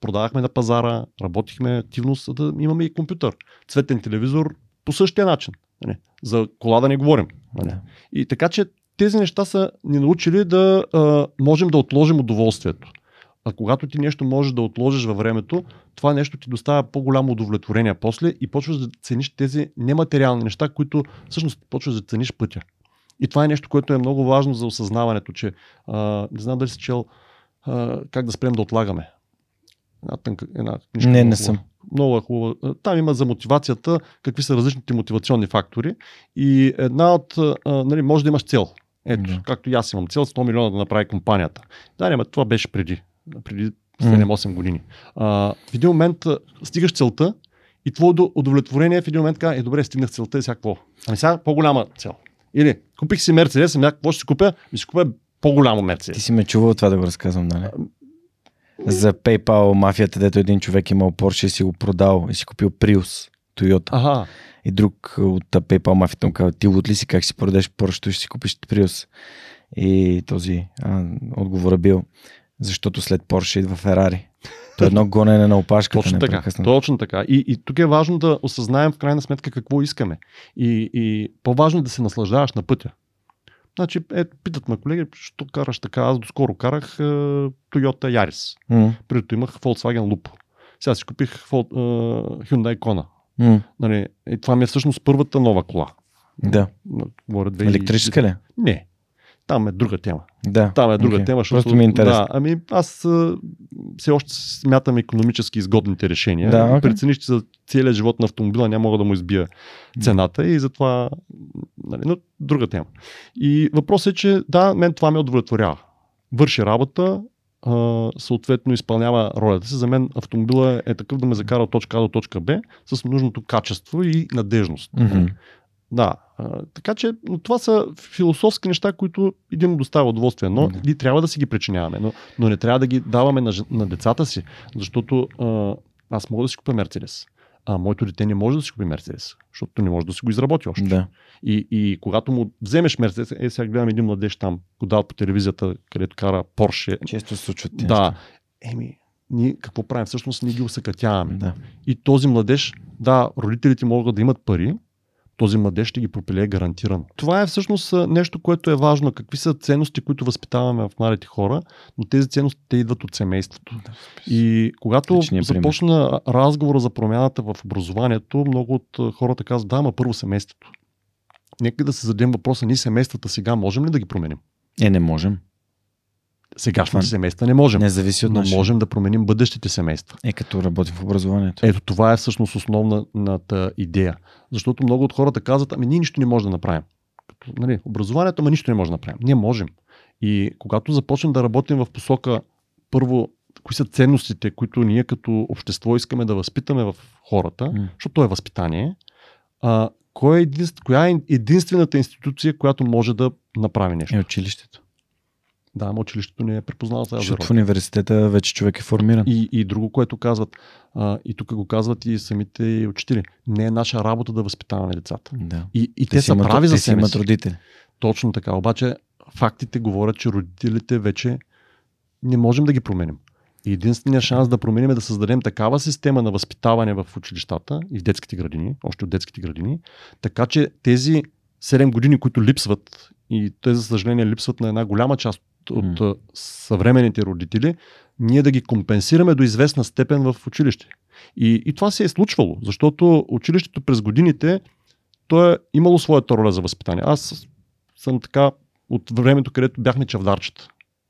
S2: Продавахме на пазара, работихме активно, за да имаме и компютър. Цветен телевизор по същия начин. Нали? За кола да не говорим. Нали?
S1: Да.
S2: И така че тези неща са ни научили да а, можем да отложим удоволствието. А когато ти нещо можеш да отложиш във времето, това нещо ти доставя по-голямо удовлетворение после и почваш да цениш тези нематериални неща, които всъщност почваш да цениш пътя. И това е нещо, което е много важно за осъзнаването, че а, не знам дали си чел а, как да спрем да отлагаме. Една, тънка, една книжка.
S1: Не, не съм.
S2: Много е хубава. Там има за мотивацията, какви са различните мотивационни фактори. И една от, а, нали, може да имаш цел. Ето,
S1: Да.
S2: както и аз имам цел 100 милиона да направи компанията. Да, не, това беше преди. Преди 7-8 години. А, в един момент стигаш целта и твоето удовлетворение в един момент казва, е добре, стигнах целта и сега какво? Ами сега по-голяма цел. Или купих си Мерцедес, ами какво ще си купя? Ми си купя по-голямо
S1: Ти
S2: Мерцедес.
S1: си ме чувал това да го разказвам, нали? За PayPal мафията, дето един човек имал Porsche и си го продал и си купил Prius, Toyota.
S2: Ага.
S1: И друг от PayPal мафията му казва, ти лут ли си, как си продадеш Porsche, ще си купиш Prius. И този а, отговор бил, защото след Porsche идва Ферари. То е едно гонене на опашката.
S2: Точно така. Точно така. И, и тук е важно да осъзнаем в крайна сметка какво искаме. И, и по-важно е да се наслаждаваш на пътя. Значи, ето, питат ме колеги, що караш така? Аз доскоро карах е, Toyota Yaris.
S1: М,
S2: Преди това имах Volkswagen Lupo. Сега си купих е, Hyundai Kona.
S1: м,
S2: Нали, и това ми е всъщност първата нова кола.
S1: Да.
S2: На- Говоря 2000
S1: Електрическа ли?
S2: Не. Там е друга тема.
S1: Да.
S2: Там е друга
S1: Окей.
S2: тема. Защото,
S1: Просто ми е интересно.
S2: Да, ами аз а, все още смятам економически изгодните решения.
S1: Да, окей.
S2: Прецениш, че за целия живот на автомобила няма мога да му избия цената и затова, нали, но друга тема. И въпросът е, че да, мен това ме удовлетворява. Върши работа, а, съответно изпълнява ролята си. За мен автомобила е такъв да ме закара от точка А до точка Б с нужното качество и надежност.
S1: Мгм.
S2: Да, а, така че но това са философски неща, които един му доставя удоволствие, но
S1: Да.
S2: трябва да си ги причиняваме, но, но не трябва да ги даваме на, на децата си, защото а, аз мога да си купя Мерцедес, а моето дете не може да си купи Мерцедес, защото не може да си го изработи още.
S1: Да.
S2: И, и когато му вземеш Мерцедес, е сега гледам един младеж там, го по телевизията, където кара Порше.
S1: Често се случват
S2: Да, еми, ние какво правим? Всъщност ние ги усъкътяваме.
S1: Да.
S2: И този младеж, да, родителите могат да имат пари, този младеж ще ги пропилее гарантирано. Това е всъщност нещо, което е важно. Какви са ценности, които възпитаваме в младите хора, но тези ценности те идват от семейството. И когато
S1: Личния пример.
S2: започна разговора за промяната в образованието, много от хората казват, да, ма първо семейството. Нека да се зададем въпроса, ние семействата сега можем ли да ги променим?
S1: Е, не можем.
S2: Сегашните
S1: Това-
S2: семейства не можем,
S1: Не зависи от
S2: но
S1: нашия.
S2: можем да променим бъдещите семейства.
S1: Е, като работим в образованието.
S2: Ето това е всъщност основната идея. Защото много от хората казват, ами ние нищо не можем да направим. Като, нали, образованието, ама нищо не може да направим. Ние можем. И когато започнем да работим в посока, първо, кои са ценностите, които ние като общество искаме да възпитаме в хората,
S1: М.
S2: защото то е възпитание, а, кой е единств... коя е единствената институция, която може да направи нещо?
S1: Е, училището.
S2: Да, ама училището не е препознало тази
S1: Защото в университета вече човек е формиран.
S2: И, и друго, което казват, а, и тук го казват и самите учители, не е наша работа да възпитаваме децата.
S1: Да.
S2: И, и те,
S1: Те,
S2: са
S1: имат,
S2: прави за
S1: те си
S2: себе
S1: имат
S2: си.
S1: родители.
S2: Точно така. Обаче фактите говорят, че родителите вече не можем да ги променим. И единственият шанс да променим е да създадем такава система на възпитаване в училищата и в детските градини, още от детските градини, така че тези 7 години, които липсват, и те за съжаление липсват на една голяма част от а, съвременните родители, ние да ги компенсираме до известна степен в училище. И, и това се е случвало, защото училището през годините то е имало своята роля за възпитание. Аз съм така от времето, където бяхме чавдарчета,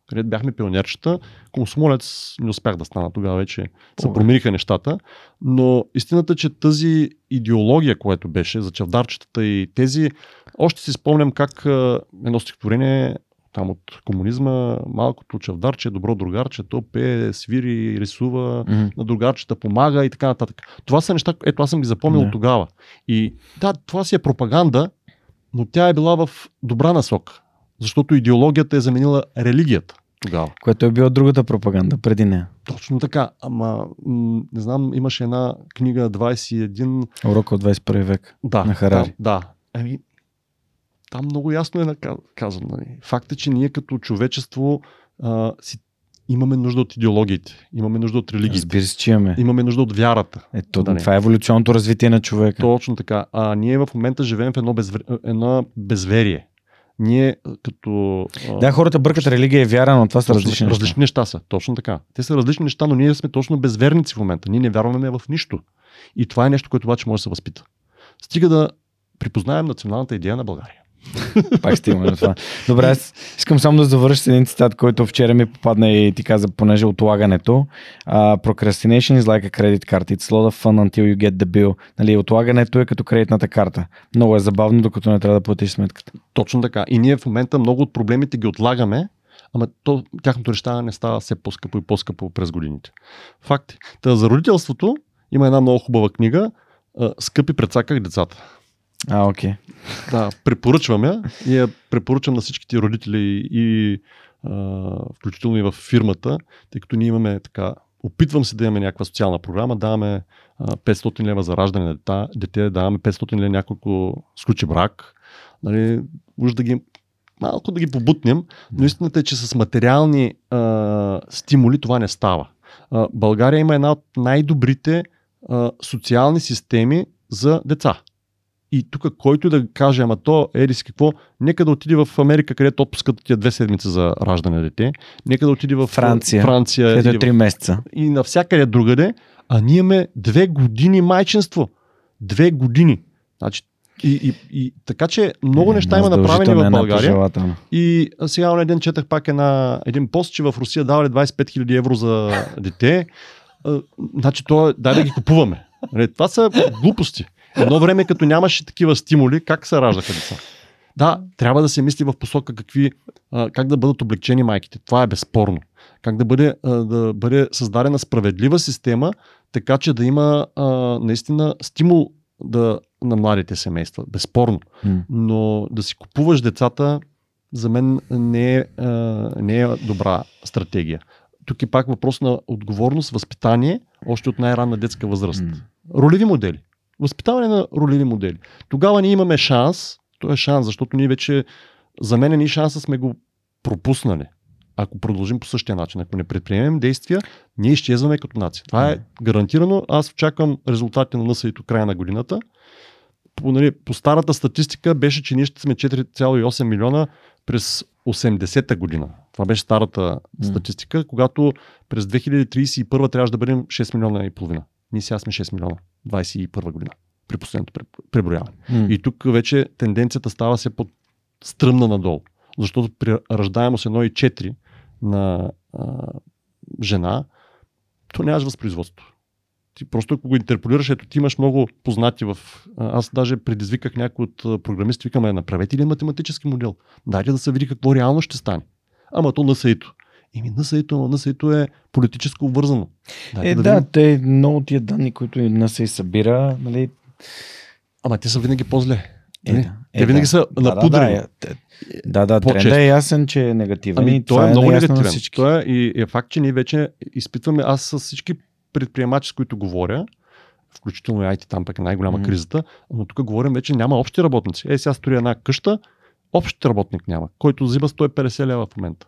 S2: където бяхме пионерчета. Комсомолец не успях да стана тогава вече. Се промениха нещата. Но истината, че тази идеология, което беше за чавдарчетата и тези... Още си спомням как едно стихотворение там от комунизма, малкото чавдарче, добро другарче, то пее, свири, рисува,
S1: М.
S2: на другарчета помага и така нататък. Това са неща, ето аз съм ги запомнил
S1: Да.
S2: да. тогава. И да, това си е пропаганда, но тя е била в добра насока. Защото идеологията е заменила религията тогава.
S1: Което е била другата пропаганда преди нея.
S2: Точно така. Ама, м- не знам, имаше една книга 21.
S1: Урока от 21 век.
S2: Да,
S1: На Харари.
S2: Там, да. Ами, там много ясно е казано. Нали. Факт е, че ние като човечество а, си, имаме нужда от идеологиите, имаме нужда от религиите,
S1: Разбира се, че имаме.
S2: имаме нужда от вярата.
S1: Ето,
S2: Да,
S1: това е еволюционното развитие на човека.
S2: Точно така. А ние в момента живеем в едно, безвер... едно безверие. Ние като...
S1: Да, хората бъркат религия и вяра, но това са
S2: Точно
S1: различни неща.
S2: различни неща са. Точно така. Те са различни неща, но ние сме точно безверници в момента. Ние не вярваме в нищо. И това е нещо, което обаче може да се възпита. Стига да припознаем националната идея на България.
S1: Пак стигаме до това. Добре, аз искам само да завърша един цитат, който вчера ми попадна и ти каза, понеже отлагането. Uh, procrastination is like a credit card. It's a lot of fun until you get the bill. Нали, отлагането е като кредитната карта. Много е забавно, докато не трябва да платиш сметката.
S2: Точно така. И ние в момента много от проблемите ги отлагаме, ама то, тяхното решаване става все по-скъпо и по-скъпо през годините. Факт. Та за родителството има една много хубава книга Скъпи предсаках децата.
S1: А, окей.
S2: Да, препоръчвам я и я препоръчвам на всичките родители и а, включително и в фирмата, тъй като ние имаме така, опитвам се да имаме някаква социална програма, даваме а, 500 лева за раждане на дета, дете, даваме 500 лева няколко сключи брак, нали, може да ги малко да ги побутнем, но истината е, че с материални а, стимули това не става. А, България има една от най-добрите а, социални системи за деца. И тук който да каже, ама то, еди си какво, нека да отиде в Америка, където отпускат тия две седмици за раждане дете, нека да отиде в
S1: Франция.
S2: Франция
S1: Ето е
S2: или в
S1: 3 месеца.
S2: и навсякъде другаде, а ние имаме две години майчинство. Две години. Значи, и, и, и, така че много неща има направени в
S1: е
S2: България. И сега на ден четах пак една, един пост, че в Русия давали 25 000 евро за дете. Значи, то, е- дай да ги купуваме. Нали, Това са глупости. Едно време, като нямаше такива стимули, как се раждаха деца? Да, трябва да се мисли в посока какви, как да бъдат облегчени майките. Това е безспорно. Как да бъде, да бъде създадена справедлива система, така че да има наистина стимул да, на младите семейства. Безспорно. Но да си купуваш децата, за мен не е, не е добра стратегия. Тук е пак въпрос на отговорност, възпитание, още от най-ранна детска възраст. Ролеви модели. Възпитаване на ролеви модели. Тогава ние имаме шанс, то е шанс, защото ние вече, за мен ние шанса сме го пропуснали. Ако продължим по същия начин, ако не предприемем действия, ние изчезваме като нация. Това е гарантирано. Аз очаквам резултатите на НСИ-то края на годината. По, нали, по старата статистика беше, че ние ще сме 4,8 милиона през 80-та година. Това беше старата статистика, когато през 2031 трябваше да бъдем 6 милиона и половина. Ние сега сме 6 милиона. 21 година. При последното пре- преброяване.
S1: М.
S2: И тук вече тенденцията става все по-стръмна надолу. Защото при раждаемост 1,4 на а, жена, то нямаш възпроизводство. Ти просто ако го интерполираш, ето ти имаш много познати в... Аз даже предизвиках някой от програмисти, викаме, направете ли математически модел? Дайте да се види какво реално ще стане. Ама то насаито. Еми насаито, ама насаито е политически обвързано. Дайте
S1: Е,
S2: да
S1: да,
S2: видим.
S1: те много тия данни, които нас се събира, нали,
S2: Ама те са винаги по-зле.
S1: Е,
S2: Нали?
S1: да.
S2: Те
S1: Е,
S2: винаги
S1: да.
S2: са
S1: Да, да,
S2: напудрени.
S1: Да, да, да, да тренда е ясен, че е негативен.
S2: Ами, той
S1: това
S2: е много негативен. Той е, и е факт, че ние вече изпитваме, аз с всички предприемачи, с които говоря, включително и IT, там пък е най-голяма
S1: Мгм.
S2: кризата, но тук говорим вече няма общи работници. Е, сега строя една къща, общ работник няма, който взима 150 лева в момента.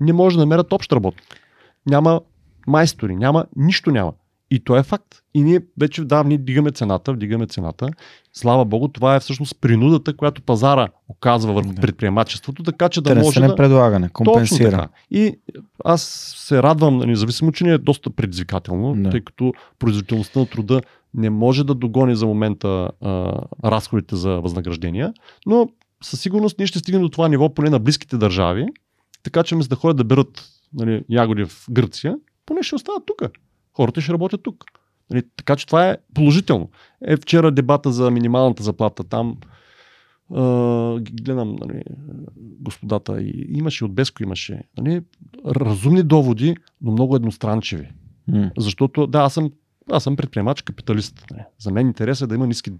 S2: Не може да намерят общ работник. Няма майстори, няма, нищо няма. И то е факт. И ние вече, да, ние дигаме цената, вдигаме цената. Слава Богу, това е всъщност принудата, която пазара оказва върху
S1: Да.
S2: предприемачеството, така че да може да...
S1: предлагане,
S2: Точно
S1: компенсира.
S2: така. И аз се радвам, независимо, че ни е доста предизвикателно,
S1: Да.
S2: тъй като производителността на труда не може да догони за момента а, разходите за възнаграждения, но със сигурност ние ще стигнем до това ниво поне на близките държави, така че вместо да ходят да берат нали, ягоди в Гърция, поне ще остават тук. Хората ще работят тук. Нали, така че това е положително. Е, вчера дебата за минималната заплата там, ги гледам, нали, господата, и имаше от Беско имаше, нали, разумни доводи, но много едностранчиви.
S1: М.
S2: Защото, да, аз съм, аз съм предприемач, капиталист. Нали. За мен интерес е да има ниски,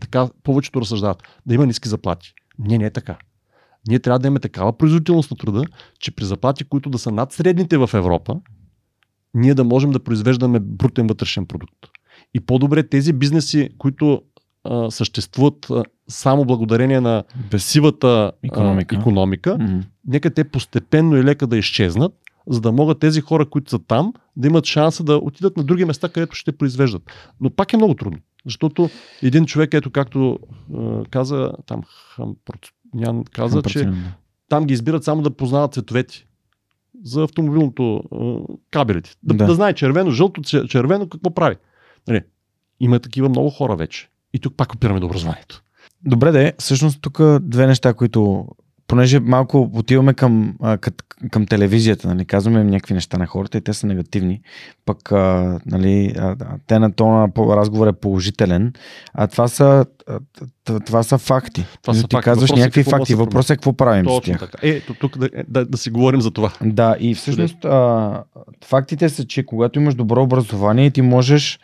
S2: така повечето разсъждават, да има ниски заплати. Не, не е така. Ние трябва да имаме такава производителност на труда, че при заплати, които да са над средните в Европа, ние да можем да произвеждаме брутен вътрешен продукт. И по-добре тези бизнеси, които а, съществуват а, само благодарение на сивата
S1: Икономика.
S2: А, економика,
S1: М.
S2: нека те постепенно и лека да изчезнат, за да могат тези хора, които са там, да имат шанса да отидат на други места, където ще произвеждат. Но пак е много трудно, защото един човек, ето както е, каза там Хам, Ян каза, че
S1: да.
S2: там ги избират само да познават цветовете за автомобилното кабелите. Да,
S1: Да.
S2: да. да знае червено, жълто, че- червено какво прави. Нали, има такива много хора вече. И тук пак опираме до образованието.
S1: Добре, де, всъщност тук две неща, които понеже малко отиваме към, а, към телевизията, нали, казваме им някакви неща на хората и те са негативни, пък а, нали, а, те на тона разговор е положителен, а това са, а, това са факти.
S2: Това са
S1: ти
S2: факти.
S1: казваш
S2: Въпросът е
S1: някакви факти, въпросът е какво правим с
S2: Точно
S1: тях.
S2: така. Ето тук да, да, да си говорим за това.
S1: Да, и всъщност а, фактите са, че когато имаш добро образование, ти можеш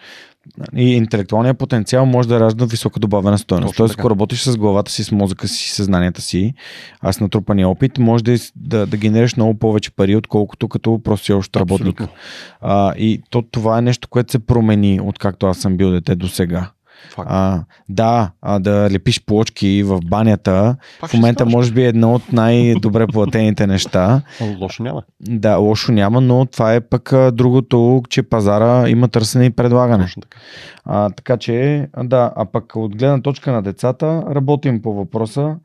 S1: и интелектуалният потенциал може да ражда висока добавена стоеност. Тоест, ако работиш с главата си, с мозъка си, с съзнанията си, а с натрупания опит, може да, да, да генерираш много повече пари, отколкото като просто общ работник.
S2: Абсолютно.
S1: А, и то, това е нещо, което се промени, откакто аз съм бил дете до сега.
S2: Факт.
S1: А, да, а, да лепиш плочки в банята,
S2: Пак
S1: в момента
S2: ставаш.
S1: може би е едно от най-добре платените неща. [LAUGHS]
S2: Лошо няма.
S1: Да, лошо няма, но това е пък другото, че пазара има търсене и предлагане.
S2: Точно така.
S1: А, така че, да, а пък от гледна точка на децата, работим по въпроса.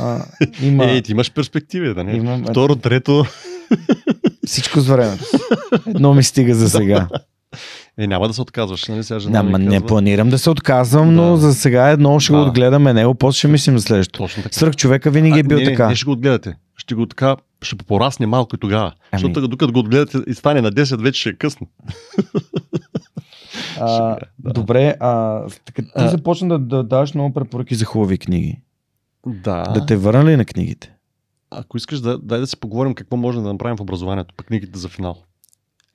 S1: А, [LAUGHS] има,
S2: Ей, ти имаш перспективи, да не?
S1: Имам-
S2: Второ, трето.
S1: всичко с времето. Едно ми стига за [LAUGHS] сега.
S2: Е, няма да се отказваш, нали? Сега жена ми
S1: не планирам да се отказвам, но
S2: Да.
S1: за сега едно ще го
S2: Да.
S1: отгледаме него, после ще мислим за следващото. Свърх човека винаги е
S2: А,
S1: бил
S2: не,
S1: така.
S2: Не, не ще го отгледате. Ще го така, ще порасне малко и тогава.
S1: Ами.
S2: Защото докато го отгледате и стане на 10, вече ще е късно. [LAUGHS]
S1: А,
S2: Шега, да.
S1: Добре, а, така, ти
S2: А.
S1: започна да, да даваш много препоръки за хубави книги.
S2: Да.
S1: Да те върна ли на книгите?
S2: Ако искаш, да, дай да си поговорим какво може да направим в образованието, пък книгите за финал.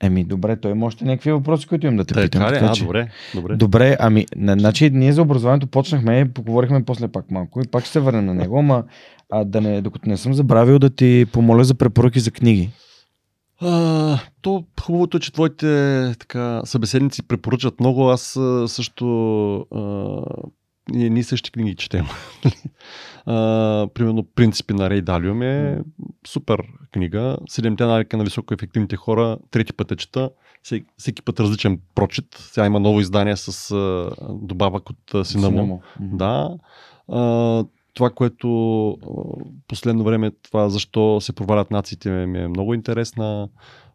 S1: Еми, добре, той има още някакви въпроси, които имам да те питам.
S2: Така
S1: така
S2: А,
S1: че-
S2: добре. Добре.
S1: Добре, ами, на- значи ние за образованието почнахме, поговорихме после пак малко и пак ще се върнем на него, ама а, да не, докато не съм забравил да ти помоля за препоръки за книги.
S2: А, то хубавото е, че твоите така, събеседници препоръчат много. Аз а, също а, ние, ние същи книги четем. [LAUGHS] а, примерно Принципи на Рей Далиум е супер книга. Седемте навика на високоефективните хора. Трети път е чета. Всеки, всеки път различен прочит. Сега има ново издание с а, добавък от а, сина му. Да. А, това, което а, последно време, това защо се провалят нациите, ми е много интересна.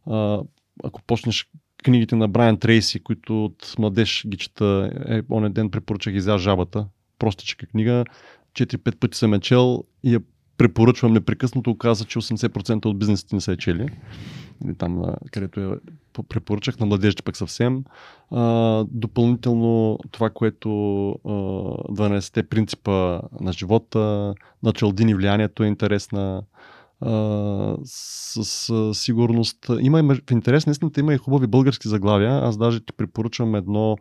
S2: А, ако почнеш книгите на Брайан Трейси, които от младеж ги чета, е, оня ден препоръчах изя жабата. Простичка книга. 4-5 пъти съм я чел и я препоръчвам непрекъснато. Оказа, че 80% от бизнесите не са я чели. Или там, където я по- препоръчах на младежите пък съвсем. А, допълнително това, което а, 12-те принципа на живота, на Чалдини влиянието е интересна. А, с, с сигурност. Има в интерес, наистина има и хубави български заглавия. Аз даже ти препоръчвам едно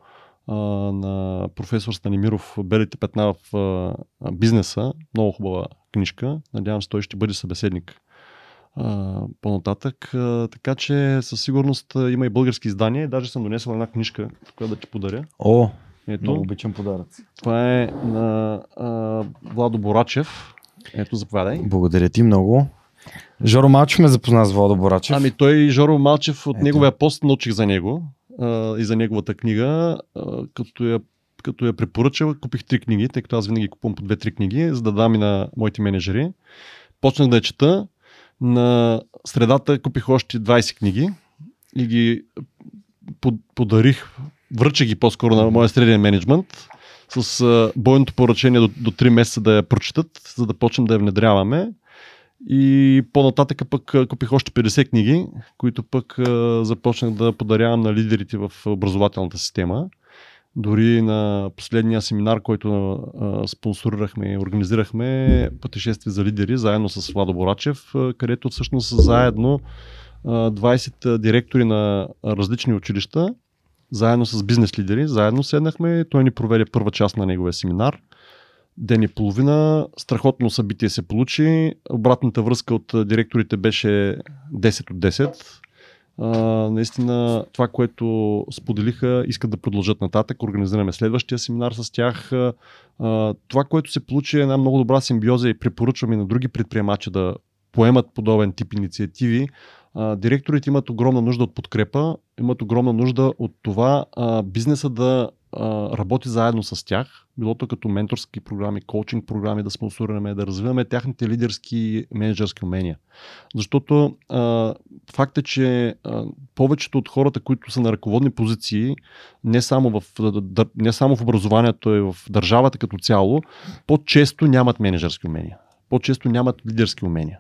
S2: а, на професор Станимиров Белите петна в а, бизнеса. Много хубава книжка. Надявам се той ще бъде събеседник а, по-нататък. А, така че със сигурност има и български издания. Даже съм донесъл една книжка, която да ти подаря.
S1: О,
S2: Ето,
S1: много обичам подаръци.
S2: това е на а, Владо Борачев. Ето, заповядай.
S1: Благодаря ти много. Жоро Малчев ме запозна с Владо Борачев.
S2: Ами той Жоро Малчев от
S1: Ето.
S2: неговия пост научих за него а, и за неговата книга. А, като я като я препоръча, купих три книги, тъй като аз винаги купувам по две-три книги, за да дам и на моите менеджери. Почнах да я чета. На средата купих още 20 книги и ги под- подарих, връча ги по-скоро на моя среден менеджмент с бойното поръчение до, до 3 месеца да я прочитат, за да почнем да я внедряваме. И по-нататък пък купих още 50 книги, които пък започнах да подарявам на лидерите в образователната система. Дори на последния семинар, който спонсорирахме и организирахме пътешествие за лидери, заедно с Владо Борачев, където всъщност заедно а, 20 директори на различни училища, заедно с бизнес лидери, заедно седнахме. Той ни проведе първа част на неговия семинар. Ден и половина. Страхотно събитие се получи. Обратната връзка от директорите беше 10 от 10. А, наистина това, което споделиха, искат да продължат нататък. Организираме следващия семинар с тях. А, това, което се получи е една много добра симбиоза и препоръчвам и на други предприемачи да поемат подобен тип инициативи. А, директорите имат огромна нужда от подкрепа, имат огромна нужда от това а, бизнеса да а, работи заедно с тях, било то като менторски програми, коучинг програми да спонсорираме, да развиваме тяхните лидерски менеджерски умения. Защото а, факт е, че а, повечето от хората, които са на ръководни позиции, не само в, не само в образованието, и в държавата като цяло, по-често нямат менеджерски умения. По-често нямат лидерски умения.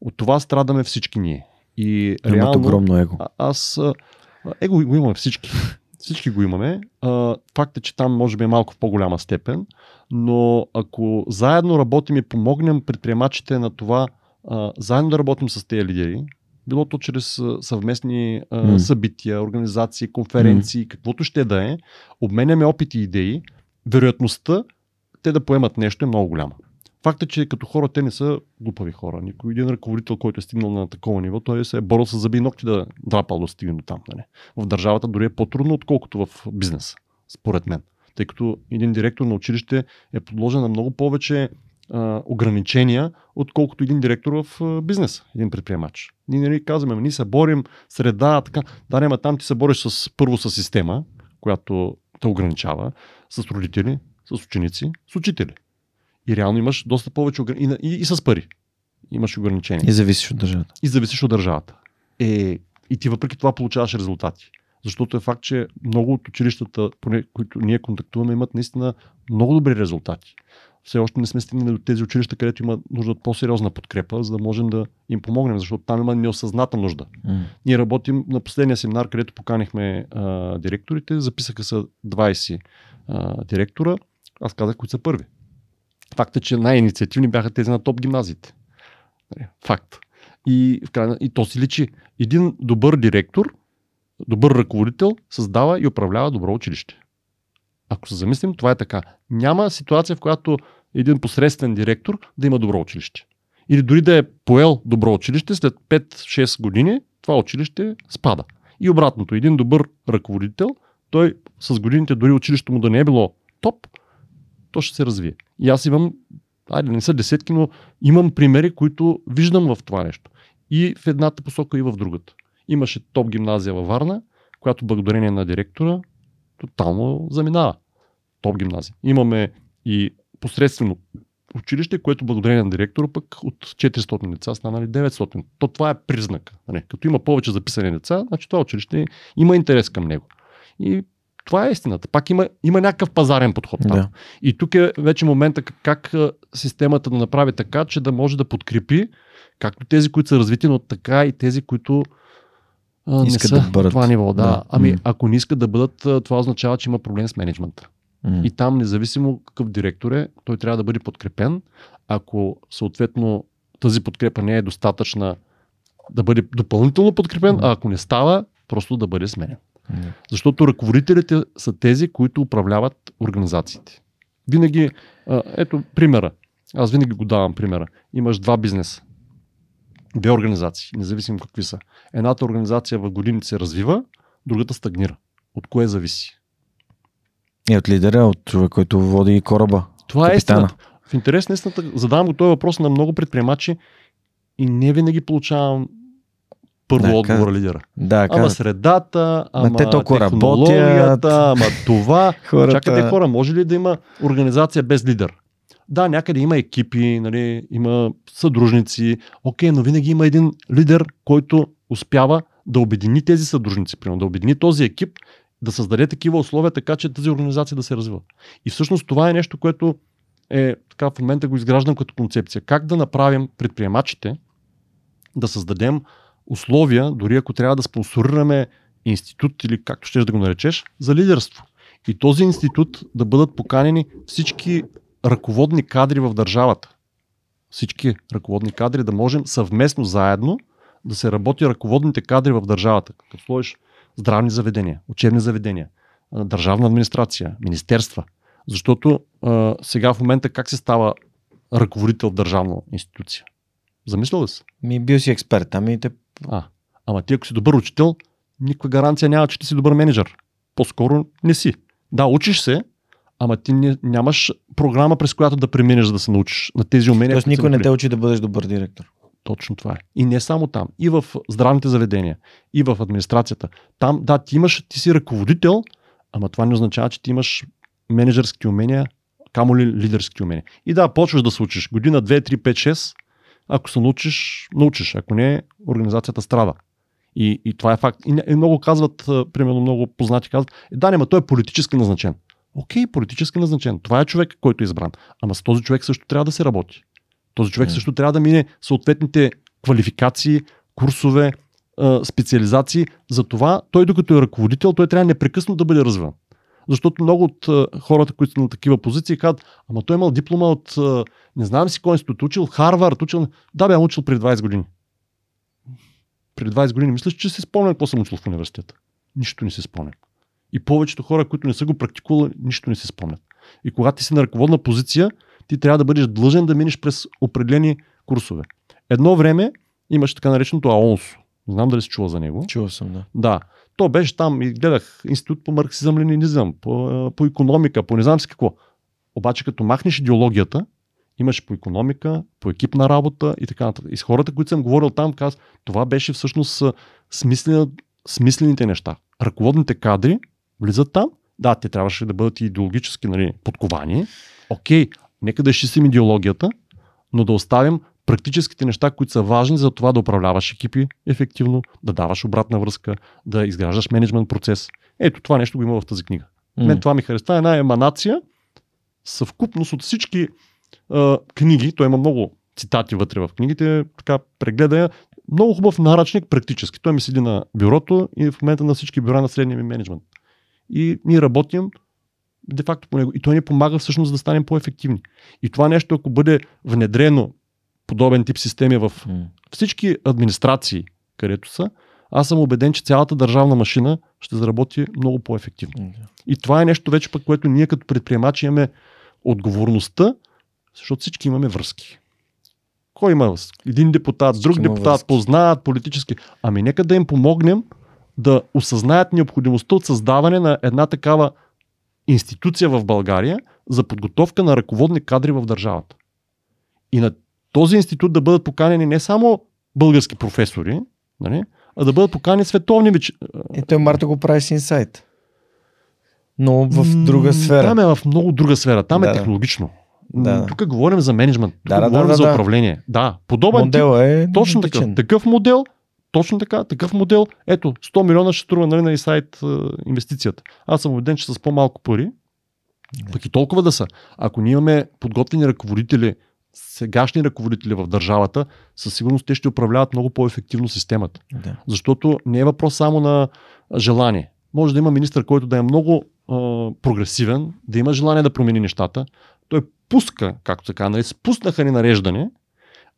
S2: От това страдаме всички ние. И
S1: Имат
S2: реално,
S1: огромно его.
S2: а- аз его го имаме всички. Всички го имаме. А, факт е, че там може би е малко в по-голяма степен, но ако заедно работим и помогнем предприемачите на това, а, заедно да работим с тези лидери, било то чрез съвместни а,
S1: М.
S2: събития, организации, конференции, каквото ще да е, обменяме опити и идеи, вероятността те да поемат нещо е много голяма. Факт е, че като хора те не са глупави хора. Никой един ръководител, който е стигнал на такова ниво, той се е борил с зъби и ногти да драпал да стигне до там. Нали? В държавата дори е по-трудно, отколкото в бизнес, според мен. Тъй като един директор на училище е подложен на много повече а, ограничения, отколкото един директор в а, бизнес, един предприемач. Ние нали казваме, ние се борим, среда, така. Да, няма там ти се бориш с, първо с система, която те ограничава, с родители, с ученици, с учители. И реално имаш доста повече огр... и, и, и с пари. Имаш ограничения.
S1: И зависиш от държавата.
S2: И зависиш от държавата. Е, и ти въпреки това получаваш резултати. Защото е факт, че много от училищата, поне, които ние контактуваме, имат наистина много добри резултати. Все още не сме стигнали до тези училища, където има нужда от по-сериозна подкрепа, за да можем да им помогнем, защото там има неосъзната нужда.
S1: М.
S2: Ние работим на последния семинар, където поканихме а, директорите, записаха се 20 а, директора, аз казах, които са първи. Факт е, че най-инициативни бяха тези на топ гимназиите. Нали, Факт. И, в крайна, и то си личи. Един добър директор, добър ръководител създава и управлява добро училище. Ако се замислим, това е така. Няма ситуация, в която един посредствен директор да има добро училище. Или дори да е поел добро училище, след 5-6 години това училище спада. И обратното, един добър ръководител, той с годините, дори училището му да не е било топ, то ще се развие. И аз имам, айде не са десетки, но имам примери, които виждам в това нещо. И в едната посока, и в другата. Имаше топ гимназия във Варна, която благодарение на директора тотално заминава. Топ гимназия. Имаме и посредствено училище, което благодарение на директора пък от 400 деца станали 900. То това е признак. Нали? Като има повече записани деца, значи това училище има интерес към него. И това е истината. Пак има, има някакъв пазарен подход там.
S1: Да.
S2: И тук е вече момента как, системата да направи така, че да може да подкрепи както тези, които са развити, но така и тези, които а, не
S1: Искат
S2: са
S1: да бъдат.
S2: това ниво. Да.
S1: Да.
S2: Ами,
S1: М.
S2: ако не искат да бъдат, това означава, че има проблем с менеджмента.
S1: М.
S2: И там, независимо какъв директор е, той трябва да бъде подкрепен. Ако съответно тази подкрепа не е достатъчна, да бъде допълнително подкрепен, а ако не става, просто да бъде сменен. Защото ръководителите са тези, които управляват организациите. Винаги, ето примера. Аз винаги го давам примера. Имаш два бизнеса. Две организации, независимо какви са. Едната организация в годините се развива, другата стагнира. От кое зависи?
S1: И от лидера, от човек, който води кораба.
S2: Това е
S1: Капитана.
S2: истината. В интерес на истината, задавам го този въпрос на много предприемачи и не винаги получавам първо
S1: Да,
S2: отговора лидера.
S1: Да,
S2: Ама
S1: казват,
S2: средата, ама
S1: те
S2: технологията, ама това. [LAUGHS]
S1: хората...
S2: Чакайте хора, може ли да има организация без лидер? Да, някъде има екипи, нали, има съдружници, окей, но винаги има един лидер, който успява да обедини тези съдружници, примерно, да обедини този екип, да създаде такива условия, така че тази организация да се развива. И всъщност това е нещо, което е така в момента го изграждам като концепция. Как да направим предприемачите да създадем условия, дори ако трябва да спонсорираме институт или както ще да го наречеш, за лидерство. И този институт да бъдат поканени всички ръководни кадри в държавата. Всички ръководни кадри да можем съвместно заедно да се работи ръководните кадри в държавата. Като сложиш здравни заведения, учебни заведения, държавна администрация, министерства. Защото а, сега в момента как се става ръководител в държавна институция? Замислял ли си?
S1: Ми бил си експерт, ами те...
S2: А, ама ти ако си добър учител, никаква гаранция няма, че ти си добър менеджер. По-скоро не си. Да, учиш се, ама ти не, нямаш програма, през която да преминеш, за да се научиш на тези умения.
S1: Тоест никой не те учи да бъдеш добър директор.
S2: Точно това е. И не само там. И в здравните заведения, и в администрацията. Там, да, ти имаш, ти си ръководител, ама това не означава, че ти имаш менеджерски умения, камо ли лидерски умения. И да, почваш да се учиш. Година, 2, 3, 5, 6. Ако се научиш, научиш. Ако не, организацията страда. И, и това е факт. И, и много казват, примерно много познати казват, е, да, не, ма той е политически назначен. Окей, политически назначен. Това е човек, който е избран. Ама с този човек също трябва да се работи. Този човек също трябва да мине съответните квалификации, курсове, специализации. За това той, докато е ръководител, той трябва непрекъснато да бъде развиван. Защото много от хората, които са на такива позиции, казват, ама той е имал диплома от не знам си кой институт, учил Харвард, учил... Да, бе, учил преди 20 години. Преди 20 години мислиш, че си спомням какво съм учил в университета. Нищо не си спомням. И повечето хора, които не са го практикували, нищо не си спомнят. И когато ти си на ръководна позиция, ти трябва да бъдеш длъжен да минеш през определени курсове. Едно време имаше така нареченото АОНСО. Не знам дали си чува за него.
S1: Чувал съм, да.
S2: Да. То беше там и гледах институт по марксизъм, ленинизъм, по, по економика, по не знам си какво. Обаче като махнеш идеологията, имаш по економика, по екипна работа и така нататък. И с хората, които съм говорил там, казват, това беше всъщност смислените неща. Ръководните кадри влизат там, да, те трябваше да бъдат идеологически нали, подковани. Окей, нека да изчистим идеологията, но да оставим практическите неща, които са важни за това да управляваш екипи ефективно, да даваш обратна връзка, да изграждаш менеджмент процес. Ето това нещо го има в тази книга. Mm. Мен това ми харесва. Една еманация, съвкупност от всички а, книги. Той има много цитати вътре в книгите. Така прегледа. Много хубав наръчник, практически. Той ми седи на бюрото и в момента на всички бюра на средния ми менеджмент. И ние работим де-факто по него. И той ни помага всъщност да станем по-ефективни. И това нещо, ако бъде внедрено подобен тип системи в всички администрации, където са, аз съм убеден, че цялата държавна машина ще заработи много по-ефективно. И това е нещо вече пък, което ние като предприемачи имаме отговорността, защото всички имаме връзки. Кой има Един депутат, друг депутат, връзки. познават политически. Ами нека да им помогнем да осъзнаят необходимостта от създаване на една такава институция в България за подготовка на ръководни кадри в държавата. И на този институт да бъдат поканени не само български професори, нали, а да бъдат поканени световни вече.
S1: И той Марта го прави с инсайт. Но в друга сфера.
S2: Там е в много друга сфера. Там е да, е технологично. Да. Тук говорим за менеджмент. Тук
S1: да,
S2: говорим
S1: да,
S2: за
S1: да,
S2: управление. Да, подобен
S1: модел тип, е
S2: точно така. Такъв модел, точно така, такъв модел. Ето, 100 милиона ще струва нали, на сайт инвестицията. Аз съм убеден, че с по-малко пари, да. пък и толкова да са. Ако ние имаме подготвени ръководители, сегашни ръководители в държавата, със сигурност те ще управляват много по-ефективно системата. Да. Защото не е въпрос само на желание. Може да има министър, който да е много а, прогресивен, да има желание да промени нещата. Той пуска, както се казва, нали, спуснаха ни нареждане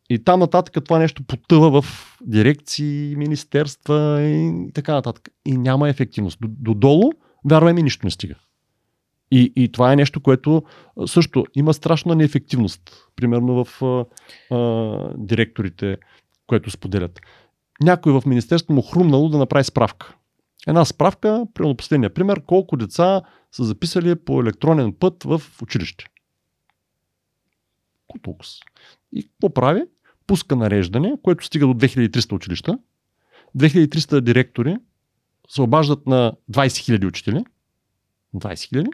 S2: и там нататък това нещо потъва в дирекции, министерства и така нататък. И няма ефективност. Додолу, вярвай ми, нищо не стига. И, и това е нещо, което също има страшна неефективност. Примерно в а, а, директорите, което споделят. Някой в Министерството му хрумнало да направи справка. Една справка, примерно последния пример, колко деца са записали по електронен път в училище. Толкова. И какво прави? Пуска нареждане, което стига до 2300 училища. 2300 директори се обаждат на 20 000 учители. 20 000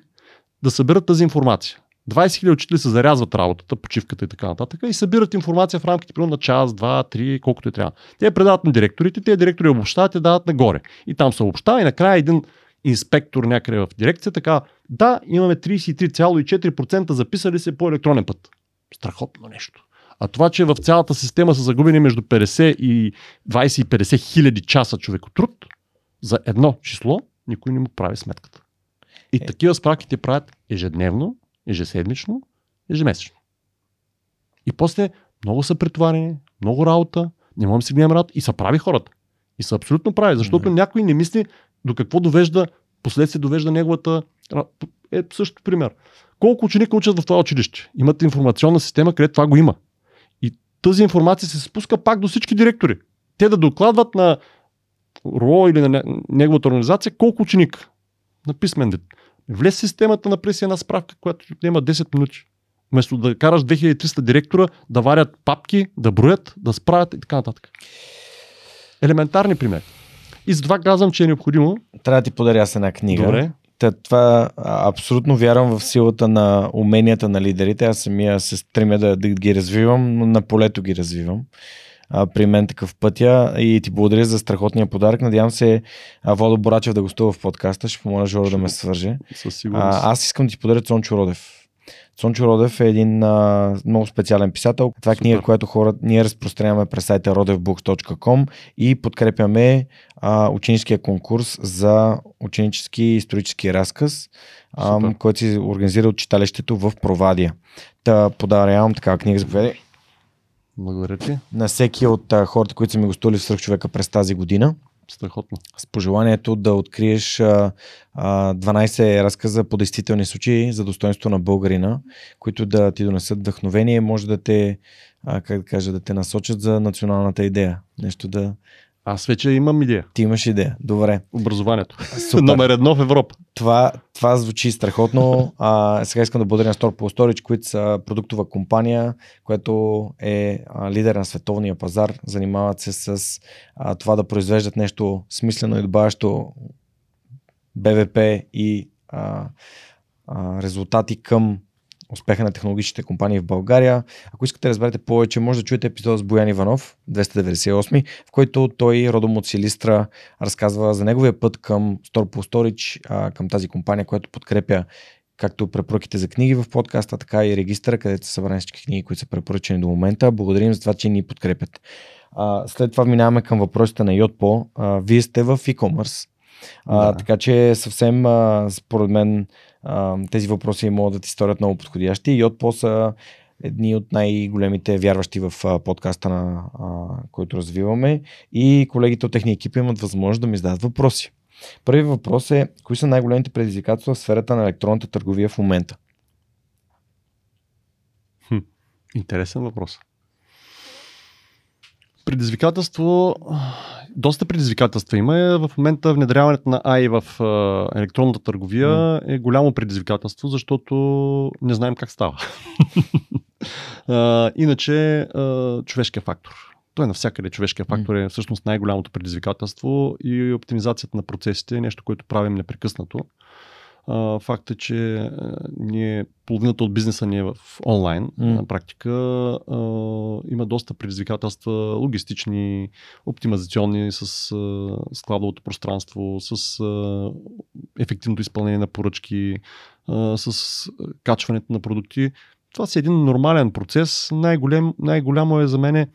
S2: да съберат тази информация. 20 000 учители се зарязват работата, почивката и така нататък и събират информация в рамките примерно на час, два, три, колкото и трябва. Те предават на директорите, те директори обобщават и дават нагоре. И там се обобщава и накрая един инспектор някъде в дирекция така, да, имаме 33,4% записали се по електронен път. Страхотно нещо. А това, че в цялата система са загубени между 50 и 20 и 50 хиляди часа човекотруд, за едно число, никой не му прави сметката. И е. такива справки те правят ежедневно, ежеседмично, ежемесечно. И после много са претоварени, много работа, не можем да си гледаме работа и са прави хората. И са абсолютно прави, защото mm-hmm. някой не мисли до какво довежда, последствие довежда неговата... Е, също пример. Колко ученика учат в това училище? Имат информационна система, където това го има. И тази информация се спуска пак до всички директори. Те да докладват на РО или на неговата организация колко ученик на писмен Влез в системата, направи си една справка, която отнема 10 минути. Вместо да караш 2300 директора да варят папки, да броят, да справят и така нататък. Елементарни примери. И затова казвам, че е необходимо.
S1: Трябва да ти подаря аз една книга.
S2: Добре.
S1: Та, това абсолютно вярвам в силата на уменията на лидерите. Аз самия се стремя да, да ги развивам, но на полето ги развивам. А, при мен такъв пътя и ти благодаря за страхотния подарък. Надявам се а, Водо Борачев да гостува в подкаста. Ще помоля Жоро да ме свърже.
S2: Със сигурност.
S1: А, аз искам да ти подаря Цончо Родев. Цончо Родев е един а, много специален писател. Това е книга, която хора ние разпространяваме през сайта rodevbooks.com и подкрепяме а, ученическия конкурс за ученически исторически разказ, а, който се организира от читалището в Провадия. Та подарявам такава книга, заповядай,
S2: Благодаря ти.
S1: на всеки от а, хората, които са ми гостували в Свръхчовека през тази година
S2: Страхотно.
S1: с пожеланието да откриеш а, а, 12 разказа по действителни случаи за достоинство на българина, които да ти донесат вдъхновение, може да те, а, как да кажа, да те насочат за националната идея. Нещо да...
S2: Аз вече имам идея.
S1: Ти имаш идея. Добре.
S2: Образованието.
S1: Супер.
S2: Номер едно в Европа.
S1: Това, това звучи страхотно. А, сега искам да благодаря на Store Pool Storage, които са продуктова компания, която е а, лидер на световния пазар. Занимават се с а, това да произвеждат нещо смислено и добавящо БВП и а, а, резултати към успеха на технологичните компании в България. Ако искате да разберете повече, може да чуете епизода с Боян Иванов, 298, в който той, родом от Силистра, разказва за неговия път към Store Pool Storage, към тази компания, която подкрепя както препоръките за книги в подкаста, така и регистъра, където са събрани всички книги, които са препоръчени до момента. Благодарим за това, че ни подкрепят. След това минаваме към въпросите на. А, вие сте в e-commerce.
S2: Да.
S1: Така че съвсем, според мен, тези въпроси могат да ти сторят много подходящи. Yotpo са едни от най-големите вярващи в подкаста, на, а, който развиваме и колегите от техния екип имат възможност да ми зададат въпроси. Първият въпрос е, кои са най-големите предизвикателства в сферата на електронната търговия в момента?
S2: Интересен въпрос. Предизвикателство, доста предизвикателства има. Е, В момента внедряването на AI в а, електронната търговия е голямо предизвикателство, защото не знаем как става. [LAUGHS] А, Иначе а, човешкия фактор. Той навсякъде човешкия фактор е всъщност най-голямото предизвикателство и оптимизацията на процесите е нещо, което правим непрекъснато. А, Факт е, че а, ние, половината от бизнеса ни е в онлайн.
S1: М.
S2: На практика а, има доста предизвикателства, логистични, оптимизационни с а, складовото пространство, с а, ефективното изпълнение на поръчки, а, с качването на продукти. Това си един нормален процес. Най-голем, най-голямо е за мен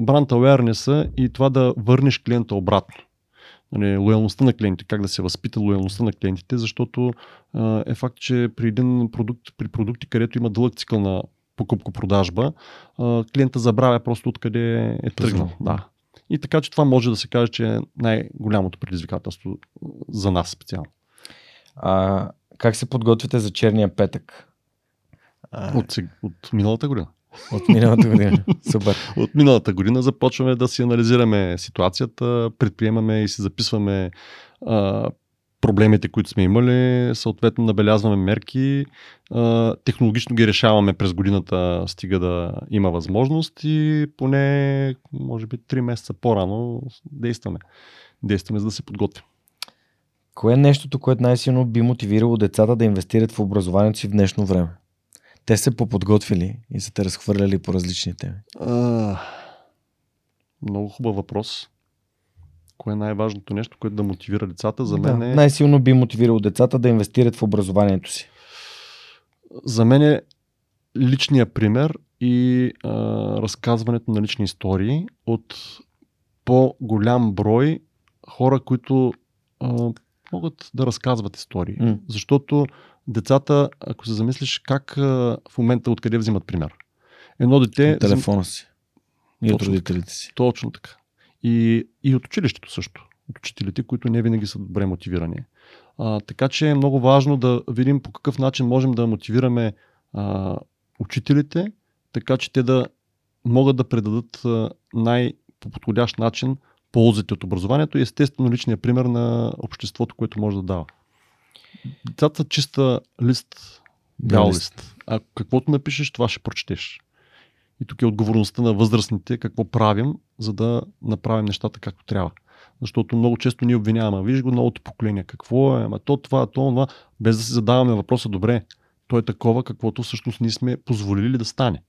S2: бранд awareness и това да върнеш клиента обратно. Нали, лоялността на клиентите, как да се възпита лоялността на клиентите, защото а, е факт, че при един продукт, при продукти, където има дълъг цикъл на покупко-продажба, а, клиента забравя просто откъде е тръгнал. Да. И така, че това може да се каже, че е най-голямото предизвикателство за нас специално.
S1: А, как се подготвяте за черния петък?
S2: От, от миналата година.
S1: От миналата година. Супер.
S2: От миналата година започваме да си анализираме ситуацията, предприемаме и си записваме а, проблемите, които сме имали, съответно набелязваме мерки, а, технологично ги решаваме през годината, стига да има възможност и поне, може би, 3 месеца по-рано действаме. Действаме, за да се подготвим.
S1: Кое е нещото, което най-силно би мотивирало децата да инвестират в образованието си в днешно време? Те се поподготвили и са те разхвърляли по различни теми.
S2: А, много хубав въпрос. Кое е най-важното нещо, което да мотивира децата? За мен
S1: да,
S2: е...
S1: Най-силно би мотивирало децата да инвестират в образованието си.
S2: За мен е личния пример и а, разказването на лични истории от по-голям брой хора, които а, могат да разказват истории.
S1: М.
S2: Защото децата, ако се замислиш как в момента откъде взимат пример. Едно дете...
S1: От телефона си. И от родителите си.
S2: Точно така. И, и от училището също. От учителите, които не винаги са добре мотивирани. А, така че е много важно да видим по какъв начин можем да мотивираме а, учителите, така че те да могат да предадат а, най- по подходящ начин ползите от образованието и естествено личния пример на обществото, което може да дава. Децата чиста лист, бял лист. а каквото напишеш, това ще прочетеш. И тук е отговорността на възрастните, какво правим, за да направим нещата както трябва. Защото много често ни обвиняваме, виж го новото поколение, какво е, ама то това, то това, без да си задаваме въпроса, добре, то е такова, каквото всъщност ние сме позволили да стане.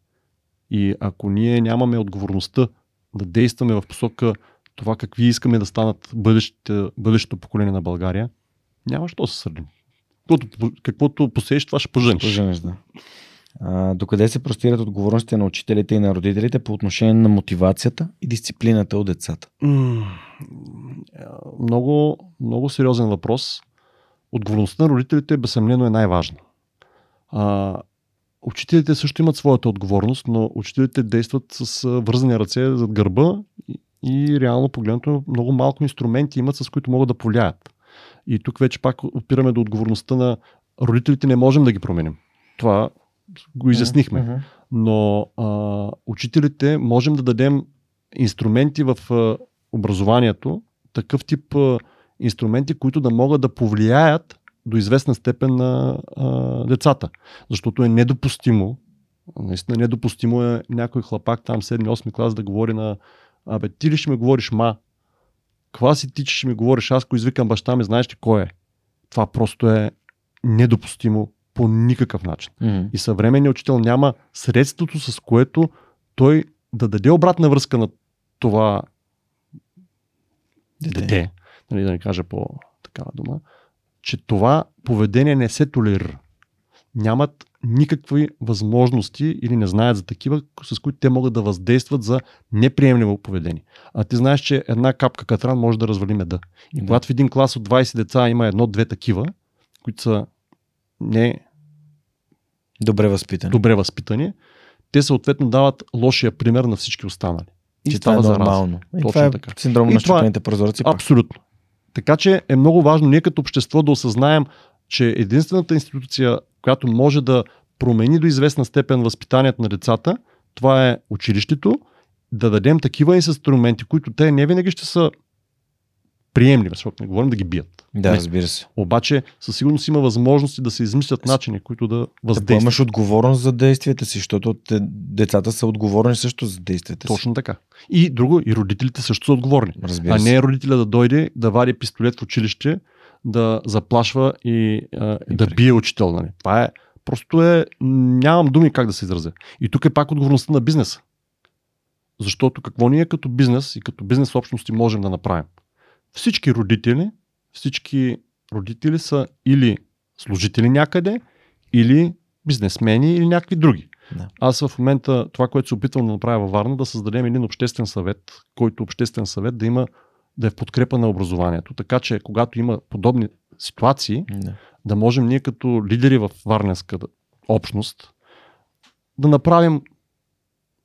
S2: И ако ние нямаме отговорността да действаме в посока това какви искаме да станат бъдещето, бъдещето поколение на България, няма що се сърдим. Каквото, каквото посееш, това ще поженеш.
S1: Поженеш, да. А, докъде се простират отговорностите на учителите и на родителите по отношение на мотивацията и дисциплината от децата?
S2: Много, много сериозен въпрос. Отговорността на родителите безсъмнено е най-важна. А, учителите също имат своята отговорност, но учителите действат с вързани ръце зад гърба и, и реално погледнато много малко инструменти имат, с които могат да повлияят. И тук вече пак опираме до отговорността на родителите, не можем да ги променим. Това го изяснихме. Но а, учителите можем да дадем инструменти в а, образованието, такъв тип а, инструменти, които да могат да повлияят до известна степен на а, децата. Защото е недопустимо, наистина недопустимо е някой хлапак там 7-8 клас да говори на Абе, ти ли ще ми говориш ма? Ква си ти, че ще ми говориш аз, ако извикам баща ми, знаеш ли кой е? Това просто е недопустимо по никакъв начин.
S1: Mm-hmm.
S2: И съвременният учител няма средството, с което той да даде обратна връзка на това
S1: Дете.
S2: дете, нали, да не кажа по такава дума, че това поведение не се толерира. Нямат никакви възможности или не знаят за такива, с които те могат да въздействат за неприемливо поведение. А ти знаеш, че една капка катран може да развали меда. И
S1: Да.
S2: когато в един клас от 20 деца има едно-две такива, които са не
S1: Добре възпитани.
S2: добре възпитани, те съответно дават лошия пример на всички останали. И
S1: Че това е нормално. И
S2: Точно
S1: това е
S2: така.
S1: синдром
S2: И
S1: на щупените прозорци.
S2: Абсолютно. Така че е много важно ние като общество да осъзнаем, че единствената институция, която може да промени до известна степен възпитанието на децата, това е училището, да дадем такива инструменти, които те не винаги ще са приемливи, защото не говорим да ги бият.
S1: Да,
S2: не.
S1: разбира се.
S2: Обаче със сигурност има възможности да се измислят начини, които да
S1: Да
S2: въздействат.
S1: поемаш отговорност за действията си, защото те, децата са отговорни също за действията си.
S2: Точно така. И друго, и родителите също са отговорни.
S1: Разбира
S2: а не родителя да дойде, да вади пистолет в училище, да заплашва и, а,
S1: И
S2: да
S1: при-
S2: бие учител. Нали. Това е, просто е, нямам думи как да се изразя. И тук е пак отговорността на бизнеса. Защото какво ние като бизнес и като бизнес общности можем да направим? Всички родители, всички родители са или служители някъде, или бизнесмени, или някакви други.
S1: Да.
S2: Аз в момента това, което се опитвам да направя във Варна, да създадем един обществен съвет, който обществен съвет да има да е в подкрепа на образованието. Така че, когато има подобни ситуации,
S1: Да.
S2: да можем ние като лидери в Варненска общност да направим,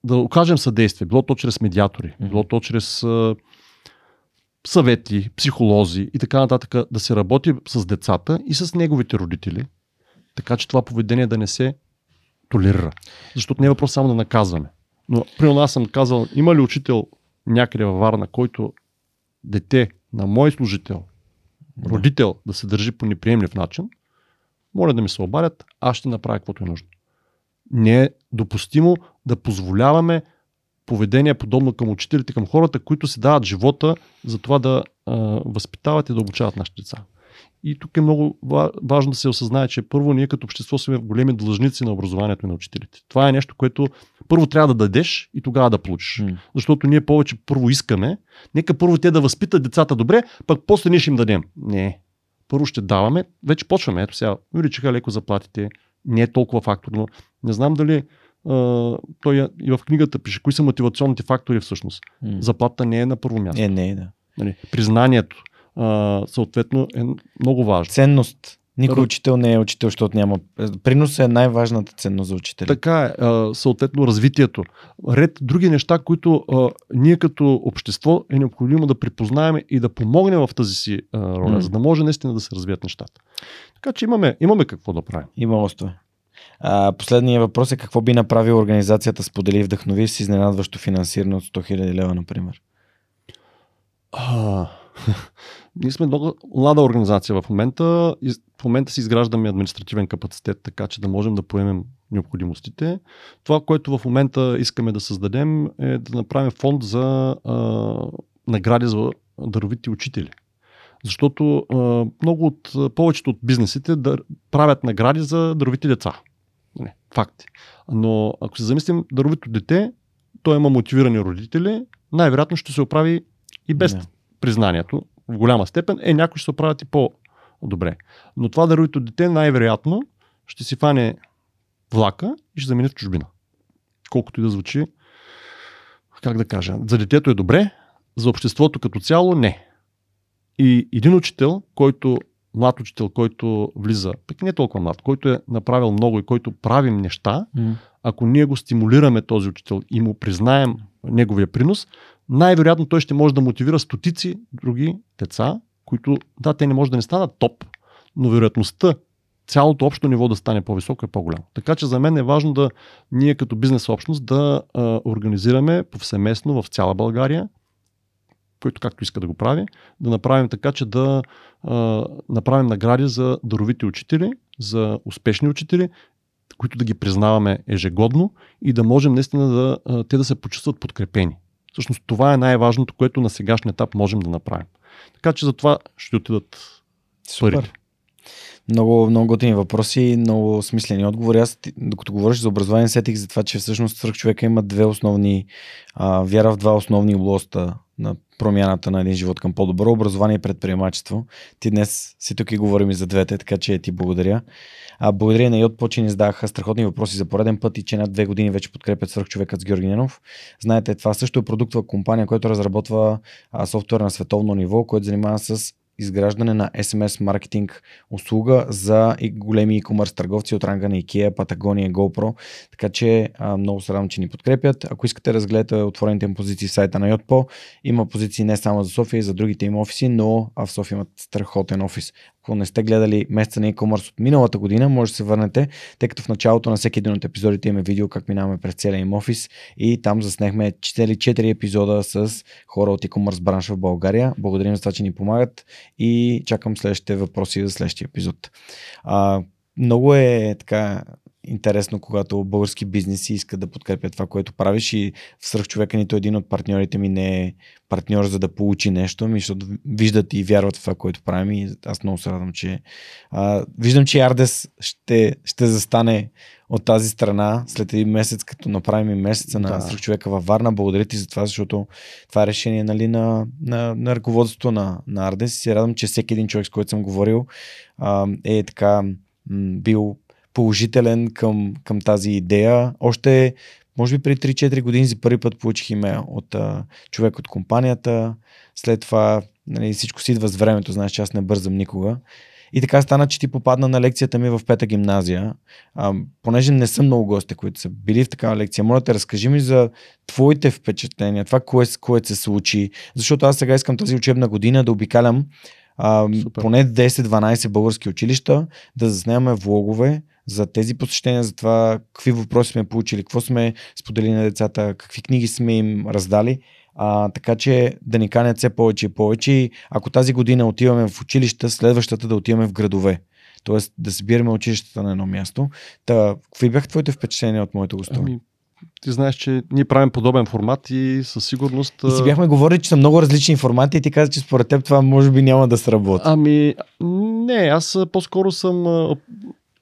S2: да окажем съдействие, било то чрез медиатори, било то чрез съвети, психолози и така нататък, да се работи с децата и с неговите родители, така че това поведение да не се толерира. Защото не е въпрос само да наказваме. Но, примерно, аз съм казал, има ли учител някъде във Варна, който дете на мой служител,
S1: Да.
S2: родител да се държи по неприемлив начин, моля да ми се обадят, аз ще направя каквото е нужно. Не е допустимо да позволяваме поведение подобно към учителите, към хората, които си дават живота за това да а, възпитават и да обучават нашите деца. И тук е много ва- важно да се осъзнае, че първо ние като общество сме големи длъжници на образованието и на учителите. Това е нещо, което първо трябва да дадеш и тогава да получиш.
S1: М.
S2: Защото ние повече първо искаме, нека първо те да възпитат децата добре, пък после ние ще им дадем. Не. Първо ще даваме, вече почваме. Ето сега, увеличиха леко заплатите, не е толкова факторно. Не знам дали а, той и в книгата пише, кои са мотивационните фактори всъщност.
S1: М.
S2: Заплата не е на първо място.
S1: Е, не, да.
S2: Нали, признанието, а, съответно, е много важно.
S1: Ценност. Никой учител не е учител, защото няма. Принос е най-важната ценност за учителя.
S2: Така е, съответно развитието. Ред други неща, които а, ние като общество е необходимо да припознаем и да помогнем в тази си а, роля,
S1: М.
S2: за да може наистина да се развият нещата. Така че имаме, имаме какво да правим.
S1: Има лостове. А, последният въпрос е какво би направила организацията Сподели вдъхнови с изненадващо финансиране от 100 000 лева, например.
S2: А, [LAUGHS] Ние сме много млада организация в момента. В момента си изграждаме административен капацитет, така че да можем да поемем необходимостите. Това, което в момента искаме да създадем е да направим фонд за а, награди за даровити учители. Защото а, много от, повечето от бизнесите да правят награди за даровити деца. Не, факти. Но ако се замислим, даровито дете, той има мотивирани родители, най-вероятно ще се оправи и без Не. признанието в голяма степен. Е, някой ще се оправят и по-добре. Но това даровито дете най-вероятно ще си фане влака и ще замине в чужбина. Колкото и да звучи, как да кажа, за детето е добре, за обществото като цяло не. И един учител, който, млад учител, който влиза, пък не толкова млад, който е направил много и който правим неща, mm. Ако ние го стимулираме този учител и му признаем неговия принос, най-вероятно той ще може да мотивира стотици други деца, които, да, те не може да не станат топ, но вероятността цялото общо ниво да стане по-високо е по-голямо. Така че за мен е важно да ние като бизнес общност да а, организираме повсеместно в цяла България, който както иска да го прави, да направим така, че да а, направим награди за даровити учители, за успешни учители, които да ги признаваме ежегодно и да можем наистина да, те да се почувстват подкрепени. Всъщност това е най-важното, което на сегашния етап можем да направим. Така че за това ще отидат Супер. парите.
S1: Много, много готини въпроси, много смислени отговори. Аз, докато говориш за образование, сетих за това, че всъщност свърх човека има две основни, а, вяра в два основни областа на промяната на един живот към по-добро образование и предприемачество. Ти днес си тук и говорим и за двете, така че ти благодаря. А, благодаря на Йод че ни страхотни въпроси за пореден път и че над две години вече подкрепят свърх човекът с Георги Ненов. Знаете, това също е продуктова компания, която разработва софтуер на световно ниво, който занимава с изграждане на SMS маркетинг услуга за големи e-commerce търговци от ранга на IKEA, Patagonia, GoPro. Така че а, много се радвам, че ни подкрепят. Ако искате да разгледате отворените им позиции в сайта на Yotpo, има позиции не само за София и за другите им офиси, но а в София имат страхотен офис. Ако не сте гледали месеца на e-commerce от миналата година, може да се върнете, тъй като в началото на всеки един от епизодите имаме видео как минаваме през целия им офис и там заснехме 4 епизода с хора от e-commerce бранша в България. Благодарим за това, че ни помагат и чакам следващите въпроси за следващия епизод. А, много е така интересно, когато български бизнеси искат да подкрепят това, което правиш и в свръхчовека нито един от партньорите ми не е партньор за да получи нещо, ми, защото виждат и вярват в това, което правим и аз много се радвам, че а, виждам, че Ардес ще, ще застане от тази страна след един месец, като направим и месеца на да. свръхчовека във Варна. Благодаря ти за това, защото това е решение нали, на, на, на ръководството на, на Ардес и се радвам, че всеки един човек, с който съм говорил, а, е така бил положителен към, към тази идея. Още, може би преди 3-4 години за първи път получих имейл от а, човек от компанията. След това нали, всичко си идва с времето, знаеш, че аз не бързам никога. И така стана, че ти попадна на лекцията ми в пета гимназия. А, понеже не съм много гости, които са били в такава лекция, моля те, разкажи ми за твоите впечатления, това, кое, кое се случи. Защото аз сега искам тази учебна година да обикалям а, поне 10-12 български училища, да заснемаме влогове за тези посещения, за това какви въпроси сме получили, какво сме споделили на децата, какви книги сме им раздали. А, така че да ни канят все повече и повече. И ако тази година отиваме в училища, следващата да отиваме в градове. Тоест да събираме училищата на едно място. Та, какви бяха твоите впечатления от моето гостуване? Ами,
S2: ти знаеш, че ние правим подобен формат и със сигурност.
S1: И си бяхме говорили, че са много различни формати и ти каза, че според теб това може би няма да сработи.
S2: Ами, не, аз по-скоро съм.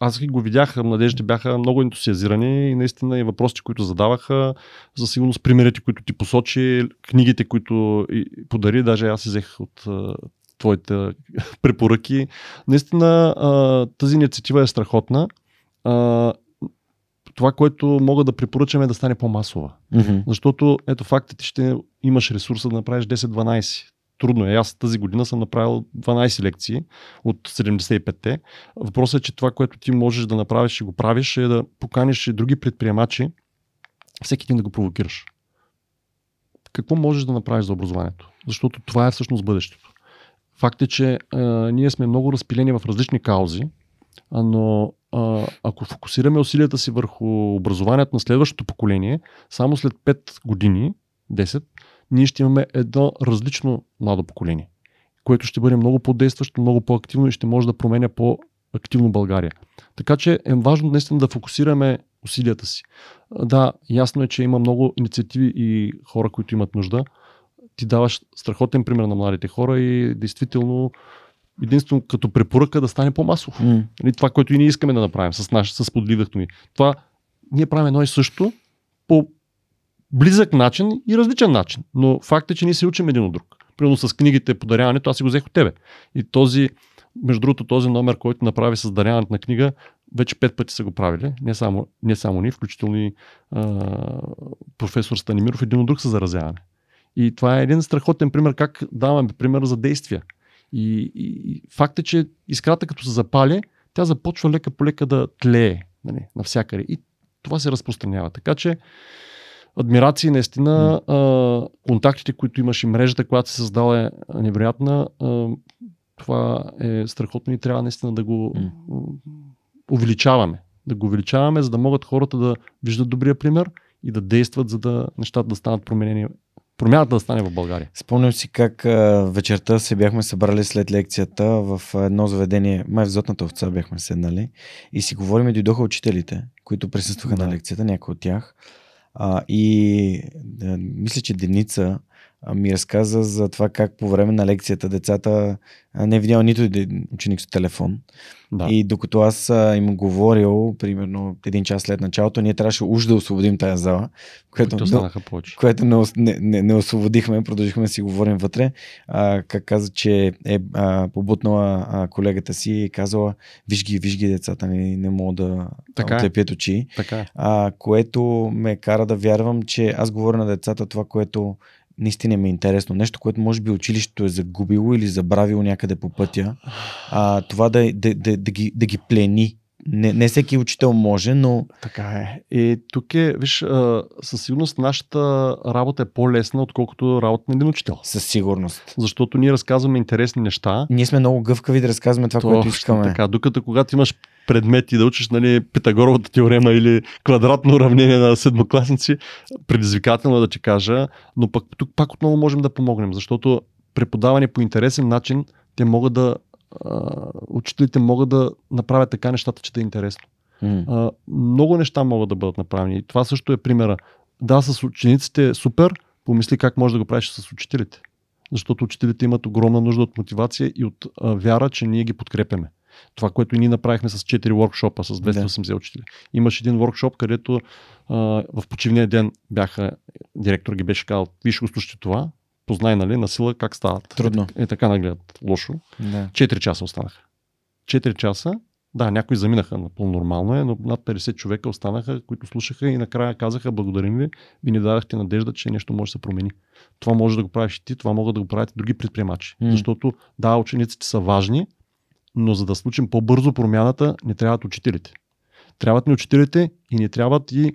S2: Аз го видях, младежите бяха много ентусиазирани и наистина и въпросите, които задаваха, за сигурност примерите, които ти посочи, книгите, които подари, даже аз взех от твоите [LAUGHS] препоръки. Наистина тази инициатива е страхотна това, което мога да препоръчам е да стане по-масова. Mm-hmm. Защото ето фактите ще имаш ресурса да направиш 10-12. Трудно е. Аз тази година съм направил 12 лекции от 75-те. Въпросът е, че това, което ти можеш да направиш и го правиш, е да поканиш и други предприемачи, всеки ден да го провокираш. Какво можеш да направиш за образованието? Защото това е всъщност бъдещето. Факт е, че а, ние сме много разпилени в различни каузи, но а, ако фокусираме усилията си върху образованието на следващото поколение, само след 5 години, 10, ние ще имаме едно различно младо поколение. което ще бъде много по-действащо, много по-активно и ще може да променя по-активно България. Така че е важно наистина да фокусираме усилията си. Да, ясно е, че има много инициативи и хора, които имат нужда. Ти даваш страхотен пример на младите хора и действително единствено като препоръка да стане по-масово. Mm. Това, което и ние искаме да направим с, наш, с подливахто ни. Това ние правим едно и също по близък начин и различен начин. Но факт е, че ние се учим един от друг. Примерно с книгите подаряването, аз си го взех от тебе. И този, между другото, този номер, който направи с даряването на книга, вече пет пъти са го правили. Не само, не само ние, включително и а, професор Станимиров, един от друг се заразяване. И това е един страхотен пример как даваме пример за действия. И, и, и факт е, че искрата като се запали, тя започва лека по лека да тлее нали, навсякъде. И това се разпространява. Така че адмирации наистина, mm. а, контактите, които имаш и мрежата, която се създала е невероятна. А, това е страхотно и трябва наистина да го mm. увеличаваме. Да го увеличаваме, за да могат хората да виждат добрия пример и да действат, за да нещата да станат променени промяната да стане в България.
S1: Спомням си как а, вечерта се бяхме събрали след лекцията в едно заведение, май в Зотната овца бяхме седнали и си говорим и дойдоха учителите, които присъстваха да. на лекцията, някои от тях. А, и да, мисля, че Деница ми разказа за това как по време на лекцията децата не е видял нито един ученик с телефон. Да. И докато аз им говорил, примерно един час след началото, ние трябваше уж да освободим тази зала, което,
S2: но,
S1: което не, не, не, освободихме, продължихме да си говорим вътре. А, как каза, че е а, побутнала а, колегата си и казала, виж ги, виж ги децата, не, не мога да така е. отлепят очи.
S2: Така е.
S1: а, което ме кара да вярвам, че аз говоря на децата това, което наистина ми е интересно. Нещо, което може би училището е загубило или забравило някъде по пътя. А, това да, да, да, да, ги, да ги плени. Не, не всеки учител може, но...
S2: Така е. И тук е, виж, със сигурност нашата работа е по-лесна, отколкото работа на един учител.
S1: Със сигурност.
S2: Защото ние разказваме интересни неща.
S1: Ние сме много гъвкави да разказваме това, То, което искаме.
S2: Така, докато когато имаш предмети да учиш нали, Питагоровата теорема или квадратно уравнение на седмокласници, предизвикателно е да ти кажа, но пък тук пак отново можем да помогнем, защото преподаване по интересен начин те могат да учителите могат да направят така нещата, че да е интересно. Mm. А, много неща могат да бъдат направени. И това също е примера. Да, с учениците е супер, помисли как може да го правиш с учителите. Защото учителите имат огромна нужда от мотивация и от а, вяра, че ние ги подкрепяме. Това, което и ние направихме с 4 воркшопа, с 280 да. учители. Имаш един воркшоп, където а, в почивния ден бяха, директор ги беше казал, виж го слушайте това, познай, нали, на сила как стават.
S1: Трудно.
S2: Е, е така нагледат. Лошо.
S1: Да.
S2: 4 часа останаха. 4 часа. Да, някои заминаха, напълно нормално е, но над 50 човека останаха, които слушаха и накрая казаха, благодарим ви, ви ни дадахте надежда, че нещо може да се промени. Това може да го правиш и ти, това могат да го правят и други предприемачи. Mm. Защото да, учениците са важни, но за да случим по-бързо промяната, не трябват учителите. Трябват ни учителите и не трябват и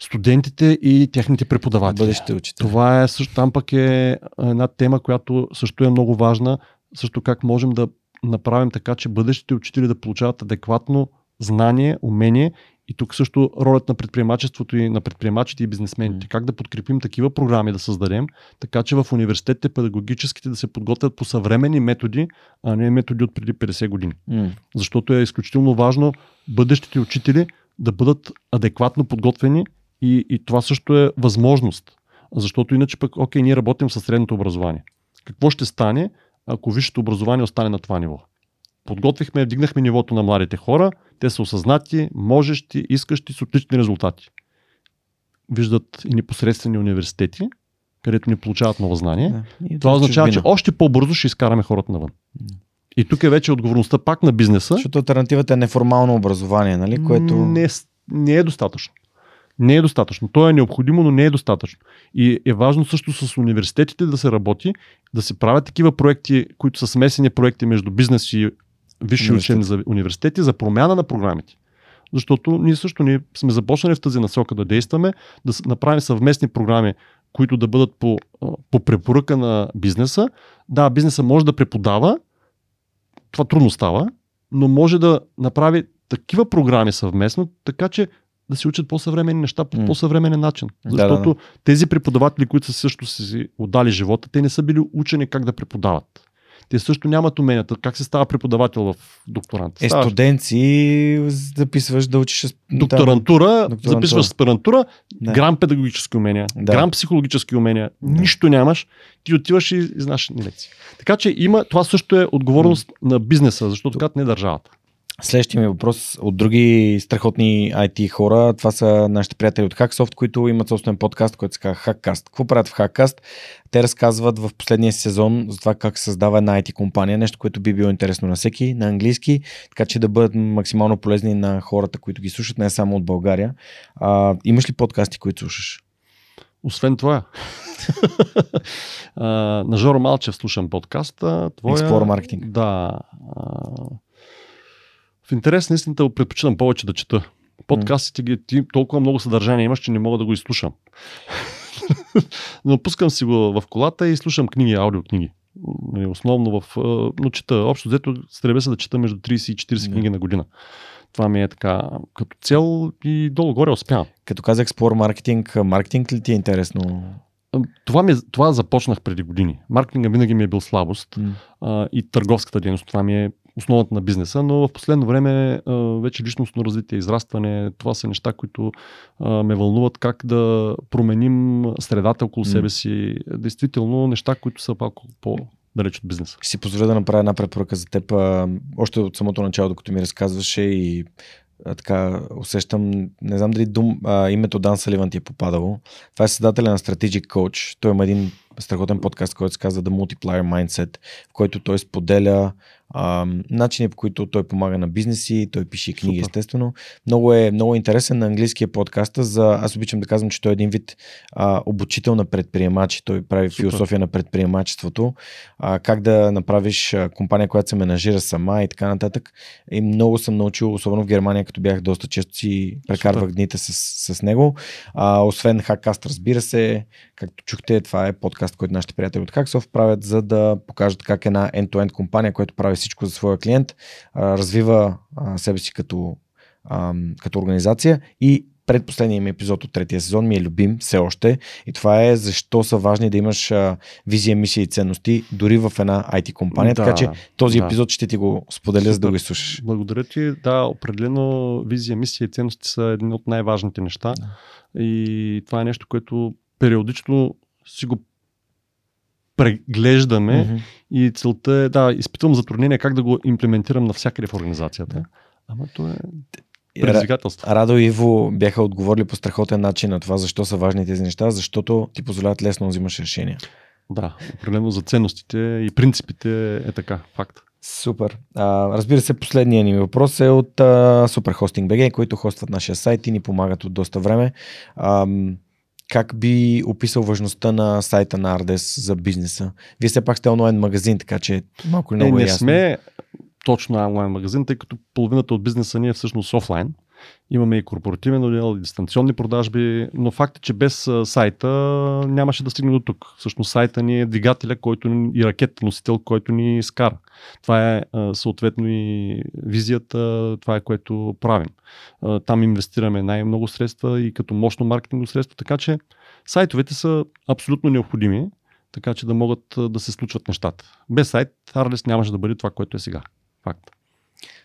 S2: студентите и техните преподаватели.
S1: Бъдещите учители.
S2: Това е също, там пък е една тема, която също е много важна, също как можем да направим така, че бъдещите учители да получават адекватно знание, умение и тук също ролята на предприемачеството и на предприемачите и бизнесмените. Mm. Как да подкрепим такива програми да създадем, така че в университетите педагогическите да се подготвят по съвременни методи, а не методи от преди 50 години.
S1: Mm.
S2: Защото е изключително важно бъдещите учители да бъдат адекватно подготвени и, и това също е възможност. Защото иначе пък, окей, ние работим със средното образование. Какво ще стане, ако висшето образование остане на това ниво? Подготвихме, вдигнахме нивото на младите хора, те са осъзнати, можещи, искащи с отлични резултати. Виждат и непосредствени университети, където ни получават ново знание. Да, Това означава, че още по-бързо ще изкараме хората навън. И тук е вече отговорността пак на бизнеса.
S1: Защото альтернативата е неформално образование, нали? Което...
S2: Не, не е достатъчно. Не е достатъчно. То е необходимо, но не е достатъчно. И е важно също с университетите да се работи, да се правят такива проекти, които са смесени проекти между бизнес и висши учени за университети за промяна на програмите. Защото ние също ние сме започнали в тази насока да действаме, да направим съвместни програми, които да бъдат по, по препоръка на бизнеса. Да, бизнеса може да преподава, това трудно става, но може да направи такива програми съвместно, така че да се учат по-съвременни неща по по-съвременен начин. Защото да, да. тези преподаватели, които са също си отдали живота, те не са били учени как да преподават. Те също нямат уменията. Как се става преподавател в докторант?
S1: Е, студенци записваш да учиш
S2: докторантура, докторантура. записваш аспирантура, да. грам педагогически умения, да. грам психологически умения, да. нищо нямаш, ти отиваш и ни лекции. Така че има, това също е отговорност mm. на бизнеса, защото когато не е държавата.
S1: Следващия ми въпрос от други страхотни IT хора. Това са нашите приятели от Hacksoft, които имат собствен подкаст, който се казва Hackcast. Какво правят в Hackcast? Те разказват в последния сезон за това как се създава една IT компания, нещо, което би било интересно на всеки, на английски, така че да бъдат максимално полезни на хората, които ги слушат, не само от България. А, имаш ли подкасти, които слушаш?
S2: Освен това, [LAUGHS] на Жоро Малчев слушам подкаста.
S1: Твоя... Explore Marketing.
S2: Да. В интерес на истината предпочитам повече да чета. Подкастите ги ти толкова много съдържание имаш, че не мога да го изслушам. [LAUGHS] Но пускам си го в колата и слушам книги, аудиокниги. Нали, основно в... Но чета. Общо взето стреба се да чета между 30 и 40 книги на година. Това ми е така като цел и долу-горе успявам.
S1: Като казах спор маркетинг, маркетинг ли ти е интересно?
S2: Това, ми, е, това започнах преди години. Маркетинга винаги ми е бил слабост mm. а, и търговската дейност. Това ми е основата на бизнеса, но в последно време вече личностно развитие, израстване, това са неща, които ме вълнуват как да променим средата около себе си. Действително неща, които са малко по далеч от бизнеса.
S1: Си позволя да направя една препоръка за теб. Още от самото начало, докато ми разказваше и а, така усещам, не знам дали дум, а, името Дан Саливан ти е попадало. Това е създателя на Strategic Coach. Той има един страхотен подкаст, който се казва The Multiplier Mindset, в който той споделя а, начини по които той помага на бизнеси, той пише книги, Супер. естествено. Много е, много е интересен на английския подкаст. За, аз обичам да казвам, че той е един вид а, обучител на предприемачи. Той прави Супер. философия на предприемачеството. А, как да направиш компания, която се менажира сама и така нататък. И много съм научил, особено в Германия, като бях доста често си прекарвах Супер. дните с, с него. А, освен Хаккаст, разбира се, както чухте, това е подкаст, който нашите приятели от Hacksoft правят, за да покажат как една end-to-end компания, която прави всичко за своя клиент, развива себе си като, като организация и предпоследният ми епизод от третия сезон ми е любим все още и това е защо са важни да имаш а, визия, мисия и ценности дори в една IT компания, да, така че този да. епизод ще ти го споделя, за да го слушаш.
S2: Благодаря ти. Да, определено визия, мисия и ценности са едни от най-важните неща да. и това е нещо, което периодично си го преглеждаме mm-hmm. и целта е, да, изпитвам затруднение как да го имплементирам навсякъде в организацията. Ама то е предизвикателство.
S1: Радо и Иво бяха отговорили по страхотен начин на това, защо са важни тези неща, защото ти позволяват лесно да взимаш решения.
S2: Да, определено за ценностите и принципите е така, факт.
S1: Супер. А, разбира се, последният ни въпрос е от а, BG, които хостват нашия сайт и ни помагат от доста време. А, как би описал важността на сайта на Ардес за бизнеса? Вие все пак сте онлайн магазин, така че малко
S2: не,
S1: много
S2: е,
S1: не
S2: ясно. сме точно онлайн магазин, тъй като половината от бизнеса ни е всъщност офлайн. Имаме и корпоративен отдел, и дистанционни продажби, но факт е, че без сайта нямаше да стигне до тук. Всъщност сайта ни е двигателя който, и ракет носител, който ни скара. Това е съответно и визията, това е което правим. Там инвестираме най-много средства и като мощно маркетинго средство, така че сайтовете са абсолютно необходими, така че да могат да се случват нещата. Без сайт Арлес нямаше да бъде това, което е сега. Факт.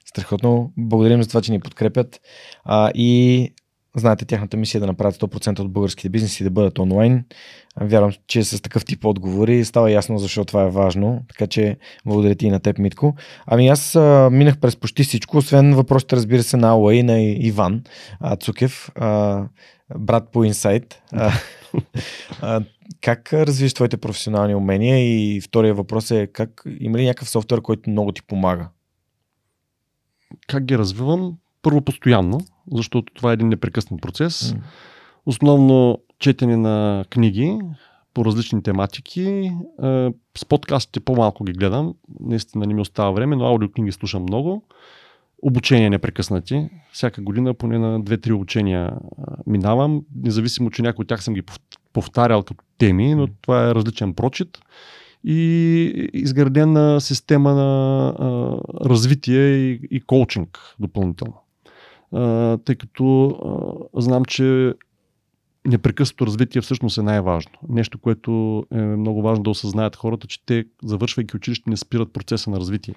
S1: Страхотно. Благодарим за това, че ни подкрепят. А, и знаете, тяхната мисия е да направят 100% от българските бизнеси да бъдат онлайн. Вярвам, че с такъв тип отговори става ясно защо това е важно. Така че благодаря ти и на теб, Митко. Ами аз а, минах през почти всичко, освен въпросите, разбира се, на Алла и на Иван а, Цукев, а, брат по инсайт. Как развиваш твоите професионални умения? И втория въпрос е, как, има ли някакъв софтуер, който много ти помага?
S2: Как ги развивам? Първо постоянно, защото това е един непрекъснат процес. Основно четене на книги по различни тематики. С подкастите по-малко ги гледам. Наистина не ми остава време, но аудиокниги слушам много. Обучения непрекъснати. Всяка година поне на 2-3 обучения минавам. Независимо, че някои от тях съм ги повтарял като теми, но това е различен прочит и изградена система на а, развитие и, и коучинг допълнително. А, тъй като а, знам, че непрекъснато развитие всъщност е най-важно. Нещо, което е много важно да осъзнаят хората, че те, завършвайки училище, не спират процеса на развитие.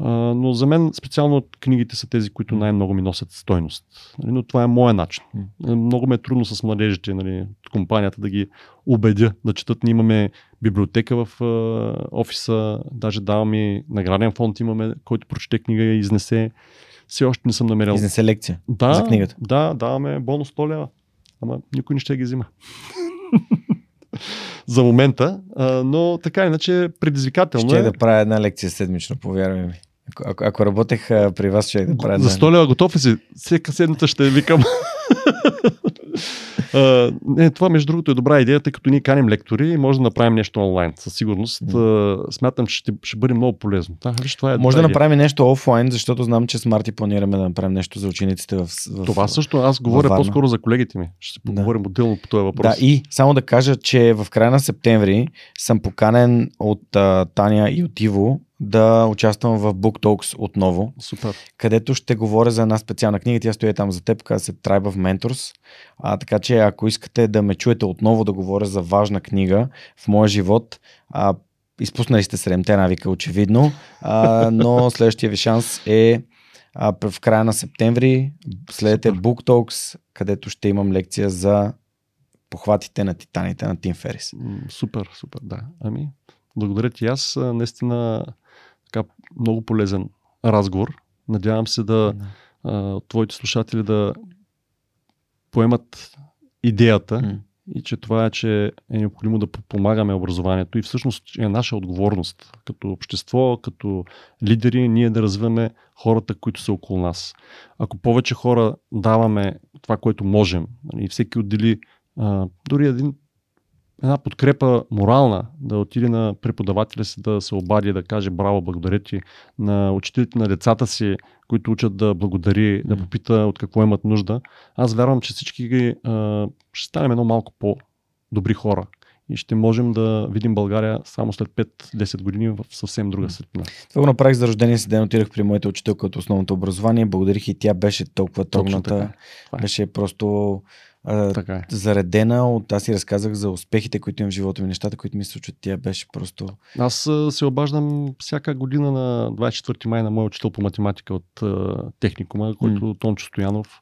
S2: А, но за мен специално книгите са тези, които най-много ми носят стойност. Нали, но това е моят начин. Много ме е трудно с младежите, нали, от компанията да ги убедя да четат. Ние имаме библиотека в а, офиса, даже даваме награден фонд имаме, който прочете книга и изнесе. Все още не съм намерил.
S1: Изнесе лекция
S2: да,
S1: за книгата.
S2: Да, даваме бонус 100 лева. Ама никой не ще ги взима. [LAUGHS] за момента, а, но така иначе предизвикателно
S1: Ще
S2: е.
S1: да правя една лекция седмично, повярвай ми. Ако, ако, ако работех а, при вас, ще да правя
S2: За
S1: една.
S2: 100 лева готов ли си? Всека седмица ще викам. [LAUGHS] А, не, това между другото е добра идея, тъй като ние каним лектори и може да направим нещо онлайн. Със сигурност. А, смятам, че ще, ще бъде много полезно. Да, виж, това е
S1: Може да
S2: идея.
S1: направим нещо офлайн, защото знам, че с Марти планираме да направим нещо за учениците в, в
S2: Това също аз говоря по-скоро за колегите ми. Ще се
S1: Да.
S2: поговорим отделно по този въпрос.
S1: Да, и само да кажа, че в края на септември съм поканен от а, Таня и от Иво да участвам в Book Talks отново,
S2: Супер.
S1: където ще говоря за една специална книга. Тя стои там за теб, казва се Tribe of Mentors. А, така че ако искате да ме чуете отново да говоря за важна книга в моя живот, а, изпуснали сте 7-те навика, очевидно, а, но [LAUGHS] следващия ви шанс е а, в края на септември. Следете
S2: Супер.
S1: Book Talks, където ще имам лекция за похватите на титаните на Тим Ферис.
S2: Супер, супер, да. Ами, благодаря ти аз. Наистина така много полезен разговор. Надявам се да а, твоите слушатели да поемат идеята
S1: М.
S2: и че това е, че е необходимо да помагаме образованието и всъщност е наша отговорност като общество, като лидери, ние да развиваме хората, които са около нас. Ако повече хора даваме това, което можем, нали, и всеки отдели а, дори един, една подкрепа морална, да отиде на преподавателя си да се обади, да каже браво, благодаря ти, на учителите на децата си, които учат да благодари, да попита от какво имат нужда. Аз вярвам, че всички ги, а, ще станем едно малко по-добри хора и ще можем да видим България само след 5-10 години в съвсем друга светлина.
S1: Това го направих за рождения си ден, отидах при моята учителка от основното образование, благодарих и тя беше толкова трогната,
S2: е.
S1: беше просто
S2: Така е.
S1: заредена от аз си разказах за успехите, които имам в живота ми, нещата, които ми се случват. Тя беше просто
S2: Аз се обаждам всяка година на 24 май на мой учител по математика от техникума, който е Тончо Стоянов.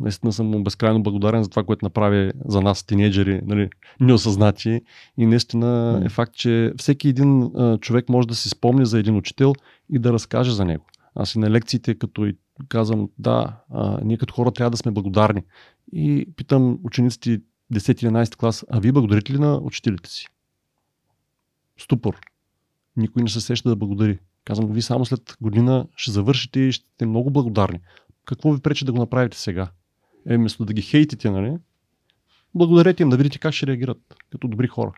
S2: Наистина съм му безкрайно благодарен за това, което направи за нас, тинейджери, нали, неосъзнати. И наистина
S1: М.
S2: е факт, че всеки един човек може да си спомни за един учител и да разкаже за него. Аз и на лекциите, като и казвам, да, а, ние като хора трябва да сме благодарни. И питам учениците 10-11 клас, а вие благодарите ли на учителите си? Ступор. Никой не се сеща да благодари. Казвам, вие само след година ще завършите и ще сте много благодарни. Какво ви пречи да го направите сега? Е, вместо да ги хейтите, нали? Благодарете им, да видите как ще реагират като добри хора.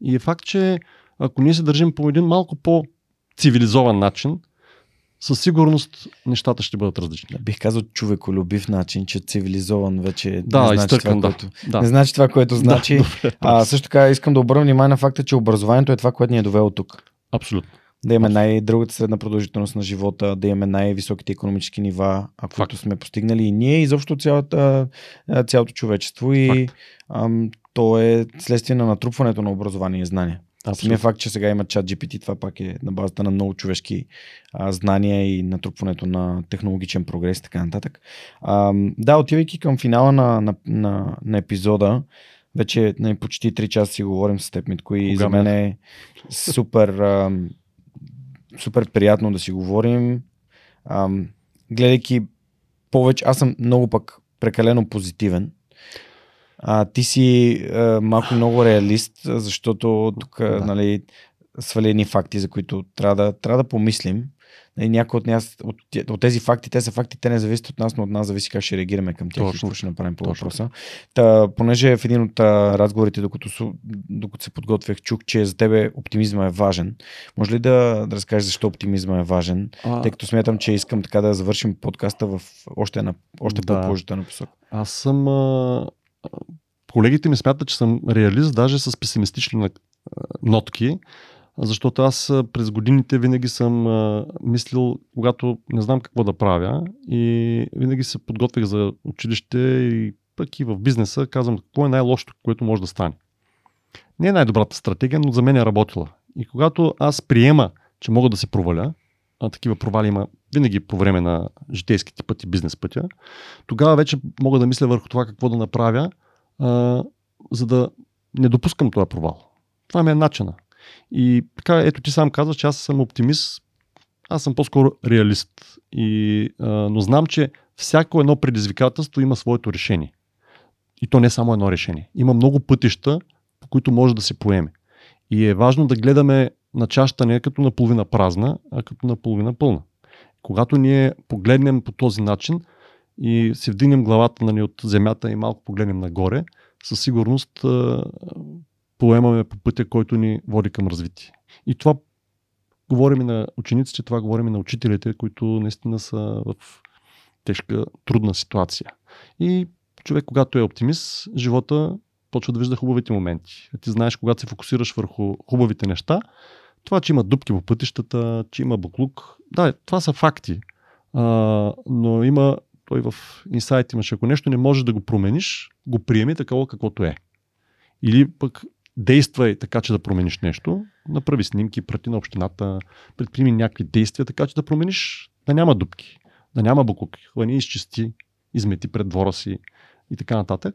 S2: И е факт, че ако ние се държим по един малко по-цивилизован начин, със сигурност нещата ще бъдат различни.
S1: бих казал човеколюбив начин, че цивилизован вече
S2: Да,
S1: не значи това,
S2: да.
S1: което,
S2: Да.
S1: не значи това, което [LAUGHS] значи.
S2: Да, добре,
S1: а, също така искам да обърна внимание на факта, че образованието е това, което ни е довело тук.
S2: Абсолютно.
S1: Да имаме най-дългата средна продължителност на живота, да имаме най-високите економически нива, а които сме постигнали и ние, изобщо цялата, цялото човечество. И
S2: Факт.
S1: ам, то е следствие на натрупването на образование и знания. Самия факт, че сега има чат GPT, това пак е на базата на много човешки а, знания и натрупването на технологичен прогрес и така нататък. А, да, отивайки към финала на, на, на, на епизода, вече на почти 3 часа си говорим с теб, Митко, и
S2: Кога
S1: за мен е супер, а, супер приятно да си говорим. А, гледайки повече, аз съм много пък прекалено позитивен. А, ти си а, малко много реалист, защото тук
S2: Да.
S1: нали, свали едни факти, за които трябва да, трябва да помислим. Нали, някои от, нас, от, от тези факти, те са факти, те не зависят от нас, но от нас зависи как ще реагираме към тях и
S2: Точно.
S1: какво ще направим по въпроса. Та, понеже в един от а, разговорите, докато, докато се подготвях, чух, че за тебе оптимизма е важен. Може ли да, да разкажеш защо оптимизма е важен?
S2: А,
S1: Тъй като смятам, че искам така да завършим подкаста в още, една, още
S2: Да.
S1: по-положителна посока.
S2: Аз съм. А, колегите ми смятат, че съм реалист, даже с песимистични нотки, защото аз през годините винаги съм мислил, когато не знам какво да правя, и винаги се подготвях за училище и пък и в бизнеса казвам какво е най-лошото, което може да стане. Не е най-добрата стратегия, но за мен е работила. И когато аз приема, че мога да се проваля, а такива провали има винаги по време на житейските пъти, бизнес пътя, тогава вече мога да мисля върху това какво да направя, а, за да не допускам това провал. Това ми е начина. И така, ето ти сам казваш, че аз съм оптимист, аз съм по-скоро реалист. И, а, но знам, че всяко едно предизвикателство има своето решение. И то не е само едно решение. Има много пътища, по които може да се поеме. И е важно да гледаме на чашата не като наполовина празна, а като наполовина пълна. Когато ние погледнем по този начин и се вдигнем главата нали, от земята и малко погледнем нагоре, със сигурност поемаме по пътя, който ни води към развитие. И това говорим и на учениците, това говорим и на учителите, които наистина са в тежка, трудна ситуация. И човек, когато е оптимист, живота почва да вижда хубавите моменти. Ти знаеш, когато се фокусираш върху хубавите неща, това, че има дупки по пътищата, че има буклук, да, това са факти. А, но има, той в инсайт имаше, ако нещо не можеш да го промениш, го приеми такова каквото е. Или пък действай така, че да промениш нещо, направи снимки, прати на общината, предприеми някакви действия, така че да промениш, да няма дупки, да няма буклуки, хвани, изчисти, измети пред двора си и така нататък.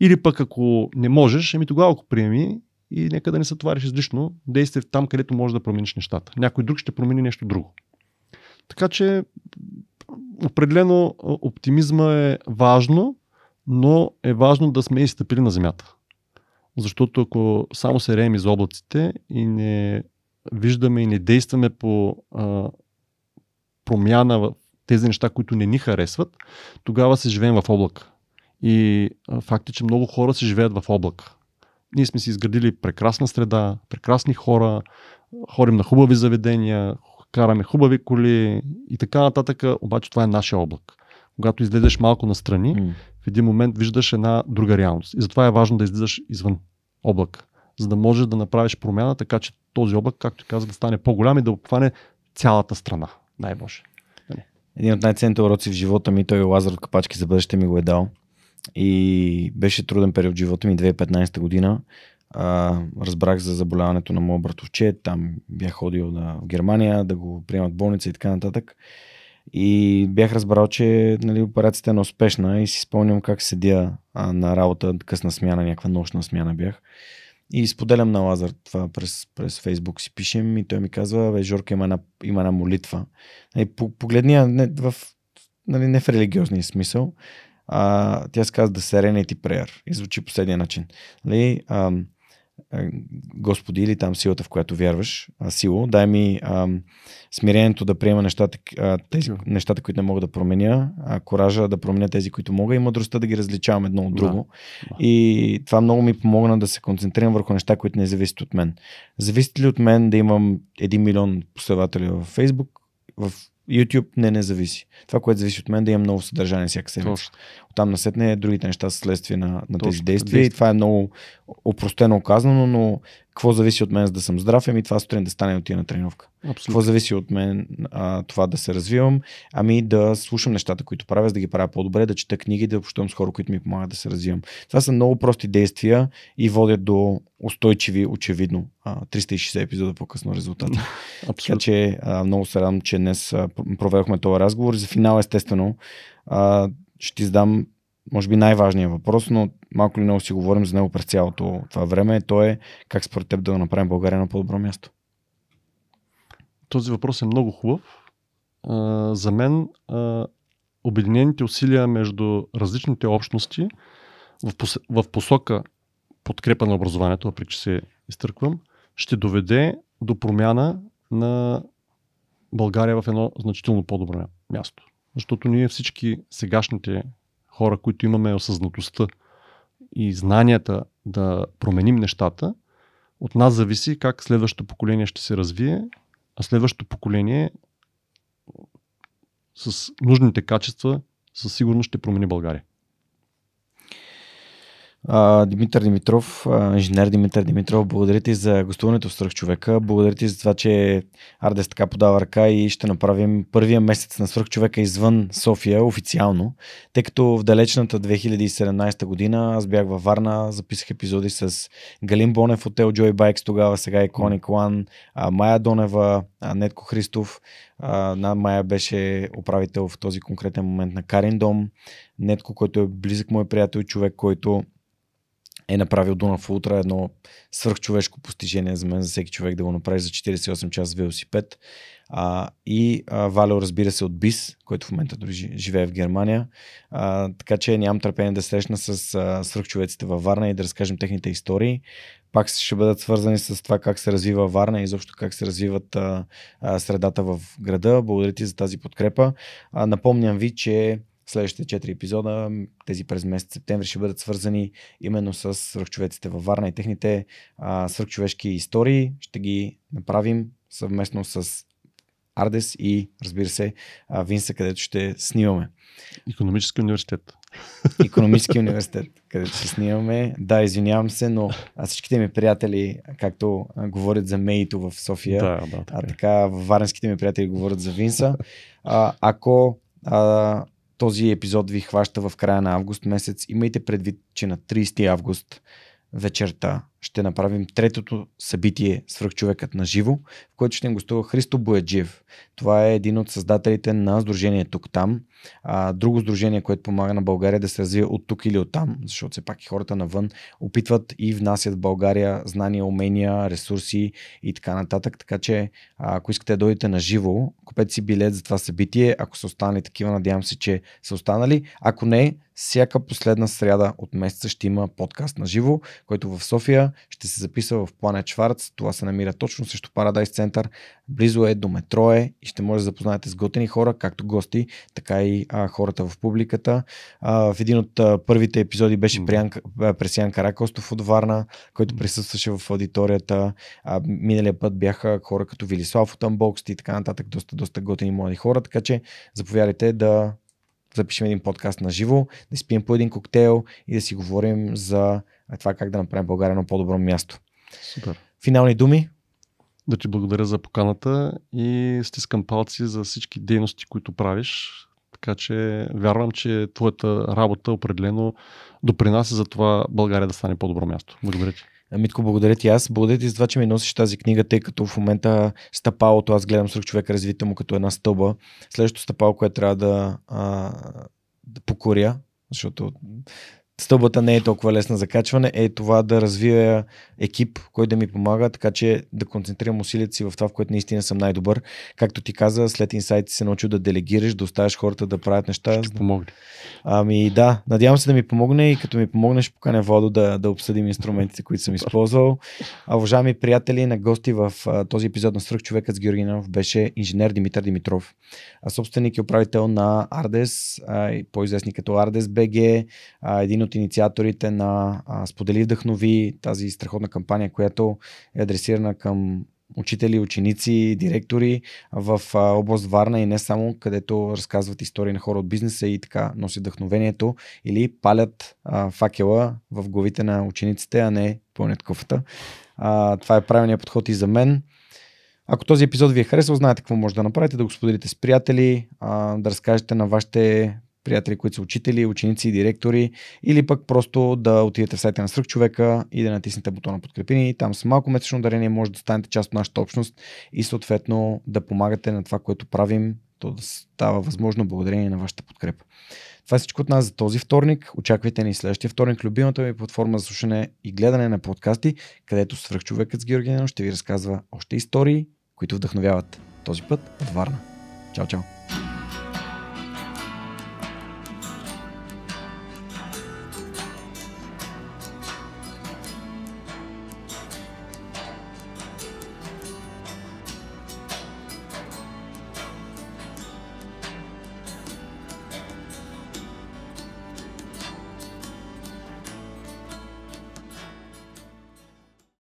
S2: Или пък ако не можеш, ами тогава го приеми и нека да не се товариш излишно, действай там, където можеш да промениш нещата. Някой друг ще промени нещо друго. Така че определено оптимизма е важно, но е важно да сме изстъпили на земята. Защото ако само се реем из облаците и не виждаме и не действаме по а, промяна в тези неща, които не ни харесват, тогава се живеем в облак. И а, факт е, че много хора се живеят в облак. Ние сме си изградили прекрасна среда, прекрасни хора, ходим на хубави заведения, караме хубави коли и така нататък, обаче това е нашия облак. Когато излезеш малко настрани, mm. в един момент виждаш една друга реалност. И затова е важно да излизаш извън облак, за да можеш да направиш промяна, така че този облак, както каза, да стане по-голям и да обхване цялата страна. Най-боже.
S1: Един от най-ценните уроци в живота ми, той Лазар от Капачки за бъдеще ми го е дал. И беше труден период в живота ми 2015 година. А, разбрах за заболяването на моят братовче. Там бях ходил на, Германия да го приемат болница и така нататък. И бях разбрал, че нали, операцията е неуспешна и си спомням как седя а, на работа, късна смяна, някаква нощна смяна бях. И споделям на Лазар това през, през Фейсбук си пишем и той ми казва, бе, Жорка има една, има една молитва. Нали, погледни не, в, нали, не в религиозния смисъл, а, тя се казва The Serenity Prayer и звучи последния начин. Нали, а, Господи или там силата, в която вярваш, а, сило, дай ми а, смирението да приема нещата, а, тези нещата, които не мога да променя, а, коража да променя тези, които мога и мъдростта да ги различавам едно от друго. Да. И това много ми помогна да се концентрирам върху неща, които не зависят от мен. Зависят ли от мен да имам 1 милион последователи в Facebook, в YouTube не не зависи. Това, което зависи от мен, да имам много съдържание всяка седмица. Оттам насетне другите неща са следствие на, на тези действия. И това е много опростено казано, но какво зависи от мен за да съм здрав? Ами това сутрин да стане от на тренировка. Абсолютно. Какво зависи от мен а, това да се развивам? Ами да слушам нещата, които правя, за да ги правя по-добре, да чета книги, да общувам с хора, които ми помагат да се развивам. Това са много прости действия и водят до устойчиви, очевидно, 360 епизода по-късно резултати. [LAUGHS] така че а, много се радвам, че днес проведохме този разговор. За финал, естествено, а, ще ти задам може би най-важният въпрос, но малко ли много си говорим за него през цялото това време. То е как според теб да направим България на по-добро място.
S2: Този въпрос е много хубав. За мен обединените усилия между различните общности в посока подкрепа на образованието, въпреки че се изтърквам, ще доведе до промяна на България в едно значително по-добро място. Защото ние всички сегашните хора, които имаме осъзнатостта и знанията да променим нещата, от нас зависи как следващото поколение ще се развие, а следващото поколение с нужните качества със сигурност ще промени България.
S1: Димитър Димитров, инженер Димитър Димитров, благодаря ти за гостуването в Сръх човека. Благодаря ти за това, че Ардес така подава ръка и ще направим първия месец на Свърх човека извън София официално, тъй като в далечната 2017 година аз бях във Варна, записах епизоди с Галин Бонев от Joy Bikes, тогава сега е Коник One, Майя Донева, Нетко Христов. На Майя беше управител в този конкретен момент на Карин Дом. Нетко, който е близък мой приятел човек, който е направил Дунав Ултра едно свърхчовешко постижение за мен, за всеки човек да го направи за 48 часа велосипед. А, и а, Валео, разбира се, от БИС, който в момента живее в Германия. А, така че нямам търпение да срещна с а, свърхчовеците във Варна и да разкажем техните истории. Пак ще бъдат свързани с това как се развива Варна и изобщо как се развиват а, а, средата в града. Благодаря ти за тази подкрепа. А, напомням ви, че Следващите 4 епизода, тези през месец септември, ще бъдат свързани именно с свръхчовеците във Варна и техните а, свръхчовешки истории. Ще ги направим съвместно с Ардес и, разбира се, Винса, където ще снимаме.
S2: Економически университет. [LAUGHS]
S1: Економически университет, където ще снимаме. Да, извинявам се, но всичките ми приятели, както говорят за Мейто в София,
S2: да, да,
S1: така. а е. така варенските ми приятели говорят за Винса. А, ако а, този епизод ви хваща в края на август месец, имайте предвид, че на 30 август вечерта ще направим третото събитие Свръхчовекът на живо, в което ще им гостува Христо Бояджиев. Това е един от създателите на Сдружение Тук Там. Друго сдружение, което помага на България да се развие от тук или от там, защото все пак хората навън опитват и внасят в България знания, умения, ресурси и така нататък. Така че, ако искате да дойдете на живо, купете си билет за това събитие. Ако са останали такива, надявам се, че са останали. Ако не, всяка последна сряда от месеца ще има подкаст на живо, който в София ще се записва в Планет Шварц. Това се намира точно срещу Парадайс център. Близо е до метро е и ще може да запознаете с готени хора, както гости, така и а, хората в публиката. А, в един от а, първите епизоди беше mm. Пресян Каракостов от Варна, който присъстваше в аудиторията. А, миналия път бяха хора като Вилислав от Unboxed и така нататък. Доста, доста готини млади хора, така че заповядайте да запишем един подкаст на живо, да спием по един коктейл и да си говорим за това как да направим България едно по-добро място.
S2: Супер.
S1: Финални думи?
S2: Да ти благодаря за поканата и стискам палци за всички дейности, които правиш. Така че вярвам, че твоята работа определено допринася за това България да стане по-добро място. Благодаря ти.
S1: Митко, благодаря ти аз. Благодаря ти за това, че ми носиш тази книга, тъй като в момента стъпалото, аз гледам сръх човека развитие му като една стълба. Следващото стъпало, което трябва да, а, да покоря, защото стълбата не е толкова лесна за качване, е това да развия екип, който да ми помага, така че да концентрирам усилията си в това, в което наистина съм най-добър. Както ти каза, след инсайти се научил да делегираш, да оставяш хората да правят неща.
S2: Ще помогне.
S1: Ами да, надявам се да ми помогне и като ми помогнеш, поканя Водо да, да обсъдим инструментите, които съм използвал. А, уважаеми приятели, на гости в а, този епизод на Сръх човекът с Георгинов беше инженер Димитър Димитров, а, собственик и управител на Ардес, по-известни като Ардес БГ, един от инициаторите на а, Сподели вдъхнови, тази страхотна кампания, която е адресирана към учители, ученици, директори в област Варна и не само, където разказват истории на хора от бизнеса и така носят вдъхновението или палят а, факела в главите на учениците, а не пълнят куфата. А, това е правилният подход и за мен. Ако този епизод ви е харесал, знаете какво може да направите, да го споделите с приятели, а, да разкажете на вашите приятели, които са учители, ученици, директори, или пък просто да отидете в сайта на Сръх човека и да натиснете бутона подкрепини. Там с малко месечно дарение може да станете част от нашата общност и съответно да помагате на това, което правим, то да става възможно благодарение на вашата подкрепа. Това е всичко от нас за този вторник. Очаквайте ни следващия вторник, любимата ми платформа за слушане и гледане на подкасти, където свръхчовекът с Георгиен ще ви разказва още истории, които вдъхновяват. Този път от Варна. Чао, чао!